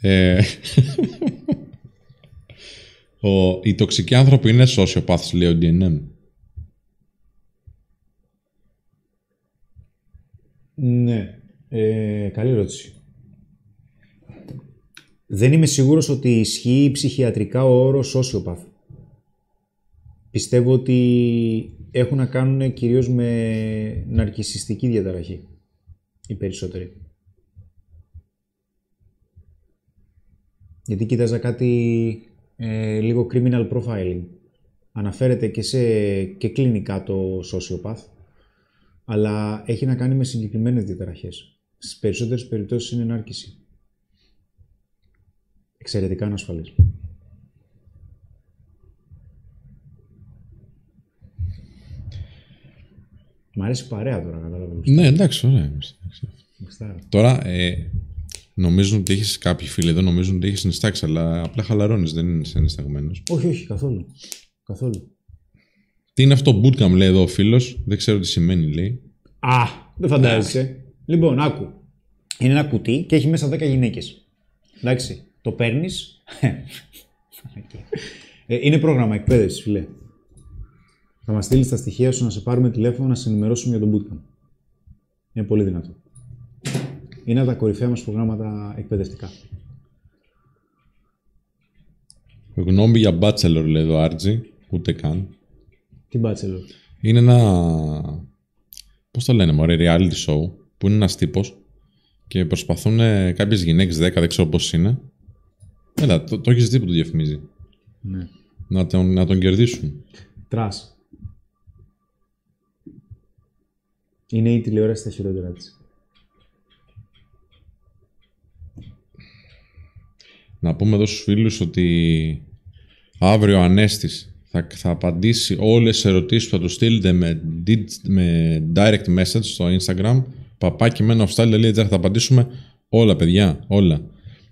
Ε, ο, οι τοξικοί άνθρωποι είναι sociopaths, λέει ο DNM. Ναι. Ε, καλή ερώτηση. Δεν είμαι σίγουρος ότι ισχύει ψυχιατρικά ο όρος sociopath. Πιστεύω ότι έχουν να κάνουν κυρίως με ναρκισιστική διαταραχή. Οι περισσότεροι. Γιατί κοίταζα κάτι ε, λίγο criminal profiling. Αναφέρεται και, σε, και κλινικά το sociopath αλλά έχει να κάνει με συγκεκριμένες διαταραχές. Στις περισσότερες περιπτώσεις είναι ενάρκηση. Εξαιρετικά ανασφαλής. Μ' αρέσει η παρέα τώρα, κατάλαβα. Ναι, εντάξει, ωραία. είμαστε, εντάξει. Γουστάρω. Τώρα, ε, νομίζουν ότι έχεις κάποιοι φίλοι εδώ, νομίζουν ότι έχεις συνιστάξει, αλλά απλά χαλαρώνεις, δεν είναι συνισταγμένος. Όχι, όχι, καθόλου. Καθόλου. Τι είναι αυτό bootcamp, λέει εδώ ο φίλος, δεν ξέρω τι σημαίνει, λέει. Α, δεν φαντάζεσαι. Λοιπόν, άκου. Είναι ένα κουτί και έχει μέσα 10 γυναίκες. Εντάξει, το παίρνεις. είναι πρόγραμμα εκπαίδευσης, φιλέ. Θα μας στείλεις τα στοιχεία σου να σε πάρουμε τηλέφωνο να σε ενημερώσουμε για τον bootcamp. Είναι πολύ δυνατό. Είναι από τα κορυφαία μας προγράμματα εκπαιδευτικά. Γνώμη για bachelor, λέει εδώ Άρτζι, ούτε καν. Τι bachelor; Είναι ένα. Πώς το λένε, μωρέ, reality show που είναι ένας τύπος και προσπαθούν κάποιες γυναίκες 10, δεν ξέρω πώς είναι. Έλα, το, το έχεις δει που το διαφημίζει. Ναι. Να τον, να τον κερδίσουν. Τρας. Είναι η τηλεόραση στα χειρότερα της. Να πούμε εδώ στους φίλους ότι αύριο ο Ανέστης θα, θα απαντήσει όλες τις ερωτήσεις που θα του στείλετε με, did- με direct message στο Instagram παπάκι με ένα θα απαντήσουμε όλα παιδιά, όλα.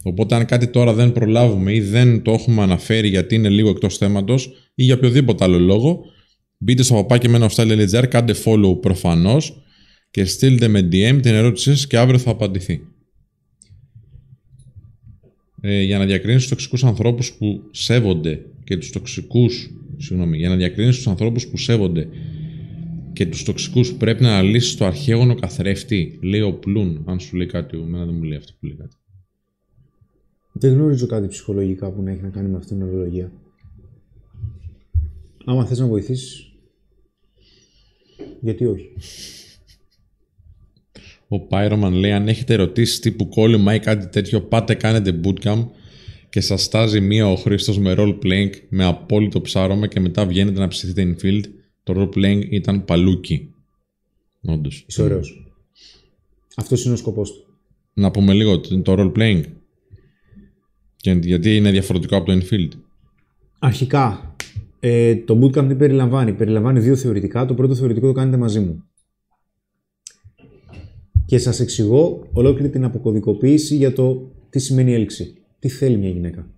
Οπότε αν κάτι τώρα δεν προλάβουμε ή δεν το έχουμε αναφέρει γιατί είναι λίγο εκτός θέματος ή για οποιοδήποτε άλλο λόγο μπείτε στο παπάκι με ένα κάντε follow προφανώς και στείλτε με DM την ερώτησή σας και αύριο θα απαντηθεί ε, για να διακρίνεις τους τοξικούς ανθρώπους που σέβονται και τους τοξικούς, συγγνώμη, για να διακρίνεις τους ανθρώπους που σέβονται και τους τοξικούς πρέπει να αναλύσεις το αρχαίγωνο καθρέφτη, λέει ο Πλούν, αν σου λέει κάτι, εμένα δεν μου λέει αυτό που λέει κάτι. Δεν γνωρίζω κάτι ψυχολογικά που να έχει να κάνει με αυτήν την ορολογία. Άμα θες να βοηθήσεις, γιατί όχι; Ο Pyroman λέει αν έχετε ερωτήσεις τύπου κόλλημα ή κάτι τέτοιο πάτε κάνετε bootcamp και σας στάζει μία ο Χρήστος με role playing με απόλυτο ψάρωμα και μετά βγαίνετε να ψηθείτε infield. Το role playing ήταν παλούκι. Όντως. Είσαι ωραίος. Αυτός είναι ο σκοπός του. Να πούμε λίγο το το role playing. Και γιατί είναι διαφορετικό από το infield. Αρχικά, ε, το bootcamp τι περιλαμβάνει. Περιλαμβάνει δύο θεωρητικά. Το πρώτο θεωρητικό το κάνετε μαζί μου. Και σας εξηγώ ολόκληρη την αποκωδικοποίηση για το τι σημαίνει έλξη. Τι θέλει μια γυναίκα.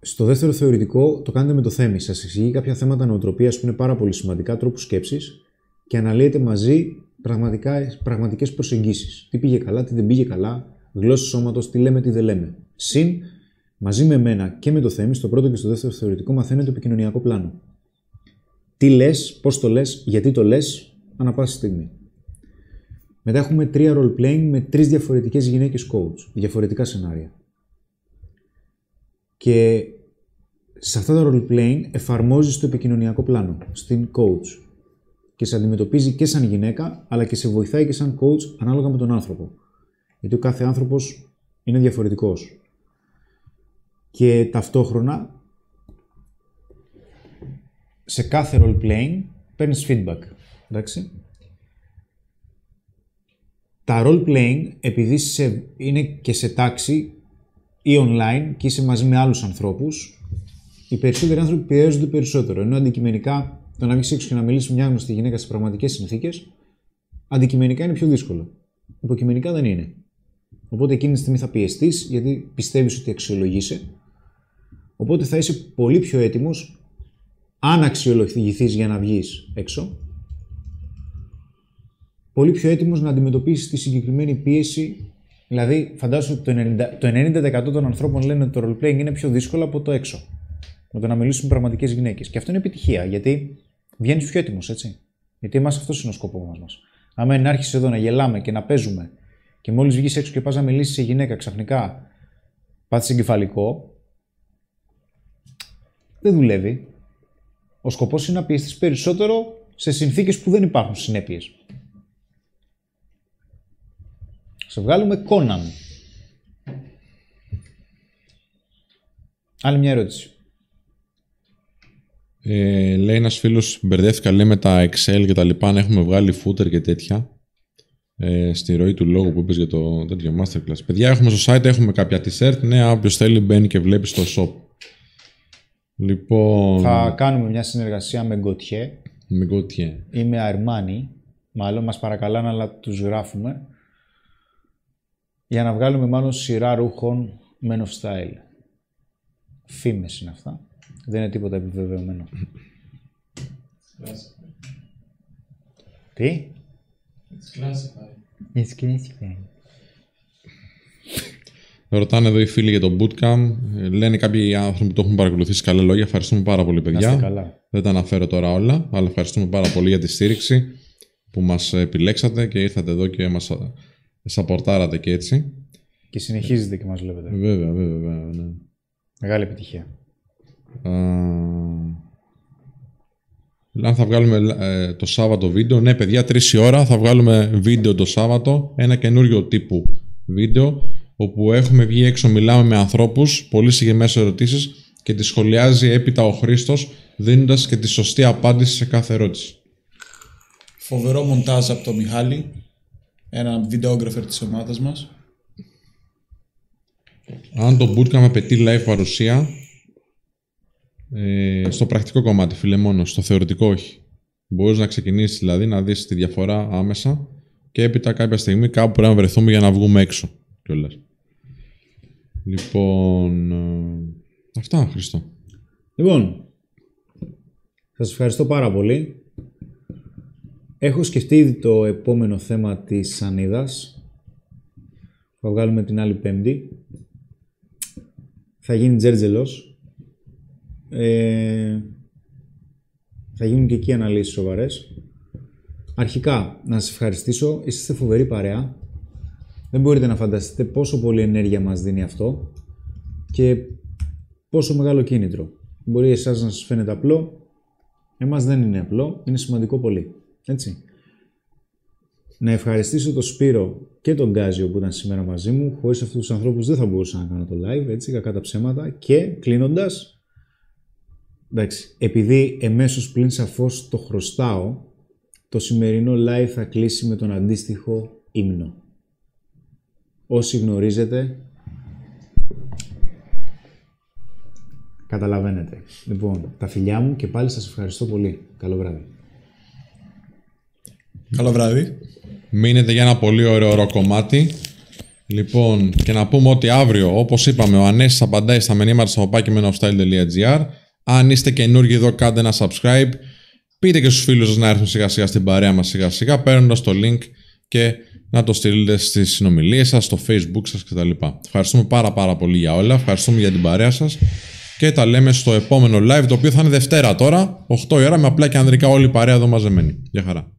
Στο δεύτερο θεωρητικό το κάνετε με το θέμη. Σας εξηγεί κάποια θέματα νοοτροπίας που είναι πάρα πολύ σημαντικά, τρόπους σκέψης και αναλύετε μαζί πραγματικά, πραγματικές προσεγγίσεις. Τι πήγε καλά, τι δεν πήγε καλά, γλώσσα σώματος, τι λέμε, τι δεν λέμε. Συν, μαζί με μένα και με το θέμη, στο πρώτο και στο δεύτερο θεωρητικό μαθαίνετε το επικοινωνιακό πλάνο. Τι λες, πώς το λες, γιατί το λες, ανά πάση στιγμή. Μετά έχουμε τρία role playing με τρεις διαφορετικές γυναίκες coach, διαφορετικά σενάρια. Και σε αυτά τα role playing εφαρμόζεις το επικοινωνιακό πλάνο, στην coach. Και σε αντιμετωπίζει και σαν γυναίκα, αλλά και σε βοηθάει και σαν coach ανάλογα με τον άνθρωπο. Γιατί ο κάθε άνθρωπος είναι διαφορετικός. Και ταυτόχρονα, σε κάθε role playing παίρνεις feedback. Εντάξει. Τα role playing, επειδή σε, είναι και σε τάξη ή online και είσαι μαζί με άλλους ανθρώπους, οι περισσότεροι άνθρωποι πιέζονται περισσότερο. Ενώ αντικειμενικά το να βγεις έξω και να μιλήσεις με μια γνωστή γυναίκα σε πραγματικές συνθήκες, αντικειμενικά είναι πιο δύσκολο. Υποκειμενικά δεν είναι. Οπότε εκείνη τη στιγμή θα πιεστείς γιατί πιστεύεις ότι αξιολογείσαι. Οπότε θα είσαι πολύ πιο έτοιμος αν αξιολογηθείς για να βγεις έξω. Πολύ πιο έτοιμος να αντιμετωπίσει τη συγκεκριμένη πίεση. Δηλαδή, φαντάζομαι ότι το 90%, το 90 των ανθρώπων λένε ότι το role playing είναι πιο δύσκολο από το έξω. Με το να μιλήσουμε με πραγματικές γυναίκες. Και αυτό είναι επιτυχία γιατί βγαίνεις πιο έτοιμος, έτσι. Γιατί εμάς αυτός είναι ο σκοπός μας. Άμα είναι να άρχισε εδώ να γελάμε και να παίζουμε και μόλις βγεις έξω και πας να μιλήσεις σε γυναίκα ξαφνικά πάθεις εγκεφαλικό, δεν δουλεύει. Ο σκοπός είναι να πιεστεί περισσότερο σε συνθήκες που δεν υπάρχουν συνέπειες. Σε βγάλουμε Κόναν. Άλλη μια ερώτηση. Ε, λέει ένας φίλος, μπερδεύτηκα λέει με τα Excel και τα λοιπά, αν έχουμε βγάλει footer και τέτοια. Ε, στη ροή του λόγου που είπες για το τέτοιο masterclass. Παιδιά, έχουμε στο site έχουμε κάποια t-shirt. Ναι, όποιος θέλει μπαίνει και βλέπει στο shop. Λοιπόν. Θα κάνουμε μια συνεργασία με Gautier Με Gautier. ή με Armani. Μάλλον μας παρακαλάνε, αλλά τους γράφουμε. Για να βγάλουμε μάλλον σειρά ρούχων Men of Style. Φήμες είναι αυτά. Δεν είναι τίποτα επιβεβαιωμένο. Τι; It's classified. It's classified. Ρωτάνε εδώ οι φίλοι για το bootcamp. Ε, Λένε κάποιοι άνθρωποι που το έχουν παρακολουθήσει καλά λόγια. Ευχαριστούμε πάρα πολύ, Να είστε παιδιά. καλά. Δεν τα αναφέρω τώρα όλα, αλλά ευχαριστούμε πάρα πολύ για τη στήριξη που μας επιλέξατε και ήρθατε εδώ και μας σαπορτάρατε και έτσι. Και συνεχίζετε και μας βλέπετε. Βέβαια, βέβαια, βέβαια. Ναι. Μεγάλη επιτυχία. Α, Αν θα βγάλουμε ε, το Σάββατο βίντεο, ναι παιδιά, τρεις η ώρα θα βγάλουμε βίντεο το Σάββατο, ένα καινούριο τύπου βίντεο, όπου έχουμε βγει έξω, μιλάμε με ανθρώπους, πολύ συγκεκριμένες ερωτήσεις και τις σχολιάζει έπειτα ο Χρήστος, δίνοντας και τη σωστή απάντηση σε κάθε ερώτηση. Φοβερό μοντάζ από τον Μιχάλη. Ένα βιντεόγραφερ της ομάδας μας. Αν το bootcamp απαιτεί live παρουσία, ε, στο πρακτικό κομμάτι, φίλε μόνο, στο θεωρητικό όχι. Μπορείς να ξεκινήσεις δηλαδή να δεις τη διαφορά άμεσα και έπειτα κάποια στιγμή κάπου πρέπει να βρεθούμε για να βγούμε έξω κιόλας. Λοιπόν, ε, αυτά Χριστό. Λοιπόν, σας ευχαριστώ πάρα πολύ. Έχω σκεφτεί ήδη το επόμενο θέμα της Σανίδας. Θα βγάλουμε την άλλη πέμπτη. Θα γίνει τζέρτζελος. Ε, θα γίνουν και εκεί αναλύσεις σοβαρές. Αρχικά, να σας ευχαριστήσω. Είστε φοβερή παρέα. Δεν μπορείτε να φανταστείτε πόσο πολύ ενέργεια μας δίνει αυτό και πόσο μεγάλο κίνητρο. Μπορεί εσάς να σας φαίνεται απλό, εμάς δεν είναι απλό, είναι σημαντικό πολύ. Έτσι. Να ευχαριστήσω τον Σπύρο και τον Γκάζιο που ήταν σήμερα μαζί μου. Χωρίς αυτούς τους ανθρώπους δεν θα μπορούσα να κάνω το live, έτσι, κακά τα ψέματα. Και κλείνοντας, Εντάξει. Επειδή εμέσως πλην σαφώς το χρωστάω, το σημερινό live θα κλείσει με τον αντίστοιχο ύμνο. Όσοι γνωρίζετε, καταλαβαίνετε. Λοιπόν, τα φιλιά μου και πάλι σας ευχαριστώ πολύ. Καλό βράδυ. Καλό βράδυ. Μείνετε για ένα πολύ ωραίο ρο κομμάτι. Λοιπόν, και να πούμε ότι αύριο, όπως είπαμε, ο Ανέσης απαντάει στα μηνύματα στο παπάκι.gr. Αν είστε καινούργοι εδώ, κάντε ένα subscribe. Πείτε και στους φίλους σας να έρθουν σιγά σιγά στην παρέα μας σιγά σιγά, παίρνοντας το link και να το στείλετε στις συνομιλίες σας, στο facebook σας κτλ. Ευχαριστούμε πάρα πάρα πολύ για όλα, ευχαριστούμε για την παρέα σας και τα λέμε στο επόμενο live, το οποίο θα είναι Δευτέρα τώρα, 8 η ώρα, με απλά και ανδρικά όλη η παρέα εδώ μαζεμένη. Γεια χαρά.